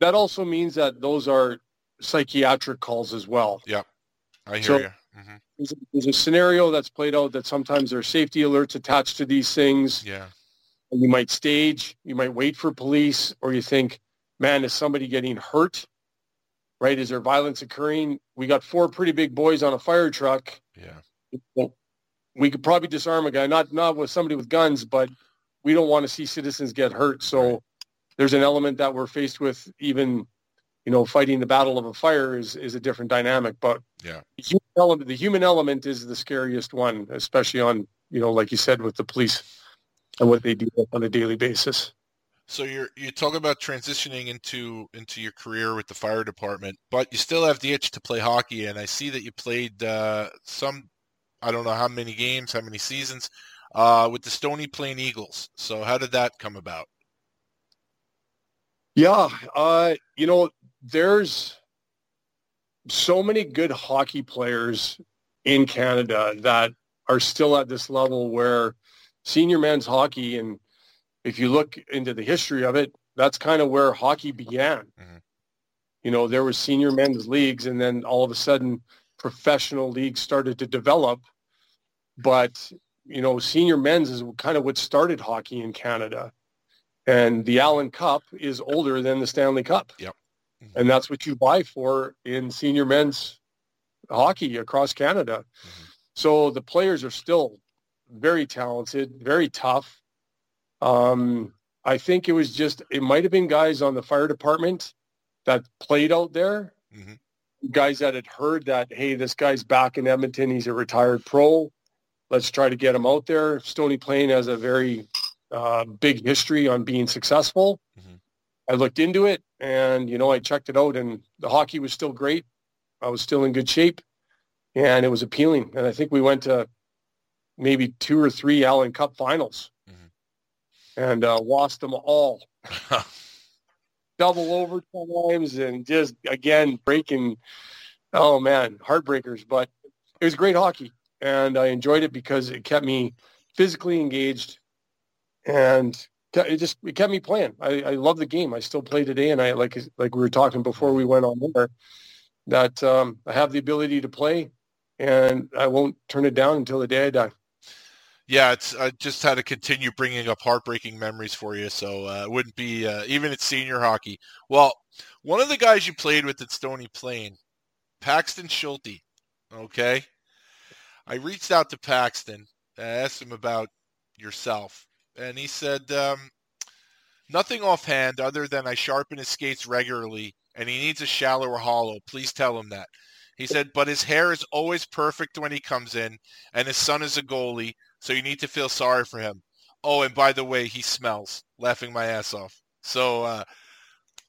That also means that those are psychiatric calls as well. Yeah. I hear So- you. hmm There's a, there's a scenario that's played out that sometimes there are safety alerts attached to these things. Yeah, and you might stage, you might wait for police, or you think, man, is somebody getting hurt? Right? Is there violence occurring? We got four pretty big boys on a fire truck. yeah, we could probably disarm a guy, not not with somebody with guns, but we don't want to see citizens get hurt. So Right. there's an element that we're faced with even, you know, fighting the battle of a fire is is a different dynamic. But Yeah. the human element, the human element is the scariest one, especially on, you know, like you said, with the police and what they do on a daily basis. So you're you talk about transitioning into into your career with the fire department, but you still have the itch to play hockey. And I see that you played uh, some, I don't know how many games, how many seasons, uh, with the Stony Plain Eagles. So how did that come about? Yeah, uh, you know, there's so many good hockey players in Canada that are still at this level where senior men's hockey, and if you look into the history of it, that's kind of where hockey began. Mhm. You know, there was senior men's leagues, and then all of a sudden, professional leagues started to develop. But you know, senior men's is kind of what started hockey in Canada. And the Allen Cup is older than the Stanley Cup. Yep. And that's what you buy for in senior men's hockey across Canada. Mhm. So the players are still very talented, very tough. Um, I think it was just, it might have been guys on the fire department that played out there, Mhm. guys that had heard that, hey, this guy's back in Edmonton. He's a retired pro. Let's try to get him out there. Stony Plain has a very uh, big history on being successful. Mhm. I looked into it and, you know, I checked it out and the hockey was still great. I was still in good shape and it was appealing. And I think we went to maybe two or three Allen Cup finals. And uh, lost them all. [LAUGHS] Double overtimes and just, again, breaking, oh man, heartbreakers. But it was great hockey and I enjoyed it because it kept me physically engaged and it just it kept me playing. I, I love the game. I still play today, and I like like we were talking before we went on there that um, I have the ability to play, and I won't turn it down until the day I die. Yeah, it's I just had to continue bringing up heartbreaking memories for you, so uh, it wouldn't be uh, even at senior hockey. Well, one of the guys you played with at Stony Plain, Paxton Schulte. Okay, I reached out to Paxton. I asked him about yourself, and he said um, nothing offhand other than I sharpen his skates regularly, and he needs a shallower hollow. Please tell him that. He said, but his hair is always perfect when he comes in, and his son is a goalie, so you need to feel sorry for him. Oh, and by the way, he smells. Laughing my ass off. So, uh,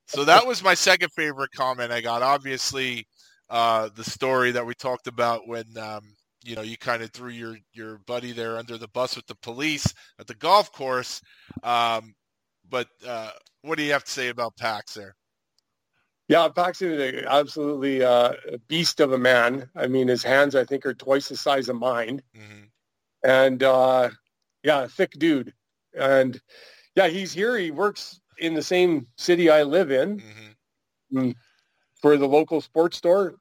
so that was my second favorite comment I got. Obviously, uh, the story that we talked about when um, you know you kind of threw your your buddy there under the bus with the police at the golf course. Um, but uh, what do you have to say about Pax there? Yeah, Pax is absolutely uh, a beast of a man. I mean, his hands I think are twice the size of mine, mm-hmm. And uh, yeah, thick dude. And yeah, he's here. He works in the same city I live in mm-hmm. Mm, for the local sports store,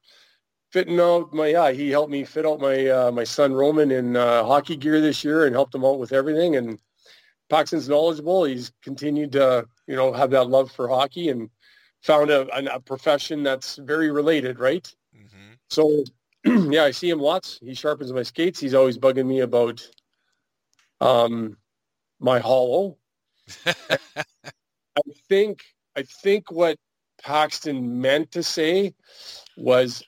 fitting out my yeah. He helped me fit out my uh, my son Roman in uh, hockey gear this year and helped him out with everything. And Paxton's knowledgeable. He's continued to you know have that love for hockey and found a, a profession that's very related, right? Mm-hmm. So, [CLEARS THROAT] yeah, I see him lots. He sharpens my skates. He's always bugging me about um, my hollow. [LAUGHS] I think I think what Paxton meant to say was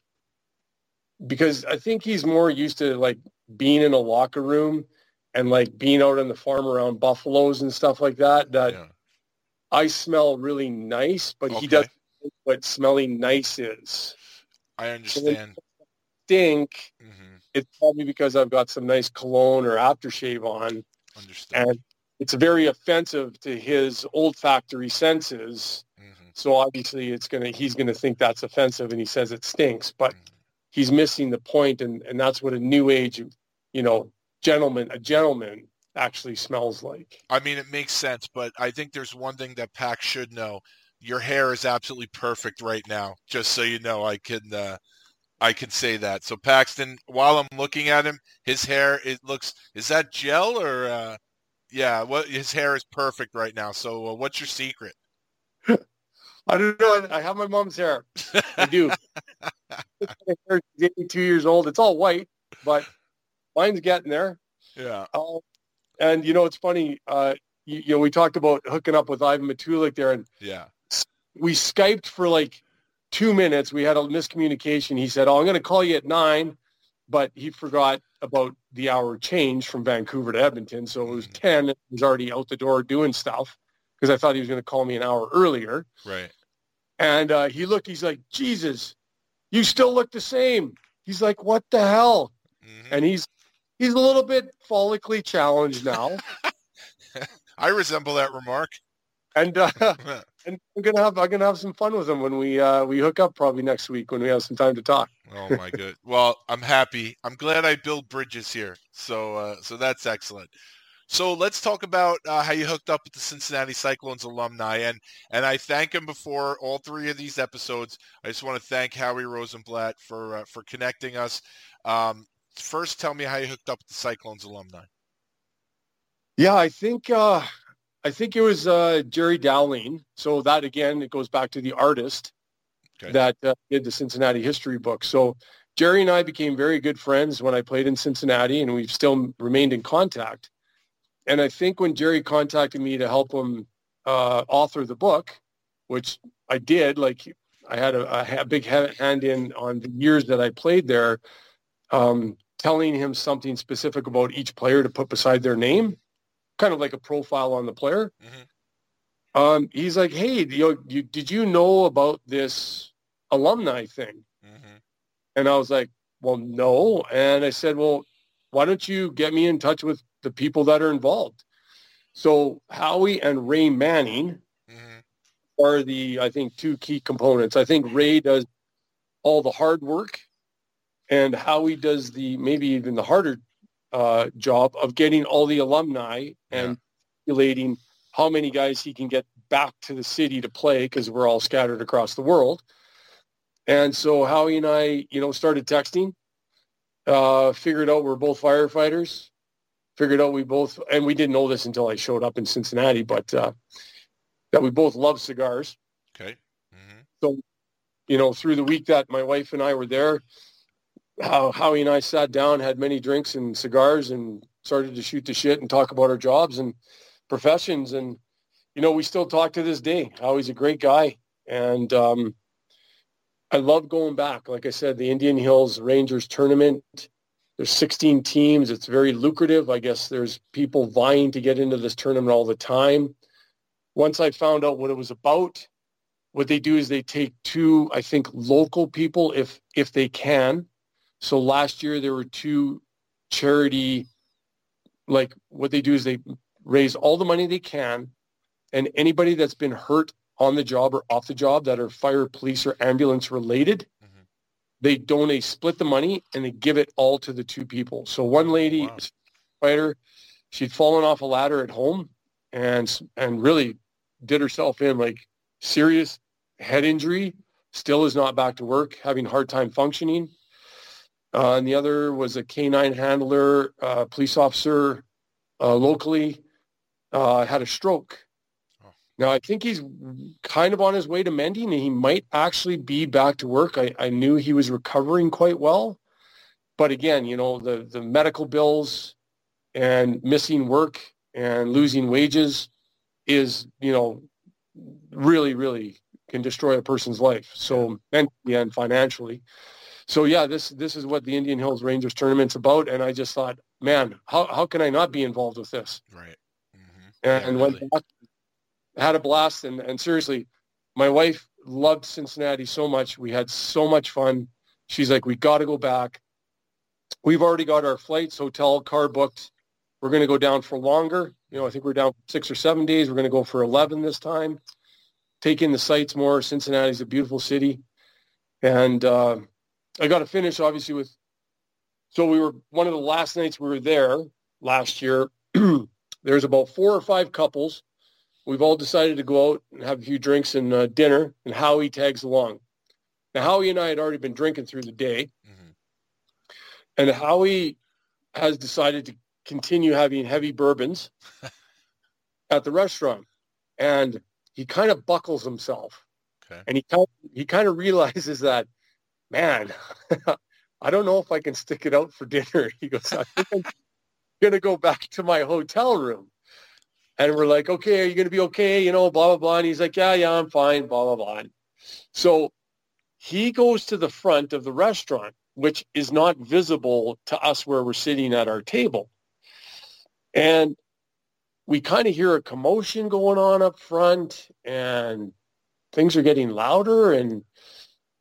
because I think he's more used to like being in a locker room and like being out on the farm around buffaloes and stuff like that. That yeah. I smell really nice, but okay. he doesn't know what smelling nice is. I understand. Stink. Mm-hmm. It's probably because I've got some nice cologne or aftershave on. Understand. And it's very offensive to his olfactory senses. Mm-hmm. So obviously it's gonna he's gonna think that's offensive and he says it stinks, but mm-hmm. he's missing the point and, and that's what a new age, you know, gentleman a gentleman actually smells like. I mean, it makes sense, but I think there's one thing that Pack should know. Your hair is absolutely perfect right now. Just so you know, I can uh, I could say that. So Paxton, while I'm looking at him, his hair it looks is that gel or uh, yeah, what his hair is perfect right now. So uh, what's your secret? [LAUGHS] I don't know. I have my mom's hair. I do. She's [LAUGHS] 82 years old. It's all white, but mine's getting there. Yeah. Uh, and you know, it's funny. Uh, you, you, know, we talked about hooking up with Ivan Matulik there, and yeah, we skyped for like two minutes. We had a miscommunication. He said, "Oh, I'm going to call you at nine, but he forgot about the hour change from Vancouver to Edmonton, so it was mm-hmm. ten. He was already out the door doing stuff because I thought he was going to call me an hour earlier. Right. And uh, he looked. He's like, "Jesus, you still look the same." He's like, "What the hell?" Mm-hmm. And he's he's a little bit follically challenged now. [LAUGHS] I resemble that remark. And uh, [LAUGHS] and I'm gonna have I'm gonna have some fun with him when we uh, we hook up probably next week when we have some time to talk. oh my good. Well, I'm happy. I'm glad I built bridges here. So uh, so that's excellent. So let's talk about uh, how you hooked up with the Cincinnati Cyclones alumni, and and I thank him before all three of these episodes. I just want to thank Howie Rosenblatt for uh, for connecting us. Um, first tell me how you hooked up with the Cyclones alumni. Yeah, I think uh, I think it was uh, Jerry Dowling. So that again, it goes back to the artist okay. that uh, did the Cincinnati history book. So Jerry and I became very good friends when I played in Cincinnati, and we've still remained in contact. And I think when Jerry contacted me to help him uh, author the book, which I did, like I had a, a big hand in on the years that I played there. Um, telling him something specific about each player to put beside their name, kind of like a profile on the player. Mm-hmm. Um, he's like, hey, you, you, did you know about this alumni thing? Mm-hmm. And I was like, well, no. And I said, well, why don't you get me in touch with the people that are involved? So Howie and Ray Manning mm-hmm. are the, I think, two key components. I think Ray does all the hard work and Howie does the maybe even the harder uh, job of getting all the alumni and calculating how many guys he can get back to the city to play because we're all scattered across the world. And so Howie and I, you know, started texting, uh, figured out we're both firefighters, figured out we both, and we didn't know this until I showed up in Cincinnati, but uh, that we both love cigars. Okay. Mm-hmm. So, you know, through the week that my wife and I were there, how Howie and I sat down, had many drinks and cigars, and started to shoot the shit and talk about our jobs and professions. And you know, we still talk to this day. Howie's a great guy, and um, I love going back. Like I said, the Indian Hills Rangers tournament. There's 16 teams. It's very lucrative. I guess there's people vying to get into this tournament all the time. Once I found out what it was about, what they do is they take two, I think, local people if if they can. So last year there were two charity, like what they do is they raise all the money they can, and anybody that's been hurt on the job or off the job that are fire, police, or ambulance related, Mhm. they donate, split the money, and they give it all to the two people. So one lady, Wow. fighter, she'd fallen off a ladder at home and and really did herself in like serious head injury. Still is not back to work, having a hard time functioning. Uh, and the other was a canine handler, uh, police officer uh, locally, uh, had a stroke. Oh. Now I think he's kind of on his way to mending, and he might actually be back to work. I, I knew he was recovering quite well, but again, you know the the medical bills and missing work and losing wages is you know really really can destroy a person's life. So mentally and financially. So yeah, this this is what the Indian Hills Rangers tournament's about, and I just thought, man, how how can I not be involved with this? Right. hmm And, Yeah, went really. back, had a blast, and and seriously, my wife loved Cincinnati so much. We had so much fun. She's like, we got to go back. We've already got our flights, hotel, car booked. We're going to go down for longer. You know, I think we're down six or seven days. We're going to go for 11 this time. Take in the sights more. Cincinnati's a beautiful city. And uh, I got to finish, obviously, with, so we were, one of the last nights we were there last year, [CLEARS THROAT] there's about four or five couples. We've all decided to go out and have a few drinks and uh, dinner, and Howie tags along. Now, Howie and I had already been drinking through the day, hmm and Howie has decided to continue having heavy bourbons [LAUGHS] at the restaurant, and he kind of buckles himself, Okay. and he kind of, he kind of realizes that, man, [LAUGHS] I don't know if I can stick it out for dinner. [LAUGHS] He goes, I think I'm going to go back to my hotel room. And we're like, okay, are you going to be okay? You know, blah, blah, blah. And he's like, yeah, yeah, I'm fine, blah, blah, blah. So he goes to the front of the restaurant, which is not visible to us where we're sitting at our table. And we kind of hear a commotion going on up front and things are getting louder. And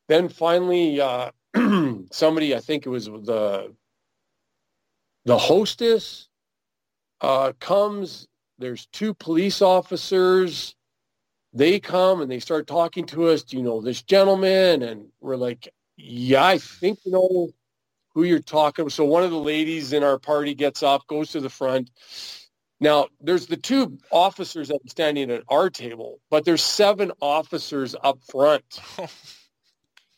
then finally, uh, [CLEARS THROAT] somebody, I think it was the, the hostess uh, comes. There's two police officers. They come and they start talking to us. Do you know this gentleman? And we're like, yeah, I think you know who you're talking. So one of the ladies in our party gets up, goes to the front. Now there's the two officers that are standing at our table, but there's seven officers up front [LAUGHS]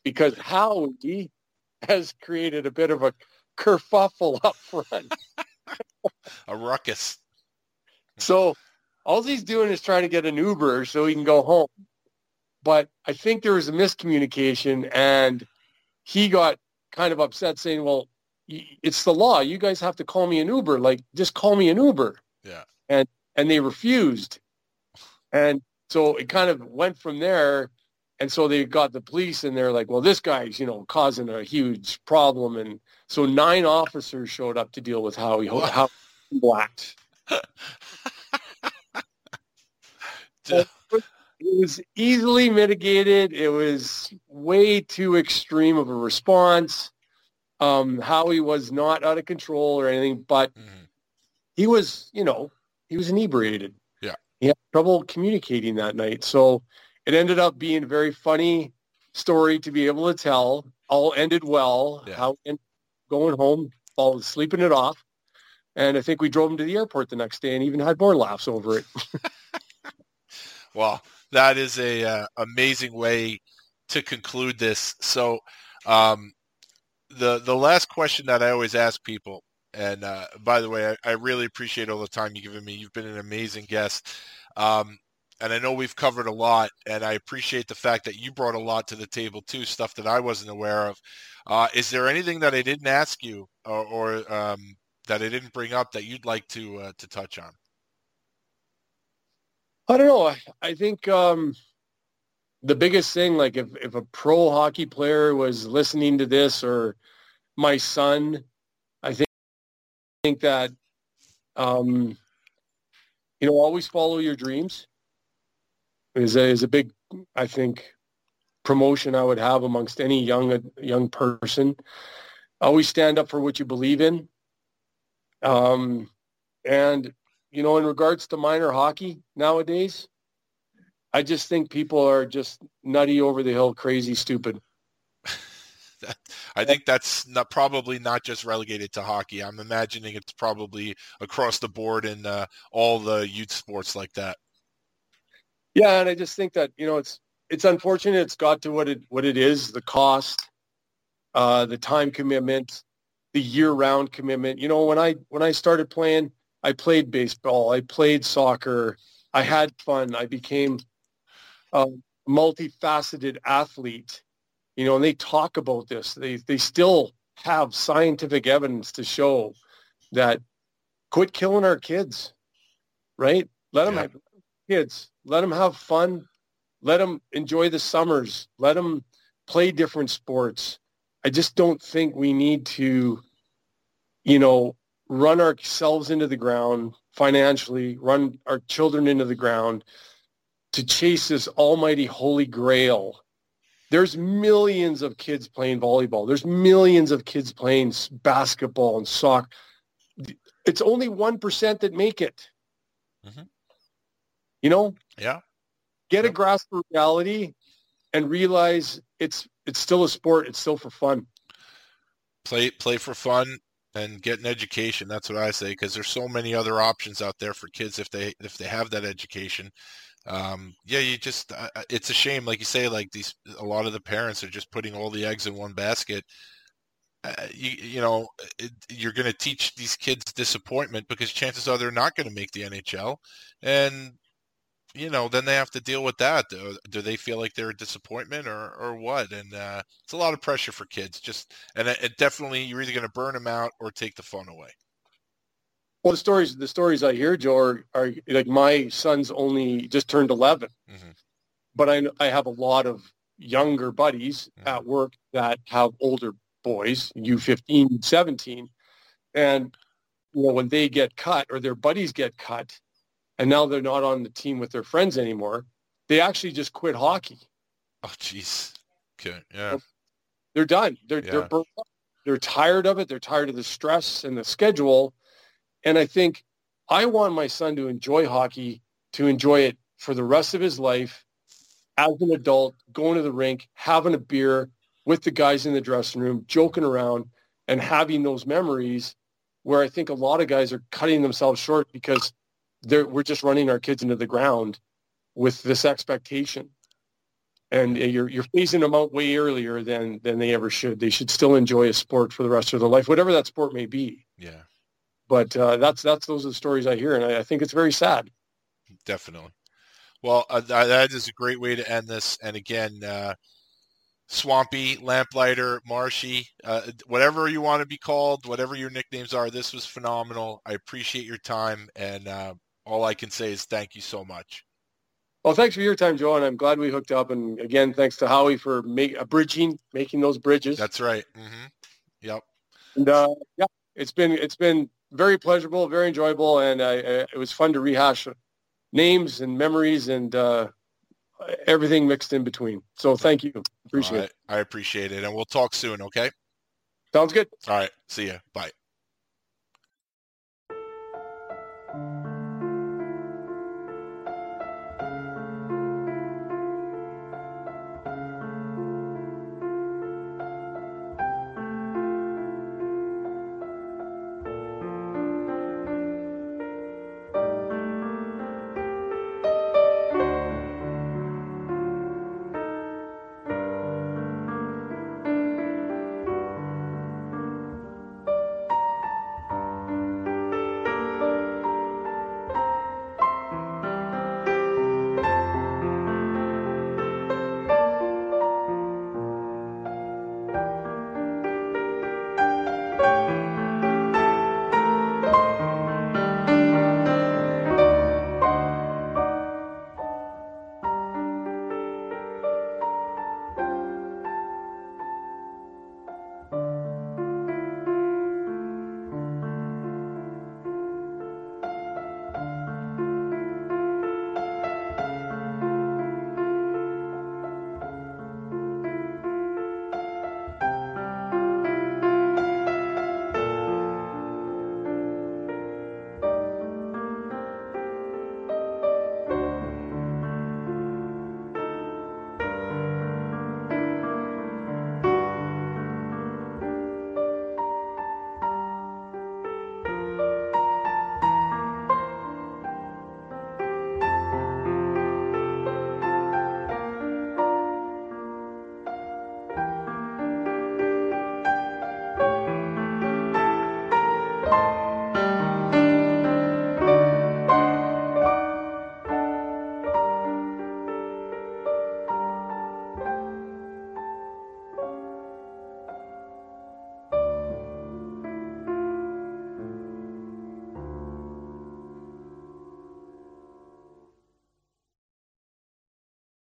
because Howie has created a bit of a kerfuffle up front. [LAUGHS] A ruckus. So all he's doing is trying to get an Uber so he can go home. But I think there was a miscommunication and he got kind of upset saying, well, it's the law. You guys have to call me an Uber. Like, just call me an Uber. Yeah. And, and they refused. And so it kind of went from there. And so they got the police and they're like, well, this guy's, you know, causing a huge problem. And so nine officers showed up to deal with Howie, how blacked. [LAUGHS] It was easily mitigated. It was way too extreme of a response. Um, Howie was not out of control or anything, but Mhm. he was, you know, he was inebriated. Yeah. He had trouble communicating that night. So it ended up being a very funny story to be able to tell. All ended well. Yeah. Howie going home, all sleeping it off. And I think we drove him to the airport the next day and even had more laughs over it. [LAUGHS] Well, that is a uh, amazing way to conclude this. So, um, the the last question that I always ask people And uh, by the way, I, I, really appreciate all the time you've given me. You've been an amazing guest. Um, and I know we've covered a lot, and I appreciate the fact that you brought a lot to the table too, stuff that I wasn't aware of. Uh, is there anything that I didn't ask you or, or um, that I didn't bring up that you'd like to uh, to touch on? I don't know. I, I think um, the biggest thing, like if, if a pro hockey player was listening to this or my son, I think, think that, um, you know, always follow your dreams is a, is a big, I think, promotion I would have amongst any young, young person. Always stand up for what you believe in. Um, and, you know, in regards to minor hockey nowadays, I just think people are just nutty over the hill, crazy, stupid. [LAUGHS] I think that's not probably not just relegated to hockey. I'm imagining it's probably across the board in uh, all the youth sports like that. Yeah, and I just think that you know it's it's unfortunate it's got to what it what it is, the cost, uh, the time commitment, the year-round commitment. You know, when I when I started playing, I played baseball, I played soccer, I had fun, I became a multifaceted athlete. You know, and they talk about this. They they still have scientific evidence to show that quit killing our kids, right? Let them yeah. have kids. Let them have fun. Let them enjoy the summers. Let them play different sports. I just don't think we need to, you know, run ourselves into the ground financially, run our children into the ground to chase this almighty holy grail. There's millions of kids playing volleyball. There's millions of kids playing basketball and soccer. It's only 1% that make it. Mm-hmm. You know? Yeah. Get a grasp of reality and realize it's it's still a sport. It's still for fun. Play play for fun and get an education. That's what I say because there's so many other options out there for kids if they if they have that education. Um, yeah, you just uh, it's a shame, like you say, like these a lot of the parents are just putting all the eggs in one basket. Uh, you you know it, you're going to teach these kids disappointment because chances are they're not going to make the NHL, and you know, then they have to deal with that. Do, do they feel like they're a disappointment or, or what? And uh, it's a lot of pressure for kids. Just and it, it definitely you're either going to burn them out or take the fun away. Well, the stories the stories I hear, Joe, are, are like my son's only just turned 11, mm-hmm. but I I have a lot of younger buddies mm-hmm. at work that have older boys, you 15, 17, and you know when they get cut or their buddies get cut and now they're not on the team with their friends anymore. They actually just quit hockey. Oh, jeez. Okay. Yeah. They're done. They're yeah. they're They're tired of it. They're tired of the stress and the schedule. And I think I want my son to enjoy hockey, to enjoy it for the rest of his life as an adult, going to the rink, having a beer with the guys in the dressing room, joking around and having those memories where I think a lot of guys are cutting themselves short because we're just running our kids into the ground with this expectation. And you're you're phasing them out way earlier than than they ever should. They should still enjoy a sport for the rest of their life, whatever that sport may be. Yeah. But uh, that's that's those are the stories I hear, and I, I think it's very sad. Definitely. Well, uh, that is a great way to end this. And again, uh, Swampy, Lamplighter, Marshy, uh, whatever you want to be called, whatever your nicknames are, this was phenomenal. I appreciate your time, and uh, all I can say is thank you so much. Well, thanks for your time, Joe, and I'm glad we hooked up. And again, thanks to Howie for make, uh, bridging, making those bridges. That's right. Mm-hmm. Yep. And uh, yeah, it's been it's been very pleasurable, very enjoyable, and uh, it was fun to rehash names and memories and uh, everything mixed in between. So thank you. Appreciate right. it. I appreciate it, and we'll talk soon. Okay. Sounds good. All right. See ya. Bye.